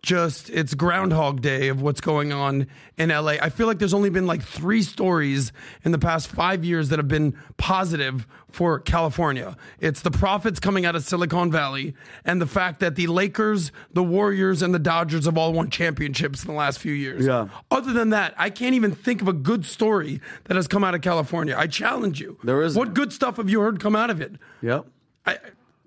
just it's groundhog day of what's going on in LA. I feel like there's only been like 3 stories in the past 5 years that have been positive for California. It's the profits coming out of Silicon Valley and the fact that the Lakers, the Warriors and the Dodgers have all won championships in the last few years. Yeah. Other than that, I can't even think of a good story that has come out of California. I challenge you. There is What good stuff have you heard come out of it? Yep. I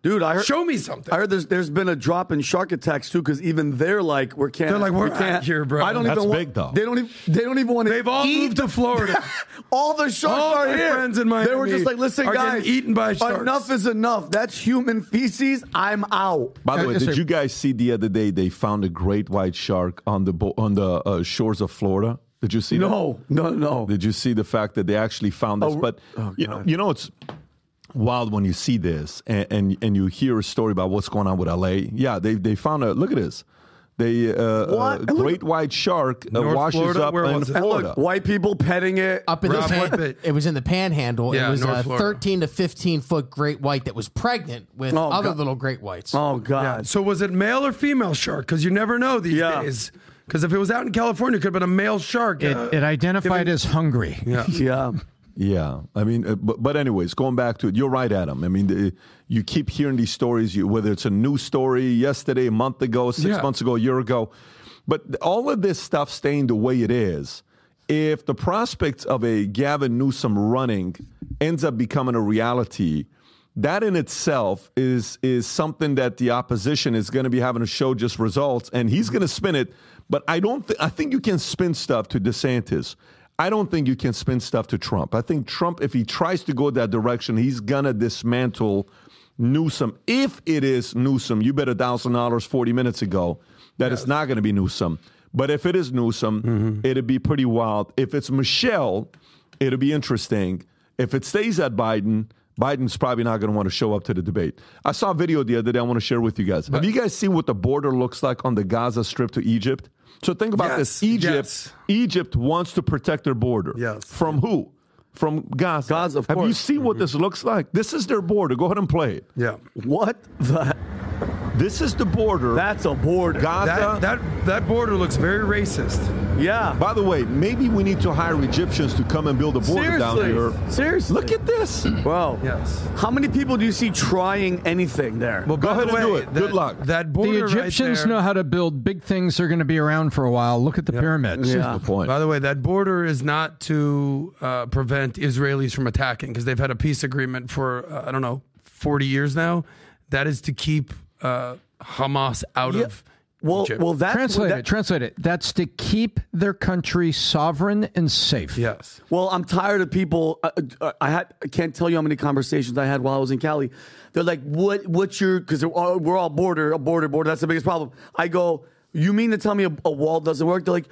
Dude, I heard, show me something. I heard there's there's been a drop in shark attacks too, because even they're like we're can't. They're like we're we can't here, bro. I don't That's even big, want, though. They don't even they don't even want to. They've all eat. moved to Florida. all the sharks all are my here. friends in Miami They were just like, listen, are guys, getting eaten by sharks. enough is enough. That's human feces. I'm out. By the way, did you guys see the other day they found a great white shark on the bo- on the uh, shores of Florida? Did you see that? No, no, no. Did you see the fact that they actually found this? Oh, but oh, you know, you know, it's wild when you see this and, and and you hear a story about what's going on with LA. Yeah, they they found a look at this. They uh, a And look- great white shark uh, North washes Florida? up Where in was it? And Florida. look, white people petting it. Up in the Rob, pan, what it was in the panhandle. Yeah, it was North a Florida. 13 to 15 foot great white that was pregnant with Oh, other God. little great whites. Oh God. So was it male or female shark? Because you never know these Yeah. days. Because if it was out in California, it could have been a male shark. It, uh, it identified giving- as hungry. Yeah. Yeah. Yeah, I mean, uh, but, but anyways, going back to it, you're right, Adam. I mean, the, you keep hearing these stories, you, whether it's a new story yesterday, a month ago, six Yeah. months ago, a year ago, but all of this stuff staying the way it is. If the prospects of a Gavin Newsom running ends up becoming a reality, that in itself is is something that the opposition is going to be having to show just results, and he's going to spin it. But I don't. Th- I think you can spin stuff to DeSantis. I don't think you can spin stuff to Trump. I think Trump, if he tries to go that direction, he's gonna dismantle Newsom. If it is Newsom, you bet a thousand dollars forty minutes ago that it's not going to be Newsom. But if it is Newsom, mm-hmm. it'd be pretty wild. If it's Michelle, it'll be interesting. If it stays at Biden, Biden's probably not going to want to show up to the debate. I saw a video the other day I want to share with you guys. Have you guys seen what the border looks like on the Gaza Strip to Egypt? So think about this. Egypt, yes. Egypt wants to protect their border. Yes. From who? From Gaza. Gaza, of Have you course. seen what mm-hmm. this looks like? This is their border. Go ahead and play it. Yeah. What the? This is the border. That's a border. Gaza. That, that, that border looks very racist. yeah. By the way, maybe we need to hire Egyptians to come and build a border down here. Seriously. Look at this. Bro. Yes. How many people do you see trying anything there? Well, Go ahead the and do way, it. Good luck. That border The right Egyptians there- know how to build big things. They're going to be around for a while. Look at the pyramids. Yeah. The point. By the way, that border is not to uh, prevent Israelis from attacking because they've had a peace agreement for uh, I don't know forty years now. That is to keep uh, Hamas out Yeah. of Well, Egypt. well, that's Translate that, it. Translate it. That's to keep their country sovereign and safe. yes. Well, I'm tired of people. Uh, uh, I had I can't tell you how many conversations I had while I was in Cali. They're like, "What? What's your?" Because we're all border, a border, border. That's the biggest problem. I go, "You mean to tell me a, a wall doesn't work?" They're like,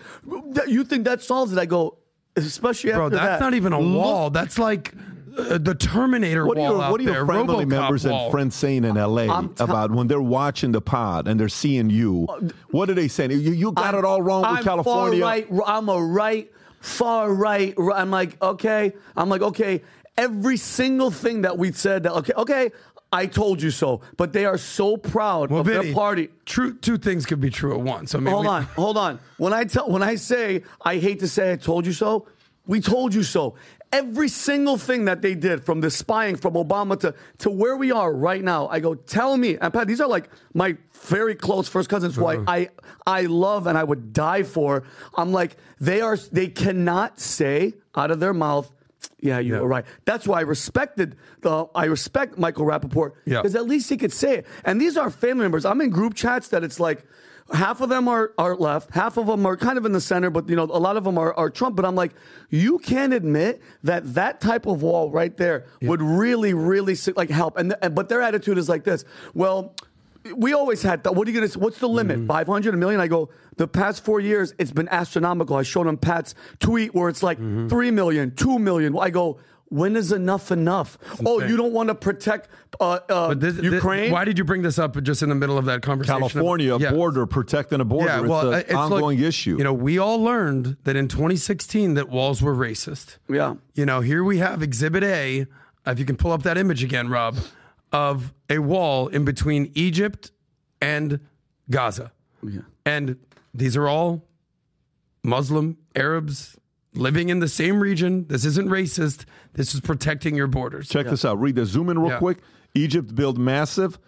"That- "You think that solves it?" I go, "Especially Bro, after that's that." not even a wall. That's like uh, the Terminator What are wall your, out what are your there. family RoboCop members wall. and friends saying in LA t- about when they're watching the pod and they're seeing you? What are they saying? You, you got it all wrong with I'm California. Far right. I'm a right, far right. I'm like, okay. I'm like, okay. Every single thing that we said that okay, okay. I told you so. But they are so proud Well, of Vinny, their party. True, two things could be true at once. I mean, hold we- on, hold on. When I tell, when I say, I hate to say, I told you so. We told you so. Every single thing that they did, from the spying, from Obama to to where we are right now, I go, tell me. And Pat, these are like my very close first cousins who Uh-huh. I, I I love and I would die for. I'm like, they are. They cannot say out of their mouth. Yeah, you Yeah. were right. That's why I respected the. I respect Michael Rapaport Yeah. because at least he could say it. And these are family members. I'm in group chats that it's like half of them are, are left, half of them are kind of in the center, but you know a lot of them are, are Trump. But I'm like, you can't admit that that type of wall right there would really, really like help. And, and but their attitude is like this. Well. We always had that. What are you to? What's the limit? Mm-hmm. 500, a million? I go. The past four years, it's been astronomical. I showed him Pat's tweet where it's like Mm-hmm. three million, two million. I go. When is enough enough? Oh, insane. you don't want to protect uh, uh, But this, this- Ukraine? why did you bring this up just in the middle of that conversation? California, a Yeah. border, protecting a border. Yeah, well, it's it's an like- ongoing issue. You know, we all learned that in 2016 that walls were racist. Yeah. You know, here we have Exhibit A. If you can pull up that image again, Rob, of a wall in between Egypt and Gaza. Yeah. And these are all Muslim Arabs living in the same region. This isn't racist. This is protecting your borders. Check this out. Read this. Zoom in real Yeah. quick. Egypt built massive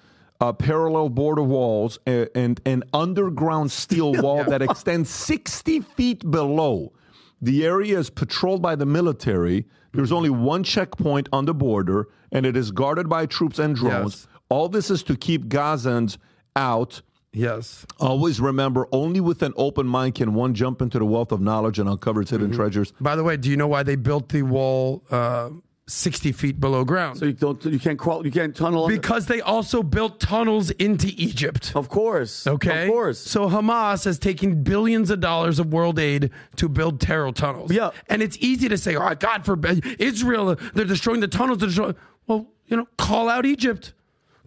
uh, parallel border walls and, and an underground steel wall that extends 60 feet below. The area is patrolled by the military. There's only one checkpoint on the border, and it is guarded by troops and drones. Yes. All this is to keep Gazans out. Yes. Always remember, only with an open mind can one jump into the wealth of knowledge and uncover its hidden treasures. By the way, do you know why they built the wall uh, 60 feet below ground? So you don't, you can't crawl, you can't tunnel. under- Because they also built tunnels into Egypt. of course, Okay. of course. So Hamas has taken billions of dollars of world aid to build terror tunnels. Yeah. And it's easy to say, oh, God forbid, Israel, they're destroying the tunnels. They're destroying. Well, you know, call out Egypt.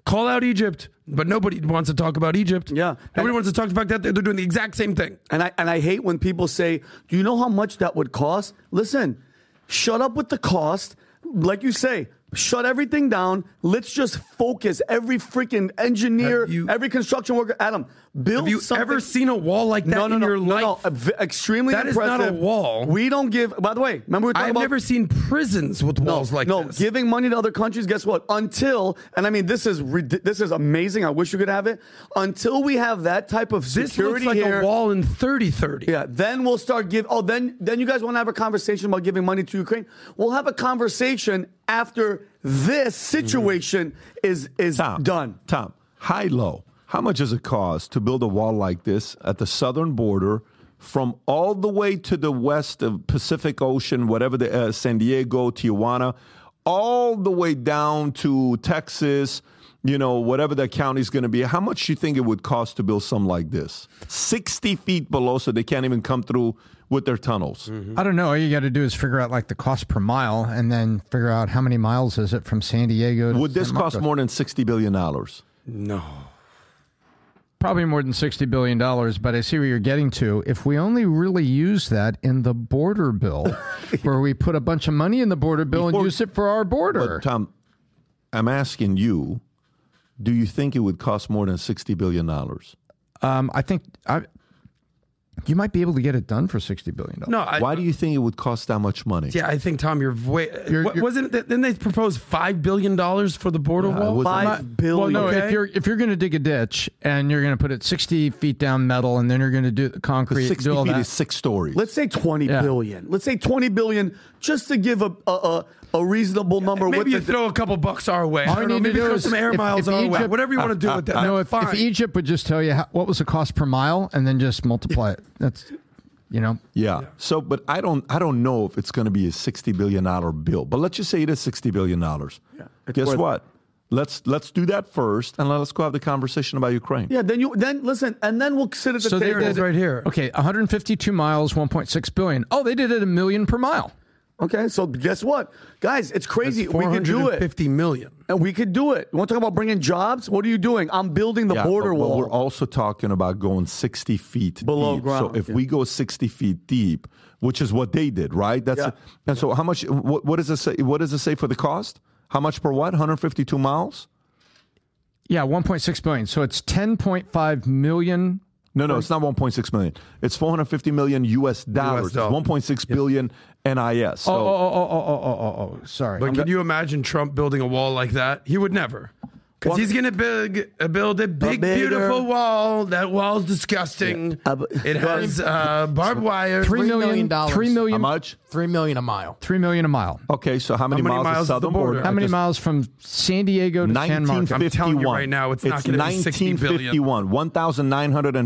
Call out Egypt. But nobody wants to talk about Egypt. Yeah. Nobody And- wants to talk about that. They're doing the exact same thing. And I and I hate when people say, "Do you know how much that would cost?" Listen, shut up with the cost. Like you say, shut everything down. Let's just focus. Every freaking engineer, every construction worker, Adam, build. Have you something. ever seen a wall like that no, no, in no, your no, life? No, extremely That is not impressive. a wall. We don't give. By the way, remember we were talking I've about never seen prisons with walls like this. no, giving money to other countries. Guess what? Until and I mean this is this is amazing. I wish you could have it. Until we have that type of This security looks like here, a wall in 3030. Yeah, then we'll start give. Oh, then then you guys want to have a conversation about giving money to Ukraine? We'll have a conversation after this situation mm-hmm. is is Tom, done. Tom, high low. How much does it cost to build a wall like this at the southern border from all the way to the west of Pacific Ocean, whatever the uh, San Diego, Tijuana, all the way down to Texas, you know, whatever that county is going to be? How much do you think it would cost to build something like this? 60 feet below, so they can't even come through with their tunnels. I don't know. All you got to do is figure out like the cost per mile, and then figure out how many miles is it from San Diego. to Would this San cost more than $60 billion? No. Probably more than sixty billion dollars. But I see where you're getting to. If we only really use that in the border bill, where we put a bunch of money in the border bill and use it for our border. But Tom, I'm asking you, do you think it would cost more than sixty billion dollars? Um, I think I, you might be able to get it done for sixty billion dollars. No, I, Why do you think it would cost that much money? Yeah, I think Tom, you're way. Uh, you're- what- you're- wasn't it? Didn't they proposed five billion dollars for the border Yeah, wall? was- Five Not- billion. Well, no. Okay. If you're if you're going to dig a ditch and you're going to put it sixty feet down metal, and then you're going to do the concrete, Sixty do all feet that. is six stories. Let's say twenty Yeah. billion. Let's say twenty billion, just to give a a, a, a reasonable number. Maybe you with the, throw a couple bucks our way. I All don't know. Maybe throw some air if- miles if our way. Egypt- Whatever you want to do with that. no, if, if Egypt would just tell you how, what was the cost per mile, and then just multiply it. That's you know. yeah. So, but I don't, I don't know if it's going to be a sixty billion dollar bill. But let's just say it is sixty billion dollars. it's Guess worth it. what? Let's let's do that first, and let's go have the conversation about Ukraine. yeah, then you then listen, and then we'll sit at the So table. There it is right here. Okay, 152 miles, 1.6 billion. Oh, they did it a million per mile. Okay, so guess what, guys? It's crazy. We can do it, Fifty million, and we could do it. You want to talk about bringing jobs? What are you doing? I'm building the Yeah, border but, but wall. we're also talking about going 60 feet Below deep. ground, So if yeah. we go 60 feet deep, which is what they did, right? That's Yeah. and so how much? What, what does it say? What does it say for the cost? How much per what? 152 miles? Yeah, 1.6 billion. So it's 10.5 million. No, no, it's not 1.6 million. It's 450 million U.S. dollars. It's dollars. 1.6 billion NIS. So Oh, oh, oh, oh, oh, oh, oh, oh. Sorry. But can you imagine Trump building a wall like that? He would never. Because he's going to build, uh, build a big, bigger- beautiful wall. That wall's disgusting. Uh, but- it has uh, barbed wire. Three Three million million dollars. Three how million. much? Three million a mile. Three million a mile. Okay, so how many, many miles, miles is is the southern border? border? How I many just- miles from San Diego to San Marcos? 1951. I'm telling you right now, it's not gonna be 60 billion. 1951.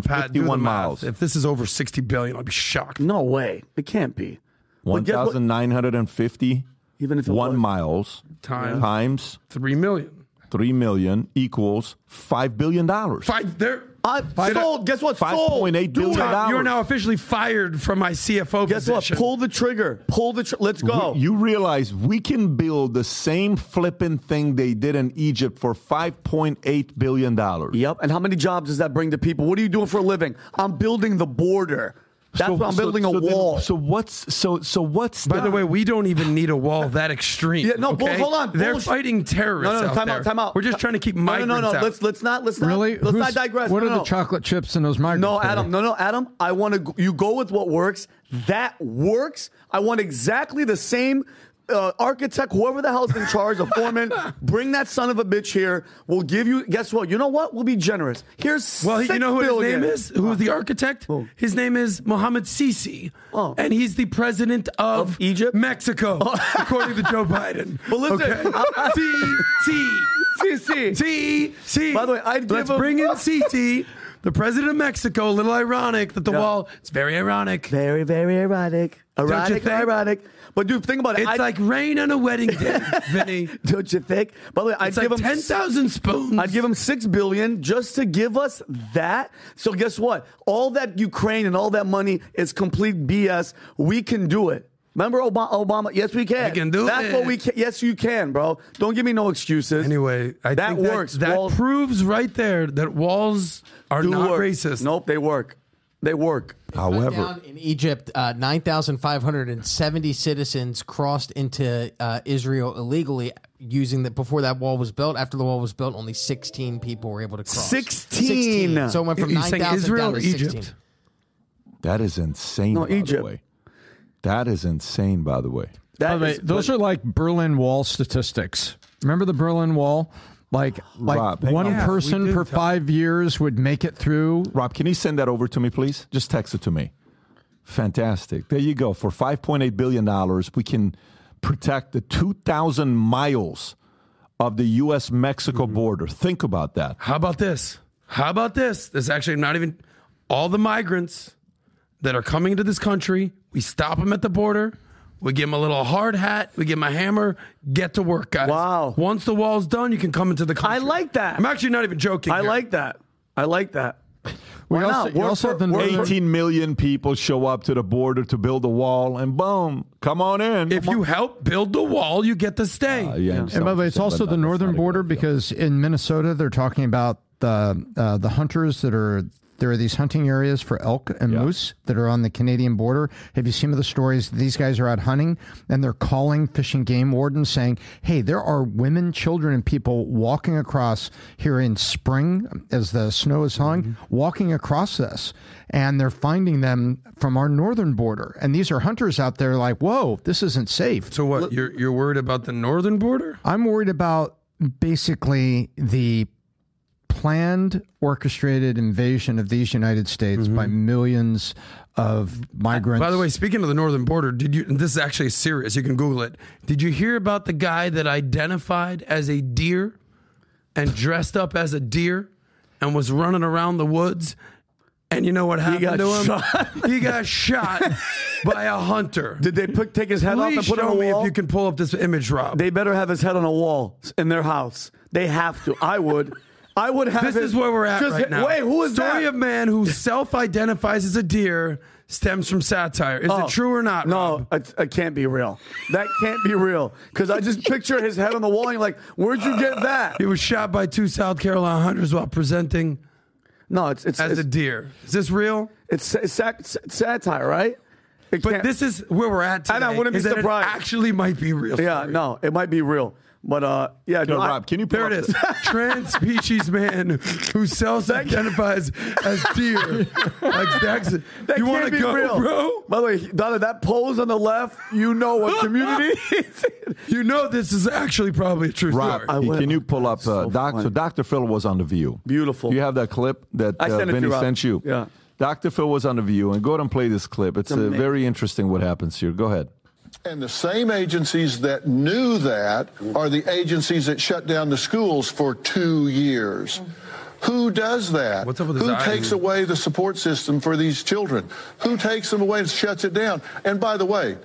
Pat, do the 1,951 math. miles. If this is over 60 billion, I'll be shocked. no way, it can't be. But guess what? 1,950 Even if it one was. miles Times. times 3 million. 3 million equals $5 billion. Five, there. I sold. Guess what? Sold. $5.8 Do billion. it. dollars. You're now officially fired from my CFO Guess what? Pull the trigger. Pull the. Tr- Let's go. You realize we can build the same flipping thing they did in Egypt for $5.8 billion. Yep. And how many jobs does that bring to people? What are you doing for a living? I'm building the border. That's So- what I'm building so a then- wall. so what's so so what's By the way, we don't even need a wall that extreme. Yeah, no, bull- okay? hold on, They're bullshit. fighting terrorists. no, no, out time there. out, time out. We're just trying to keep no, migrants no, no, no. out. Let's let's not let's not Really? let's Who's- not digress. What no, are no, the no. chocolate chips in those migrants? No, for? Adam. No, no, Adam. I want to. You go with what works. That works. I want exactly the same uh, architect, whoever the hell's in charge, the foreman. Bring that son of a bitch here. We'll give you. Guess what? You know what? We'll be generous. Here's well, you know who billion. his name is? Who's the architect? His name is Mohammed Sisi, Oh. and he's the president of, Of Egypt? Mexico, according to Joe Biden. But listen, okay? I- I- C See, see. C C. By the way, I'd give let's bring in Sisi, the president of Mexico. A little ironic that the Yeah. wall. It's very ironic. Very, very erotic. you Erotic, think? ironic. But dude, think about it. It's I'd- like rain on a wedding day, Vinny. Don't you think? By the way, I'd It's give like him ten thousand spoons. I'd give him six billion just to give us that. So guess what? All that Ukraine and all that money is complete BS. We can do it. Remember Obama? Obama? Yes, we can. We can do That's it. what we can. Yes, you can, bro. Don't give me no excuses. Anyway, I that think works. That, Walls proves right there that walls are not work. racist. Nope, they work. They work. However, in Egypt, uh, 9,570 citizens crossed into uh, Israel illegally. using that before that wall was built. After the wall was built, only 16 people were able to cross. 16. So it went from You're saying 9,000 Israel down or to 16. Egypt? That is insane. No, by Egypt. The way. That is insane, by the way. By the way, those are like Berlin Wall statistics. Remember the Berlin Wall? Like, like Rob, one on. Person did for tell- five years would make it through. Rob, can you send that over to me, please? Just text it to me. Fantastic. There you go. For $5.8 billion, we can protect the 2,000 miles of the U.S. Mexico Mm-hmm. border. Think about that. How about this? How about this? This is actually not even all the migrants that are coming into this country. We stop them at the border. We give them a little hard hat. We give them a hammer. Get to work, guys. Wow. Once the wall's done, you can come into the country. I like that. I'm actually not even joking. I here. like that. I like that. We Why also, not? you Work also for- have the 18 million people show up to the border to build a wall, and boom, come on in. If you help build the wall, you get to stay. Uh, yeah, And by the way, it's also the northern border because in Minnesota they're talking about the uh, the hunters that are there are these hunting areas for elk and moose that are on the Canadian border. Have you seen the stories? These guys are out hunting and they're calling fish and game wardens saying, "Hey, there are women, children, and people walking across here in spring as the snow is thawing, mm-hmm. walking across this." And they're finding them from our northern border. And these are hunters out there like, whoa, this isn't safe. So what? You're you're worried about the northern border? I'm worried about basically the planned, orchestrated invasion of these United States by mm-hmm. millions of migrants. By the way, speaking of the northern border, did you? This is actually serious. You can Google it. Did you hear about the guy that identified as a deer and dressed up as a deer and was running around the woods? And you know what happened got to him? shot. he got shot by a hunter. Did they put, take his head off and put it show on a me wall? if you can pull up this image, Rob. They better have his head on a wall in their house. They have to. I would. I would have. This his- is where we're at just right now. Wait, who is Story that? of man who self-identifies as a deer stems from satire. Is Oh, it true or not? No, it, it can't be real. That can't be real. Because I just picture his head on the wall and you're like, where'd you get that? He was shot by two South Carolina hunters while presenting No, it's it's as it's, a deer. Is this real? it's, it's sat- satire, right? It But this is where we're at today. And I wouldn't be is it surprised. actually might be real. yeah, story. no, it might be real. But uh, yeah, Yo, no, I- Rob, can you pull There it up is. the- Trans species man who self-identifies as deer. Like, that's, that you want to go, real. bro? By the way, Donna, that pose on the left, you know what community is. You know this is actually probably a true Rob, story. I can you pull up? Uh, So doc, funny. so Dr. Phil was on The View. Beautiful. You have that clip that I uh, sent Vinny you, sent you? Yeah. Dr. Phil was on The View, and go ahead and play this clip. It's uh, amazing. very interesting what happens here. Go ahead. And the same agencies that knew that are the agencies that shut down the schools for two years. Who does that? What's up with Who takes away the support system for these children? Who takes them away and shuts it down? And by the way,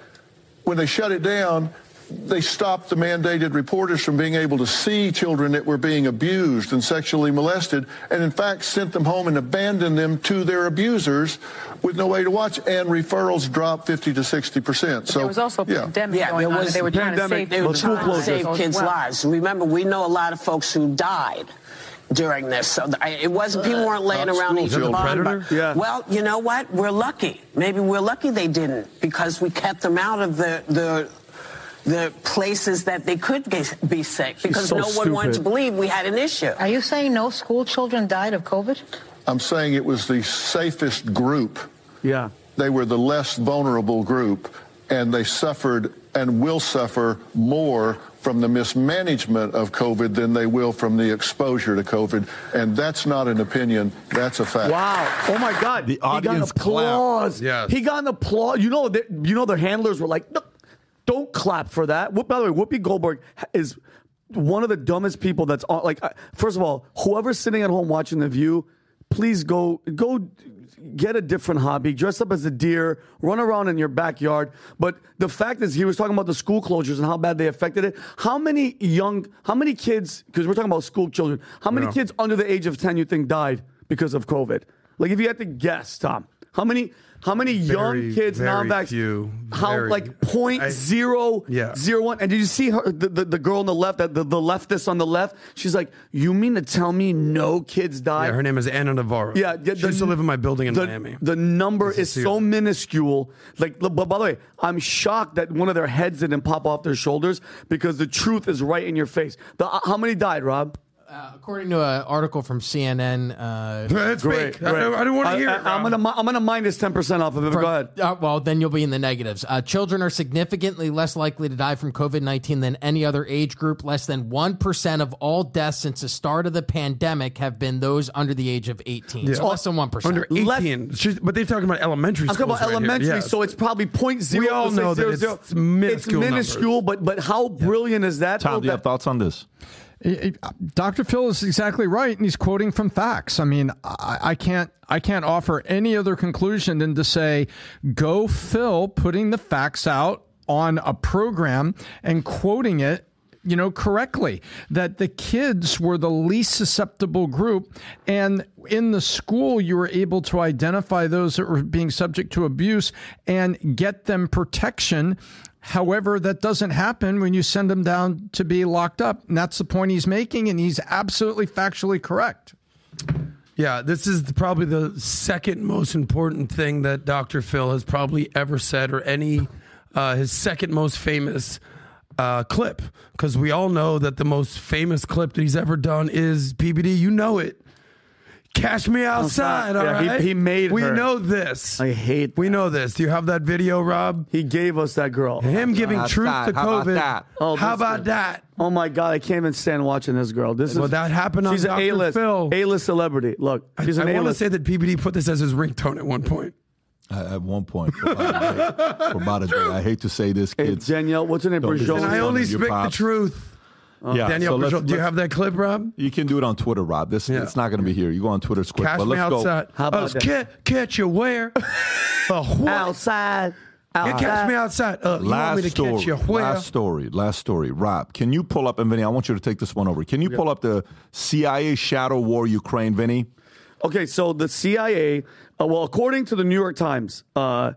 when they shut it down, they stopped the mandated reporters from being able to see children that were being abused and sexually molested, and in fact sent them home and abandoned them to their abusers with no way to watch. And referrals dropped 50 to 60 percent. So there was also a yeah. pandemic Yeah, going there on. was and they were trying to pandemic. save, They were Well, school trying to save kids' well. lives. Remember, we know a lot of folks who died during this. So th- it wasn't people weren't laying Not around school each children. other. Yeah. Well, you know what? We're lucky. Maybe we're lucky they didn't because we kept them out of the the the places that they could be sick because so no one wanted to believe we had an issue. Are you saying no school children died of COVID? I'm saying it was the safest group. Yeah. They were the less vulnerable group, and they suffered and will suffer more from the mismanagement of COVID than they will from the exposure to COVID. And that's not an opinion, that's a fact. Wow! Oh my God! The audience he got applause. Yes. He got an applause. You know, that- you know, their handlers were like, "No, "Don't clap for that." Whoop- By the way, Whoopi Goldberg is one of the dumbest people that's on. Like, uh, first of all, whoever's sitting at home watching The View, please go go get a different hobby. Dress up as a deer, run around in your backyard. But the fact is, he was talking about the school closures and how bad they affected it. How many young, how many kids? Because we're talking about school children. How many Yeah. kids under the age of ten you think died because of COVID? Like, if you had to guess, Tom, How many? How many young Very, kids very non-vax? few. How Very- like point I- zero Yeah. zero one? And did you see her? The, the, the girl on the left, that the, the leftist on the left. She's like, "You mean to tell me no kids died?" Yeah, her name is Ana Navarro. Yeah, yeah, she used to live in my building in the, Miami. The number is so minuscule. Like, but by the way, I'm shocked that one of their heads didn't pop off their shoulders because the truth is right in your face. The, uh, how many died, Rob? Uh, according to an article from CNN, uh, That's fake. I, I didn't want to hear it. I, am Rob. gonna mi- I'm gonna minus ten percent off of it. but For- Go ahead. Uh, well, then you'll be in the negatives. Uh, children are significantly less likely to die from COVID 19 than any other age group. Less than 1% of all deaths since the start of the pandemic have been those under the age of 18. So Yeah. less than 1%. Under 18. She's- but they're talking about elementary I'm talking about right here. elementary, Yeah. so it's probably point zero. We all know that zero it's zero. minuscule It's minuscule, but but how brilliant is that? Tom, though, do you have thoughts on this? Uh, Dr. Phil is exactly right, and he's quoting from facts. I mean, I, I can't, I can't offer any other conclusion than to say, go Phil, putting the facts out on a program and quoting it. You know, correctly that the kids were the least susceptible group. And in the school, you were able to identify those that were being subject to abuse and get them protection. However, that doesn't happen when you send them down to be locked up. And that's the point he's making. And he's absolutely factually correct. Yeah, this is the- probably the second most important thing that Dr. Phil has probably ever said, or any uh, his second most famous uh, clip. Because we all know that the most famous clip that he's ever done is PBD. You know it. Cash me outside, all Yeah, he- right? he made We her. know this. I hate. We know this. Do you have that video, Rob? He gave us that girl. Him giving Outside. truth to How about that? Oh, How about is- that? Oh my God, I can't even stand watching this girl. This Well, is that happened on She's Dr. an A-list, Phil. A-list celebrity. Look, I, she's an I want to say that PBD put this as his ringtone at one point. Uh, at one point, for about a day. For about a day. I hate to say this, Hey, kids. Danielle, what's her name? Don't Brigitte? And I only speak the truth. Yeah, Danielle so let's- Brigitte, do you let's- have that clip, Rob? You can do it on Twitter, Rob. This Yeah. it's not going to be here. You go on Twitter, it's quick. Cash but me let's outside. go. How about Uh, that? Catch, catch you where? uh, what? outside. Yeah, outside. catch me outside. Uh, you want Last me to story. catch you where? Last story. Last story. Rob, can you pull up and Vinny? I want you to take this one over. Can you pull up the CIA shadow war Ukraine, Vinny? Okay, so the CIA, uh, well, according to the New York Times, uh,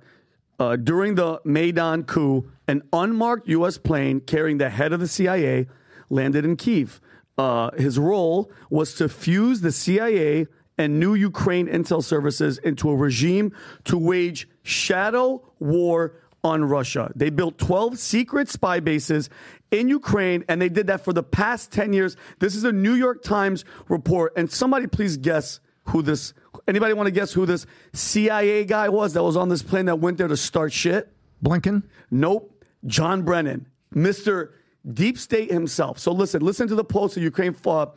uh, during the Maidan coup, an unmarked U.S. plane carrying the head of the CIA landed in Kiev. Uh, his role was to fuse the CIA and new Ukraine intel services into a regime to wage shadow war on Russia. They built 12 secret spy bases in Ukraine, and they did that for the past 10 years. This is a New York Times report, and somebody please guess who this. Anybody want to guess who this CIA guy was that was on this plane that went there to start shit? Blinken? Nope. John Brennan, Mr. Deep State himself. So listen, listen to the post of Ukraine for,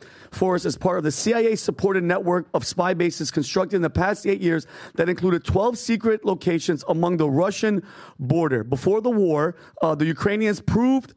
us as part of the CIA supported network of spy bases constructed in the past eight years that included 12 secret locations among the Russian border. Before the war, uh, the Ukrainians proved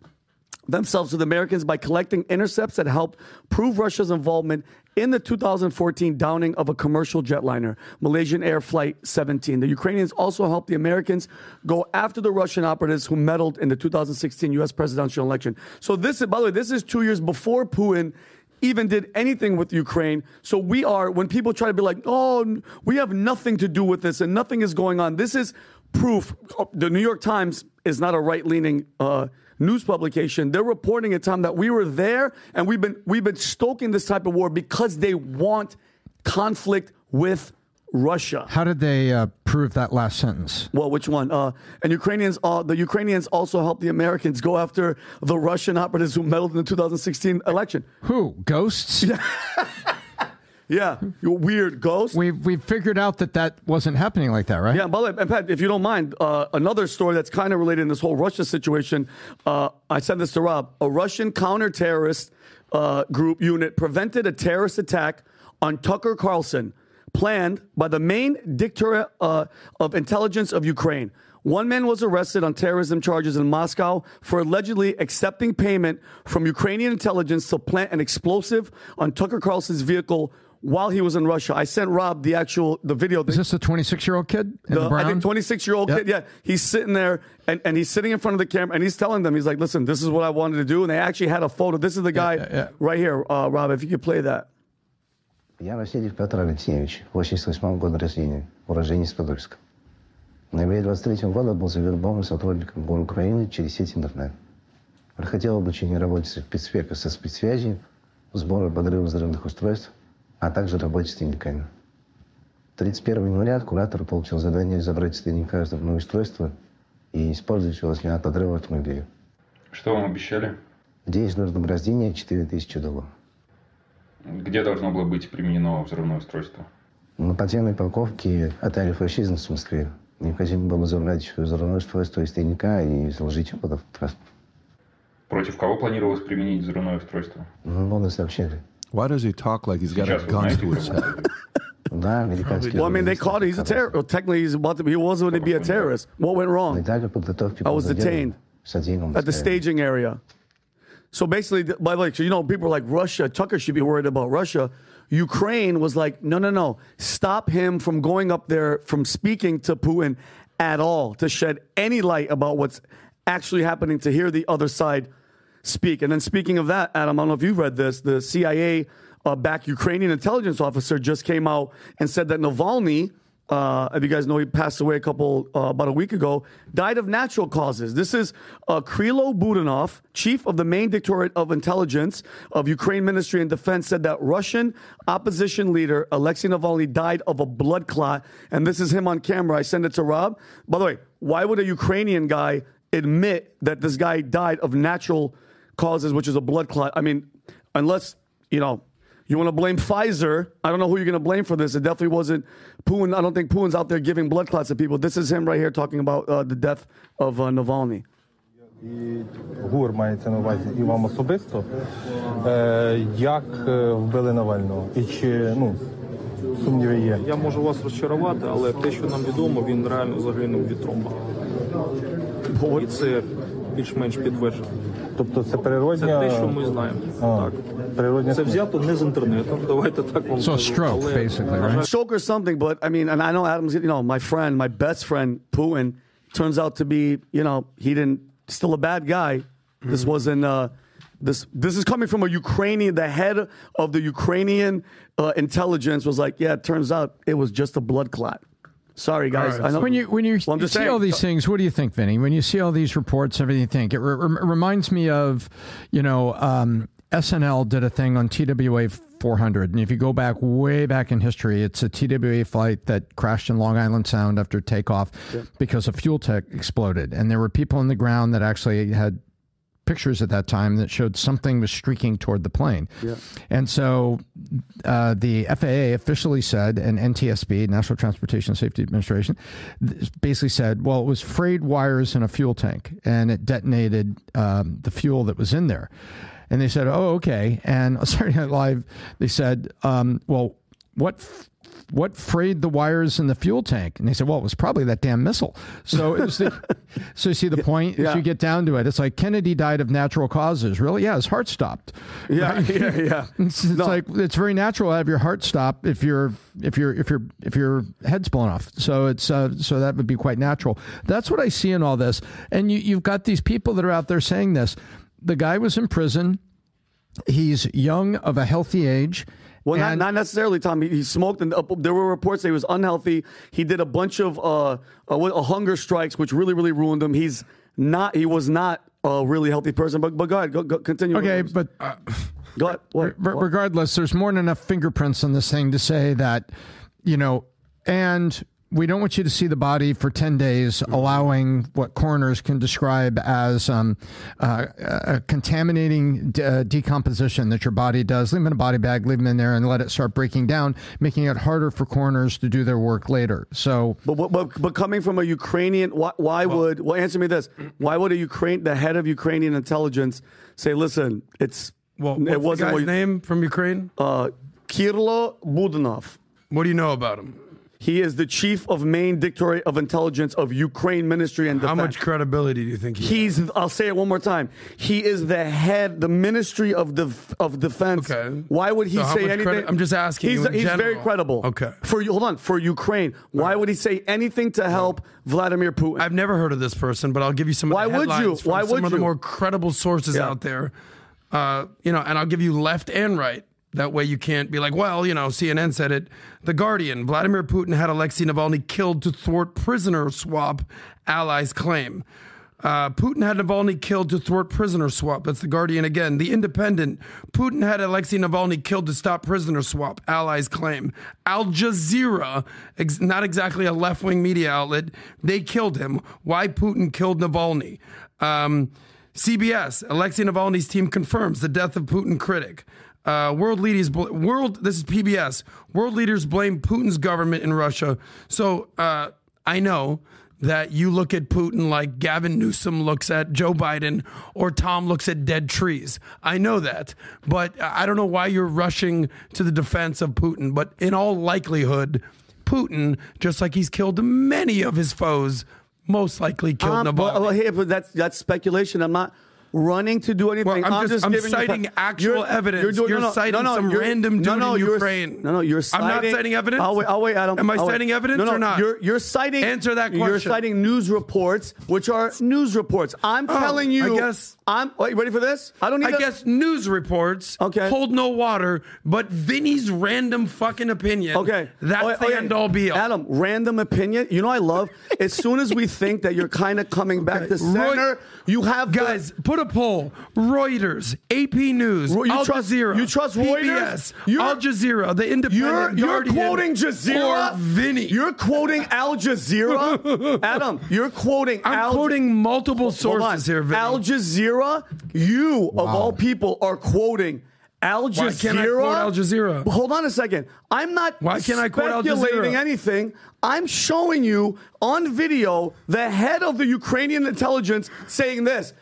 themselves to the Americans by collecting intercepts that helped prove Russia's involvement in the 2014 downing of a commercial jetliner, Malaysian Air Flight 17. The Ukrainians also helped the Americans go after the Russian operatives who meddled in the 2016 U.S. presidential election. So this, is, by the way, this is two years before Putin even did anything with Ukraine. So we are, when people try to be like, oh, we have nothing to do with this and nothing is going on, this is proof. The New York Times is not a right leaning uh, news publication. They're reporting at time that we were there and we've been, we've been stoking this type of war because they want conflict with Russia. How did they uh, prove that last sentence? Well, which one? Uh, and Ukrainians, uh, the Ukrainians also helped the Americans go after the Russian operatives who meddled in the 2016 election. Who? Ghosts? Yeah, you weird ghost. We've, we've figured out that that wasn't happening like that, right? Yeah, by the way, and Pat, if you don't mind, uh, another story that's kind of related in this whole Russia situation. Uh, I sent this to Rob. A Russian counter-terrorist uh, group unit prevented a terrorist attack on Tucker Carlson, planned by the main dictator uh, of intelligence of Ukraine. One man was arrested on terrorism charges in Moscow for allegedly accepting payment from Ukrainian intelligence to plant an explosive on Tucker Carlson's vehicle while he was in Russia. I sent Rob the actual the video. Is this a 26 year old kid? In the, The- I brown? think 26 year old Yep. kid. Yeah, he's sitting there and, and he's sitting in front of the camera and he's telling them, he's like, listen, this is what I wanted to do. And they actually had a photo. This is the guy yeah, yeah. right here, uh, Rob. If you could play that. Я Васильев Петр Алексеевич, 88 года рождения, уроженец Подольска. В ноябре 23 года был завербован сотрудником ГУР Украины через сеть интернет. Проходил обучение работе спецспека со спецсвязью, сбора подрыва взрывных устройств, а также работе с тайниками. 31 января куратор получил задание забрать с тайника взрывное устройство и использовать его для подрыва автомобиля. Что вам обещали? Здесь вознаграждение 4000 долларов. Где должно было быть применено взрывное устройство? На подземной парковке отеля «Фашизм» в Москве необходимо было забрать взрывное устройство из тайника и заложить его под транспорт. Против кого планировалось применить взрывное устройство? Ну, было сообщили. Why does he talk like he's got a gun to his head? Well, I mean, they caught him. He's a terrorist. Technically, he's about to be, he was going to be a terrorist. What went wrong? I was detained at the staging area. So basically, by the way, you know, people are like, Russia, Tucker should be worried about Russia. Ukraine was like, no, no, no, stop him from going up there, from speaking to Putin at all, to shed any light about what's actually happening, to hear the other side speak. And then speaking of that, Adam, I don't know if you've read this. The CIA uh, back Ukrainian intelligence officer just came out and said that Navalny, uh, if you guys know, he passed away a couple uh, about a week ago, died of natural causes. This is uh, Kyrylo Budanov, chief of the main Directorate of Intelligence of Ukraine Ministry and Defense, said that Russian opposition leader Alexei Navalny died of a blood clot, and this is him on camera. I send it to Rob. By the way, why would a Ukrainian guy admit that this guy died of natural causes, which is a blood clot? I mean, unless you know you want to blame Pfizer. I don't know who you're going to blame for this. It definitely wasn't Putin. I don't think Putin's out there giving blood clots to people. This is him right here talking about uh, the death of uh, Navalny. І ГУР мається на увазі і вам особисто. Е, як е, вбили Навального? І чи ну, сумніви є? Я можу вас розчарувати, але те, що нам відомо, він реально загинув від тромба. І це більш-менш підтверджено. Тобто це природня... Це те, що ми знаємо. А, так. Природня Це взято не з інтернету. Давайте так вам So скажу. stroke, Але, basically, на жаль, right? Stroke or something, but I mean, and I know Adam's, you know, my friend, my best friend, Putin, turns out to be, you know, he didn't, still a bad guy. This wasn't, uh, this, this is coming from a Ukrainian, the head of the Ukrainian uh, intelligence was like, yeah, it turns out it was just a blood clot. Sorry, guys. I know. When you when you, Well, I'm you just see saying. all these things, what do you think, Vinny? When you see all these reports, everything you think it re- rem- reminds me of, you know, um, SNL did a thing on TWA 400, and if you go back way back in history, it's a TWA flight that crashed in Long Island Sound after takeoff because a fuel tank exploded, and there were people on the ground that actually had pictures at that time that showed something was streaking toward the plane. Yeah. And so uh, the FAA officially said, and NTSB, National Transportation Safety Administration, basically said, well, it was frayed wires in a fuel tank and it detonated um, the fuel that was in there. And they said, oh, okay. And Saturday Night Live, they said, um, well, what. F- what frayed the wires in the fuel tank? And they said, well, it was probably that damn missile. So it was the, so you see the point Yeah. as you get down to it. It's like Kennedy died of natural causes. Really? Yeah, his heart stopped. Yeah, Right? yeah, yeah. It's, it's like it's very natural to have your heart stop if you're if you're if you're if your head's blown off. So it's uh, so that would be quite natural. That's what I see in all this. And you you've got these people that are out there saying this. The guy was in prison. He's young of a healthy age. Well, not, not necessarily, Tom. He, he smoked, and uh, there were reports that he was unhealthy. He did a bunch of uh, uh, uh, hunger strikes, which really, really ruined him. He's not. He was not a really healthy person. But but go ahead, go, go continue. Okay, but go ahead. What? Re- regardless, there's more than enough fingerprints on this thing to say that, you know, and we don't want you to see the body for 10 days, allowing what coroners can describe as um, uh, a contaminating de- uh, decomposition that your body does. Leave them in a body bag, leave them in there, and let it start breaking down, making it harder for coroners to do their work later. So, But, but, but, but coming from a Ukrainian, why, why would, well, answer me this. Why would a Ukraine, the head of Ukrainian intelligence say, listen, it's, well, it what's the wasn't guy's what you- name from Ukraine? Uh, Kyrylo Budanov. What do you know about him? He is the chief of main Directorate of intelligence of Ukraine Ministry and How much credibility do you think he He's. I'll say it one more time. He is the head, the Ministry of Def, of Defense. Okay. Why would he So say anything? credi- I'm just asking He's, you he's very credible. Okay. For you, hold on. For Ukraine, why would he say anything to help Vladimir Putin? I've never heard of this person, but I'll give you some. Of Why the would you? Why some would of the more credible sources Yeah. out there, uh, you know, and I'll give you left and right. That way you can't be like, well, you know, CNN said it. The Guardian, Vladimir Putin had Alexei Navalny killed to thwart prisoner swap, allies claim. Uh, Putin had Navalny killed to thwart prisoner swap. That's the Guardian again. The Independent. Putin had Alexei Navalny killed to stop prisoner swap. Allies claim. Al Jazeera, ex- not exactly a left wing media outlet, they killed him. Why Putin killed Navalny? Um, CBS. Alexei Navalny's team confirms the death of Putin critic. Uh, world leaders, bl- world. This is PBS. World leaders blame Putin's government in Russia. So uh, I know that you look at Putin like Gavin Newsom looks at Joe Biden or Tom looks at dead trees. I know that, but I don't know why you're rushing to the defense of Putin. But in all likelihood, Putin, just like he's killed many of his foes, most likely killed Um, Navalny. well, hey, but that's that's speculation. I'm not running to do anything. Well, I'm just- I'm giving you citing fa- actual evidence. doing- You're citing some you're- random dude in you're- Ukraine. No, no, you're I'm not citing. citing evidence? I'll wait, I'll wait Adam. Am I I'll wait. citing evidence no, no, or not? You're, you're citing. Answer that question. You're citing news reports, which are news reports. I'm Oh, telling you. I guess- I'm. Wait, ready for this? I don't need. I to- guess news reports Okay. hold no water, but Vinny's random fucking opinion. Okay. That's Oh, the okay. end all be all. Adam, random opinion. You know I love. As soon as we think that you're kind of coming back to center, you have Guys, put a poll. Reuters, AP News, you Al trust- Jazeera. you trust Reuters? PBS, You're- Al Jazeera, The You're, Independent, you're quoting Jazeera. or Vinny. You're quoting Al Jazeera. Adam, you're quoting I'm Al quoting multiple sources here, Vinny. Al Jazeera, you of all people are quoting Al Jazeera. Why can't I quote Al Jazeera? Hold on a second. I'm not Why can't I quote Al Jazeera? anything. I'm showing you on video the head of the Ukrainian intelligence saying this.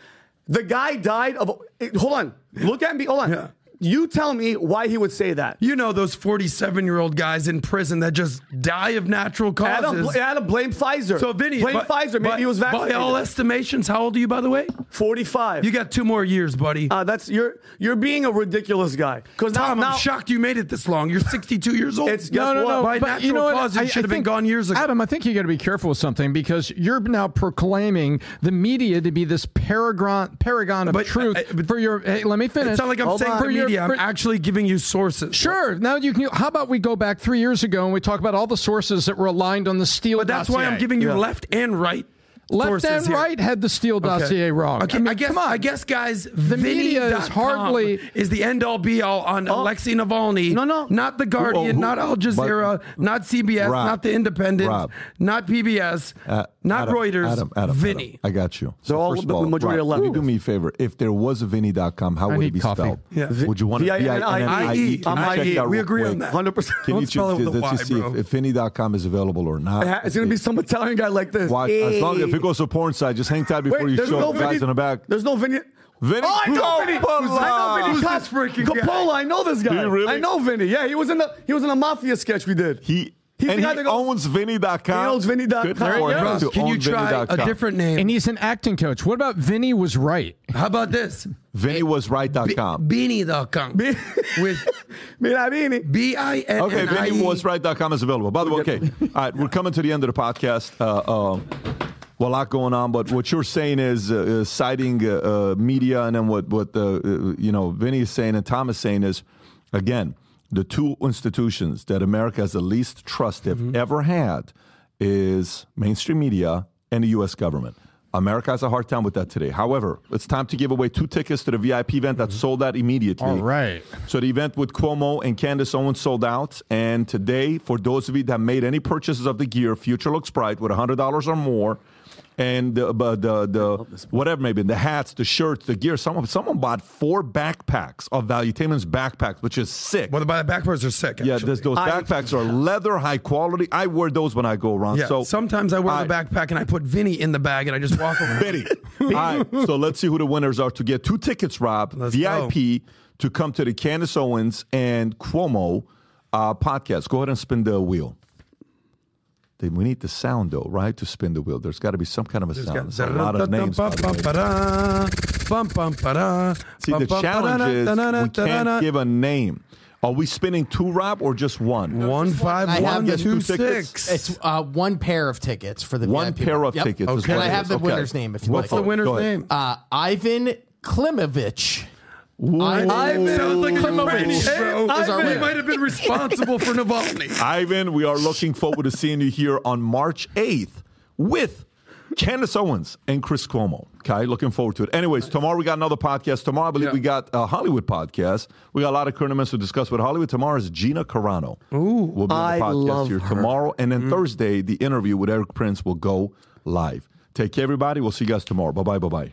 The guy died of. Hold on. Look at me. Hold on. Yeah. You tell me why he would say that. You know those 47 year old guys in prison that just die of natural causes. Adam, Adam, blame Pfizer. so, Vinny, blame but- Pfizer. Maybe but he was vaccinated. By all estimations, how old are you, by the way? 45. You got two more years, buddy. Uh, that's you're you're being a ridiculous guy. Because now, Tom, now I'm shocked you made it this long. You're 62 years old. It's- guess No, no, what? no, By but natural you know causes, I- you should I have been gone years ago. Adam, I think you got to be careful with something because you're now proclaiming the media to be this paragon paragon of But, truth uh, but- for your. Hey, let me finish. It's not like I'm Hold saying on. for For your- media. I'm for- actually giving you sources. Sure. Now you can. How about we go back three years ago and we talk about all the sources that were aligned on the Steele But that's why I'm giving you Yeah. left and right. Left sources and here. right had the Steele Okay. dossier wrong. Okay, I mean, guess, come on. I guess, guys, The media is hardly- is the end all be all on Alexei Navalny. No, no. not the Guardian, who- not Al Jazeera, not CBS, Rob, not the Independent, Rob. not PBS, Uh, not Adam, Reuters. Adam, Adam, Vinny. Adam, I got you. They're all- first of the all, majority Rob, are left. You do me a favor? If there was a Vinny.com, how I would it be coffee. spelled? Yeah. Would you want to V-I-N-N-I-E. Can you I'm check IE. We agree on that. 100%. Can you spell it with choose? Let's just see bro. if, if Vinny.com is available or not. It's going to be some Italian guy like this. As long as if goes to porn site, just hang tight before Wait, you there's show no the guys Vinny- in the back. There's no Vinny. Vinny Oh, I know Coppola. Vinny. I know Vinny Who's Cop- this freaking guy? Coppola. I know this guy. Do you really? I know Vinny. Yeah, he was in the he was in a mafia sketch we did. He He's and the guy he that goes- owns Vinny.com. He owns Vinny.com. Good There for you him go. to Can you own try a Vinny.com. different name? and he's an acting coach. What about Vinny was right? How about this? VinnyWasRight.com. Beanie.com. Be- with Mira, Vinny. B I N Okay, N I E. VinnyWasRight.com is available. By the way, okay. All right, we're coming to the end of the podcast. Uh, uh, well, a lot going on, but what you're saying is uh, uh, citing uh, uh, media, and then what what the uh, you know Vinny is saying and Tom is saying is again the two institutions that America has the least trust they've ever had is mainstream media and the U.S. government. America has a hard time with that today. However, it's time to give away two tickets to the VIP event that sold out immediately. All right. So the event with Cuomo and Candace Owens sold out. And today, for those of you that made any purchases of the gear, Future Looks Bright with $100 or more, and the, but the, the whatever maybe the hats, the shirts, the gear. Someone someone bought four backpacks of Valuetainment's backpacks, which is sick. Well, the backpacks are sick. yeah, actually. this, those I- backpacks are leather, high quality. I wear those when I go around. Yeah, so sometimes I wear I- the backpack and I put Vinny in the bag and I just walk around. Vinny. All right, so let's see who the winners are to get two tickets, Rob, Let's VIP, to come to the Candace Owens and Cuomo uh, podcast. Go ahead and spin the wheel. Then we need the sound, though, right, to spin the wheel. There's got to be some kind of a There's sound. got- There's a lot of names. by the way. Bum, bum, ba-da. See, Bum, the bum, challenge ba-da-da, is we can't give a name. Are we spinning two, Rob, or just one? One five I one the two two tickets. six. It's uh, one pair of tickets for the One VIP. pair of Yep. tickets. is And what I have is. the Okay. winner's name if you What's like. the winner's name? Uh, Ivan Klimovich. Ivan sounds like a Ukrainian, bro. is our Ivan might have been responsible for Navalny. Ivan, we are looking forward to seeing you here on March 8th with Candace Owens and Chris Cuomo. Okay, looking forward to it. Anyways, tomorrow we got another podcast. Tomorrow, I believe we got a Hollywood podcast. We got a lot of current events to discuss with Hollywood. Tomorrow is Gina Carano. Ooh, will be on I the podcast love here her. tomorrow. And then mm. Thursday, the interview with Erik Prince will go live. Take care, everybody. We'll see you guys tomorrow. Bye bye, bye bye.